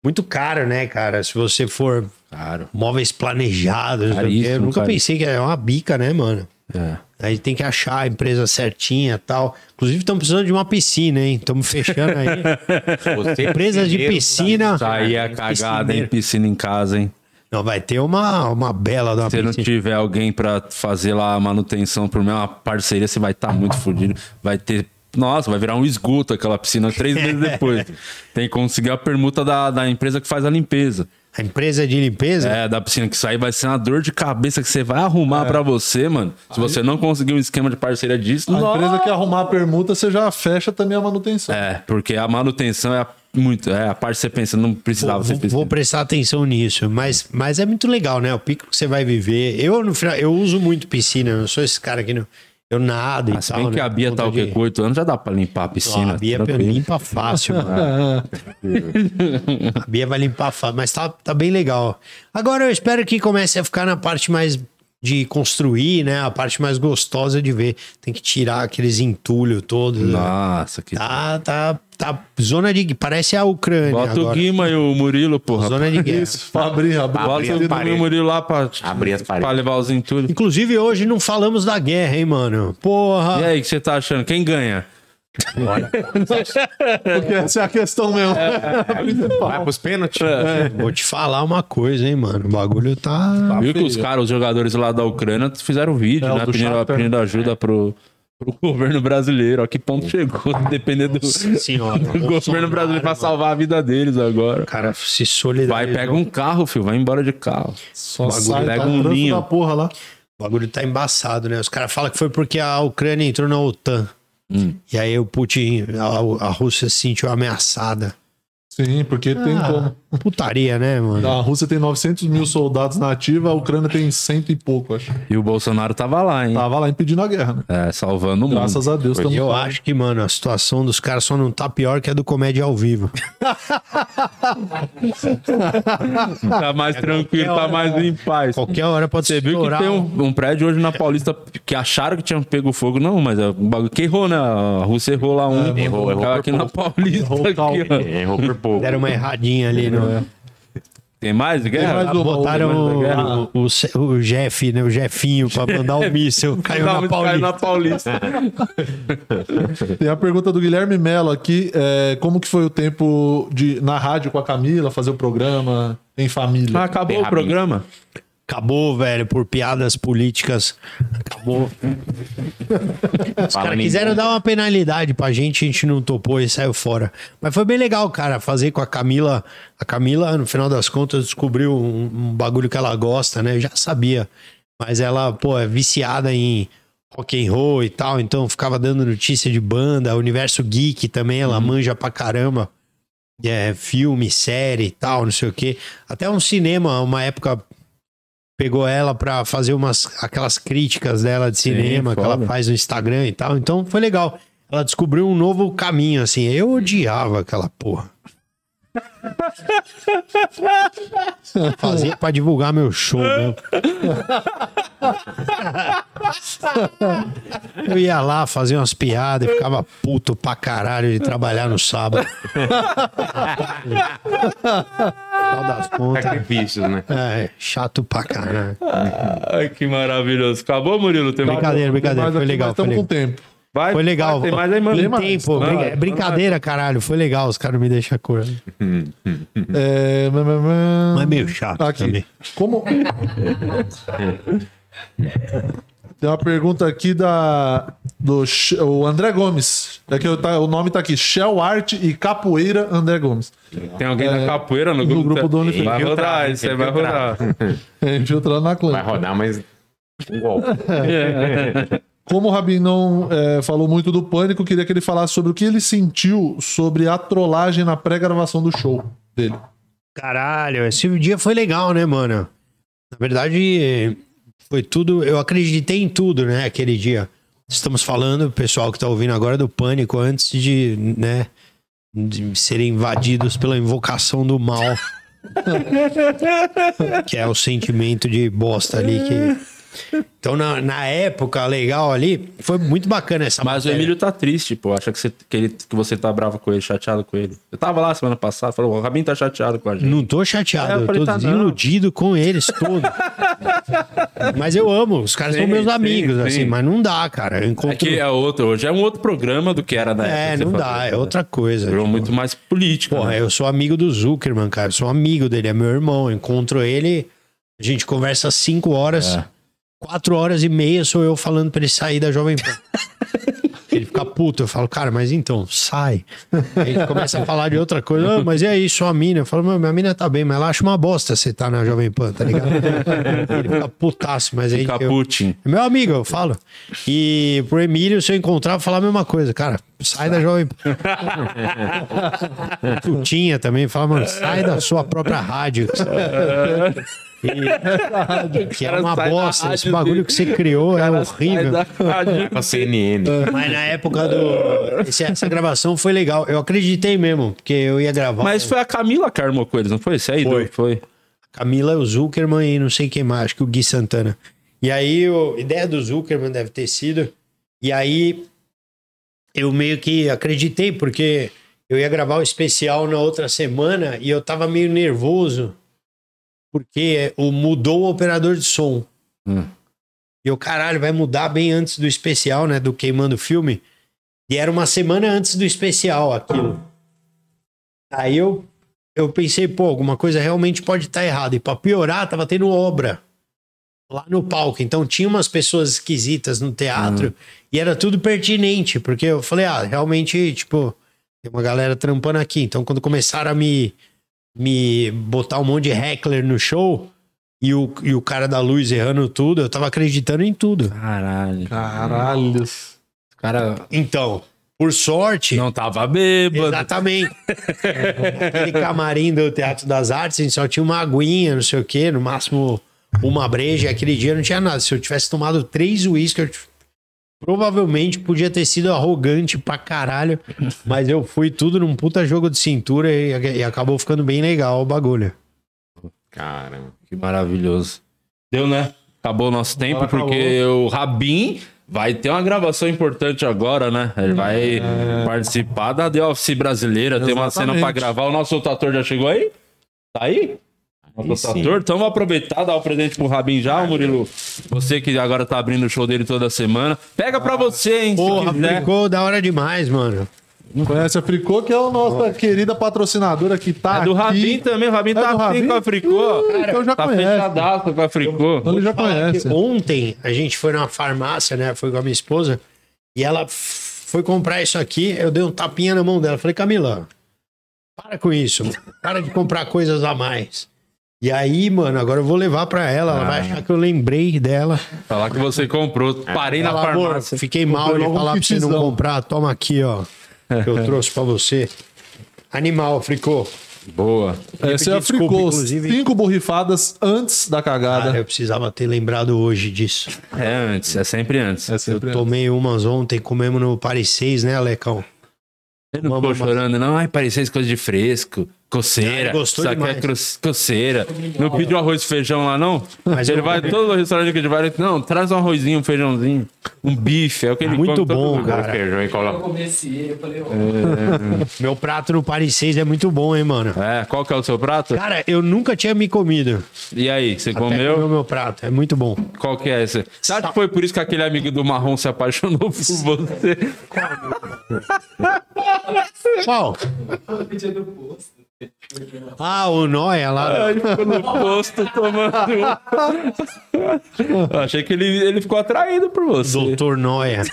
muito caro, né, cara? Se você for Claro. móveis planejados, não sei o quê. eu Caríssimo, nunca caríssimo. pensei que é uma bica, né, mano? É. Aí tem que achar a empresa certinha e tal. Inclusive, estamos precisando de uma piscina, hein? Estamos fechando aí. Empresas de piscina. Isso aí é cagada, hein? Piscineiro. Piscina em casa, hein? Não, vai ter uma, uma bela da Se não tiver alguém pra fazer lá a manutenção por uma parceria, você vai estar muito fodido. Vai ter. Nossa, vai virar um esgoto aquela piscina três meses depois. Tem que conseguir a permuta da, da empresa que faz a limpeza. A empresa de limpeza? É, da piscina que sair vai ser uma dor de cabeça que você vai arrumar pra você, mano. Se você não conseguir um esquema de parceria disso, A nossa. empresa que arrumar a permuta, você já fecha também a manutenção. É, porque a manutenção é a, muito. É a parte que você pensa, não precisava Vou, ser vou prestar atenção nisso, mas, mas é muito legal, né? O pico que você vai viver. Eu, no final, eu uso muito piscina, eu não sou esse cara que não. Eu nado e Ah, se tal. bem que né? a Bia tá o quê? de- Com anos já dá pra limpar a piscina. a Bia tranquilo. limpa fácil, mano. A Bia vai limpar fácil, mas tá, tá bem legal. Agora eu espero que comece a ficar na parte mais de construir, né? A parte mais gostosa de ver. Tem que tirar aqueles entulhos todos. né? Nossa, que. Tá, tá, tá. Zona de. Parece a Ucrânia. Bota o agora. Guima e o Murilo, porra. Zona de guerra. Isso, pra abrir, abrir. Bota Abrir o e o paredes. Murilo lá pra, Abrir as paredes. pra levar os entulhos. Inclusive, hoje não falamos da guerra, hein, mano? Porra. E aí, o que você tá achando? Quem ganha? Porque essa é a questão mesmo. Vai pros pênaltis? Vou te falar uma coisa, hein, mano. O bagulho tá. Viu que os caras, os jogadores lá da Ucrânia, fizeram vídeo, É, né? do Pedindo, pedindo ajuda pro, pro governo brasileiro. Ó, que ponto chegou, dependendo do, Senhora. do governo brasileiro pra salvar a vida deles agora. O cara se solidarizou. Vai, pega um carro, filho, vai embora de carro. Só Bagulho, sai pega tá um ninho. da porra lá. O bagulho tá embaçado, né? Os caras falam que foi porque a Ucrânia entrou na OTAN. Hum. E aí o Putin, a, a Rússia se sentiu ameaçada. Sim, porque tem Ah, como. Putaria, né, mano? A Rússia tem 900 mil soldados na ativa, a Ucrânia tem cento e pouco, acho. E o Bolsonaro tava lá, hein? Tava lá impedindo a guerra, né? É, salvando o mundo. Graças a Deus. tamo Eu falando. acho que, mano, a situação dos caras só não tá pior que a do comédia ao vivo. Tá mais tranquilo, tá mais em paz. Qualquer hora pode Você viu que tem um- um, prédio hoje na Paulista que acharam que tinha pego fogo? Não, mas é um bagulho que errou, né? A Rússia errou lá um. errou, errou Tava por aqui na Paulista. Errou o aqui. Errou por pouco. Deram uma erradinha ali no. Tem mais guerra? mais uma, Botaram Tem mais o, guerra? o, o, o Jeff, né? O Jefinho pra mandar o míssil. Caiu na caiu na Paulista. Tem a pergunta do Guilherme Melo aqui. é, como que foi o tempo de na rádio com a Camila, fazer o programa em família? Ah, acabou o Ferramenta. programa? Acabou, velho, por piadas políticas. Acabou. Os caras quiseram dar uma penalidade pra gente, a gente não topou e saiu fora. Mas foi bem legal, cara, fazer com a Camila. A Camila, no final das contas, descobriu um, um bagulho que ela gosta, né? Eu já sabia. Mas ela, pô, é viciada em rock and roll e tal, então ficava dando notícia de banda, universo geek também, ela manja pra caramba. É, filme, série e tal, não sei o quê. Até um cinema, uma época pegou ela pra fazer umas aquelas críticas dela de cinema que ela faz no Instagram e tal. Então foi legal. Ela descobriu um novo caminho assim. Eu odiava aquela porra. Fazia pra divulgar meu show, né? Eu ia lá fazer umas piadas e ficava puto pra caralho de trabalhar no sábado. Final das contas. Sacrifícios, né? É, chato pra caralho. Ai, que maravilhoso. Acabou, Murilo? Tem? Brincadeira, brincadeira. Foi legal, estamos com tempo. Vai, Foi legal. vai, tem mais aí, mano. Tem tempo. Brinca- brincadeira, caralho. Foi legal. Os caras me deixam cor. É, mas- Mas meio chato Aqui. também. Como. Tem uma pergunta aqui da do o André Gomes. É que eu tá- o nome tá aqui: Shell Art e Capoeira André Gomes. Tem alguém da capoeira no grupo? É, grupo do OnlyFans. Vai rodar, isso aí vai rodar. É, infiltrado na clã. Vai rodar, mas. Um golpe. Como o Rabin não é, falou muito do pânico, queria que ele falasse sobre o que ele sentiu sobre a trollagem na pré-gravação do show dele. Caralho, esse dia foi legal, né, mano? Na verdade, foi tudo. Eu acreditei em tudo, né, aquele dia. Estamos falando, pessoal que tá ouvindo agora, do pânico antes de, né, de serem invadidos pela invocação do mal. que é o sentimento de bosta ali que. Então, na, na época legal ali, foi muito bacana essa Mas o matéria. Emílio tá triste, pô. Acha que você, que, ele- que você tá bravo com ele, chateado com ele. Eu tava lá semana passada, falou, o Rabin tá chateado com a gente. Não tô chateado, É, eu eu, falei, tô tá, com eles todos. mas eu amo, os caras são Sim, meus sim, amigos, sim. assim, mas não dá, cara. Eu encontro... É que é outro, hoje é um outro programa do que era na época. É, que você não dá, é né? outra coisa. Virou tipo. muito mais político. Porra, né? eu sou amigo do Zuckerman, cara. Eu sou amigo dele, é meu irmão. Eu encontro ele, a gente conversa cinco horas, É. quatro horas e meia sou eu falando pra ele sair da Jovem Pan. ele fica puto, eu falo, cara, mas então, sai. Aí ele começa a falar de outra coisa, "Ah, mas e aí, sua mina? Eu falo, "Meu, minha mina tá bem, mas ela acha uma bosta você tá na Jovem Pan, tá ligado? ele fica putaço, mas aí. Fica eu- Putin. é meu amigo, eu falo. E pro Emílio, se eu encontrar, eu vou falar a mesma coisa. Cara, sai da Jovem Pan. Tutinha também, fala, mano, sai da sua própria rádio. E- que é cara uma bosta. Esse bagulho dele. que você criou é horrível. Com a CNN. Mas na época do. esse- essa gravação foi legal. Eu acreditei mesmo, porque eu ia gravar. Mas foi a Camila que armou com eles, não foi? Esse aí? Foi. do- foi. Camila, o Zuckerman e não sei quem mais, acho que o Gui Santana. E aí, a ideia do Zuckerman deve ter sido. E aí, eu meio que acreditei, porque eu ia gravar o especial na outra semana e eu tava meio nervoso, porque o, mudou o operador de som. Hum. E eu, caralho, vai mudar bem antes do especial, né? Do Queimando o Filme. E era uma semana antes do especial aquilo. Aí eu, eu pensei, pô, alguma coisa realmente pode estar errada. E pra piorar, tava tendo obra lá no palco. Então tinha umas pessoas esquisitas no teatro e era tudo pertinente, porque eu falei, ah, realmente, tipo, tem uma galera trampando aqui. Então quando começaram a me, me botar um monte de heckler no show e o, e o cara da luz errando tudo, eu tava acreditando em tudo. Caralho. Caralho. Cara, Então, por sorte. não tava bêbado. Exatamente. Aquele camarim do Teatro das Artes, a gente só tinha uma aguinha, não sei o quê, no máximo uma breja. Aquele dia não tinha nada. Se eu tivesse tomado três uísques, eu provavelmente podia ter sido arrogante pra caralho. Mas eu fui tudo num puta jogo de cintura e, e acabou ficando bem legal o bagulho. Caramba. Que maravilhoso. Deu, né? Acabou o nosso tempo, Agora porque o Rabin vai ter uma gravação importante agora, né? Ele vai participar da The Office brasileira, tem uma cena Exatamente. pra gravar. O nosso ator já chegou aí? Tá aí? Ator, então vamos aproveitar, dar o presente pro Rabin já, ô Murilo. Você que agora tá abrindo o show dele toda semana. Pega pra você, hein? Porra, ficou da hora demais, mano. Conhece a Fricô, que é a nossa querida patrocinadora que tá É do aqui. Rabin também, o Rabin É tá Rabin? com a Fricô. Uh, então já tá conhece. fechadaço com a Fricô. Então ele já conhece. Ontem a gente foi numa farmácia, né? Foi com a minha esposa. E ela foi comprar isso aqui. Eu dei um tapinha na mão dela. Falei, Camila, para com isso. mano. Para de comprar coisas a mais. E aí, mano, agora eu vou levar pra ela. Ela vai achar que eu lembrei dela. Falar que você comprou. Parei na Fala, amor, farmácia. fiquei mal de logo falar pra você não comprar. Toma aqui, ó. Que eu trouxe pra você. Animal, fricô. Boa. Essa é a desculpa, Fricô. inclusive. Cinco borrifadas antes da cagada. Cara, eu precisava ter lembrado hoje disso. É antes, é sempre antes. É sempre Tomei umas ontem, comemos no Paris 6, né, Alecão? Ele não ficou chorando, não. Ai, parecia isso coisa de fresco, coceira. Ah, gostou Isso aqui é demais. cro- coceira. Não pediu arroz e feijão lá, não? Mas ele eu- vai todo restaurante que ele vai, ele, não, traz um arrozinho, um feijãozinho, um bife. É o que ele Muito bom, cara. Feijão e coloca. comecei, eu falei, ó, Meu prato no Paris 6 é muito bom, hein, mano? É, qual que é o seu prato? Cara, eu nunca tinha me comido. E aí, você Até comeu? comeu meu prato. É muito bom. Qual que é esse? Acha que foi por isso que aquele amigo do marrom se apaixonou por você? Qual? pedir do posto. Ah, o Noia lá. Ele ficou no posto tomando. Eu achei que ele, ele ficou atraído por você. Doutor Noia.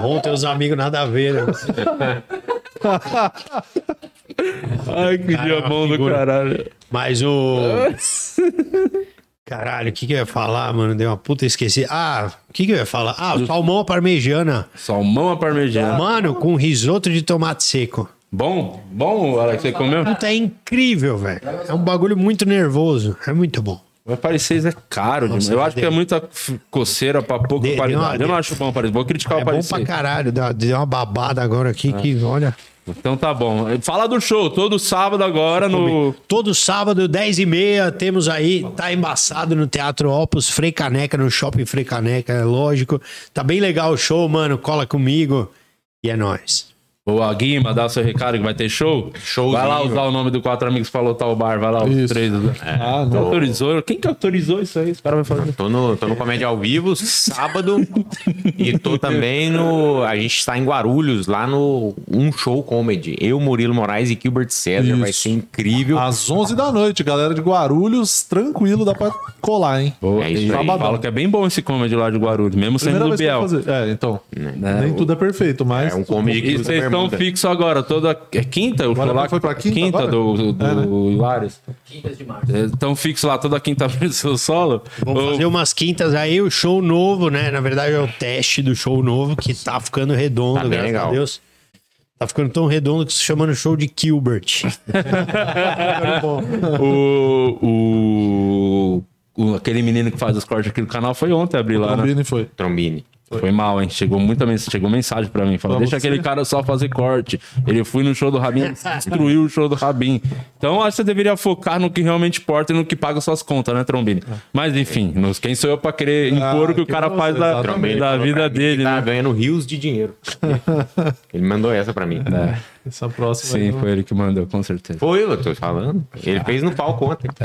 Ontem os amigos nada a ver. Né? Ai, que dia bom do caralho. Mas o. Caralho, o que, que eu ia falar, mano? Deu uma puta esqueci. Ah, o que, que eu ia falar? Ah, salmão à parmegiana. Salmão à parmegiana. Mano, com risoto de tomate seco. Bom? Bom, Alex, você comeu? Puta, é incrível, velho. É um bagulho muito nervoso. É muito bom. Mas Paris 6 é caro demais. Eu acho que é muita coceira pra pouca De- qualidade. uma- Eu não acho bom o Paris. Vou criticar É o bom Paris pra 6. caralho. Deu uma babada agora aqui que, olha. Então tá bom. Fala do show. Todo sábado agora no... Todo sábado, 10h30, temos aí, tá embaçado no Teatro Opus, Frei Caneca, no Shopping Frei Caneca, é lógico. Tá bem legal o show, mano. Cola comigo. E é nóis. Boa, Guima, dá o seu recado que vai ter show. Showzinho. Vai lá usar o nome do Quatro Amigos lotar o bar. Vai lá, os Isso. três. Ah, Quem não. autorizou? Quem que autorizou isso aí? Os caras vão fazer. Tô no, tô no Comédia ao Vivo, sábado. e tô também no. A gente está em Guarulhos, lá no Um Show Comedy. Eu, Murilo Moraes e Gilbert César. Isso. Vai ser incrível. Às 11 da noite, galera de Guarulhos, tranquilo, dá pra colar, hein? Boa. É isso aí. Fala que é bem bom esse comedy lá de Guarulhos, mesmo sendo Primeira do vez que eu Biel. É, então. Né? Nem tudo é perfeito, mas. É um comedy que E estão bermuda. fixos agora, toda. É quinta? O Agora lá foi pra quinta agora? do, do, É, né? do Hilários. Quintas de março. Estão fixos lá toda quinta vez seu solo? Vamos fazer umas quintas aí, o show novo, né? Na verdade é o teste do show novo, que tá ficando redondo, Tá bem graças legal. a Deus. Tá ficando tão redondo que se chama no show de Gilbert. o, o, o- Aquele menino que faz os cortes aqui do canal foi ontem abrir lá, né? Combine foi. Trombini. Foi mal, hein? Chegou muita mens chegou mensagem pra mim. Falou, deixa aquele cara só fazer corte. Ele foi no show do Rabin, destruiu o show do Rabin. Então acho que você deveria focar no que realmente importa e no que paga suas contas, né, Trombini? Mas enfim, nos, quem sou eu pra querer impor o que o que cara você, faz da, da vida dele, Tá né? ganhando rios de dinheiro. Ele mandou essa pra mim. Essa próxima Sim, não- foi ele que mandou, com certeza. Foi, eu tô falando. Ele fez no palco ontem.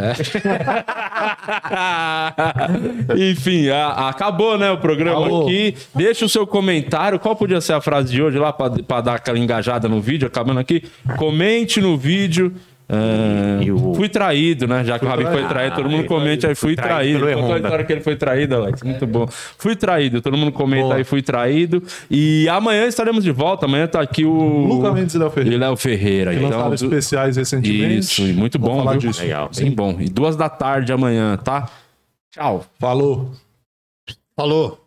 Enfim, a- acabou, né, o programa Acabou. aqui. Deixa o seu comentário. Qual podia ser a frase de hoje lá pra dar aquela engajada no vídeo, acabando aqui? Comente no vídeo. É, E o- Fui traído, né? Já que o Rabi foi traído, todo mundo comente aí, fui traído. traído Contou a Honda. história que ele foi traído, Alex. Muito bom. Fui traído, todo mundo comenta Boa. aí, fui traído. E amanhã estaremos de volta. Amanhã tá aqui o. Luca Mendes e Léo Ferreira. E Léo Ferreira. Que lançaram Então, especiais recentemente. isso, e muito bom, falar viu? disso. Legal. Bem bom. E duas da tarde amanhã, tá? Tchau. Falou. Falou.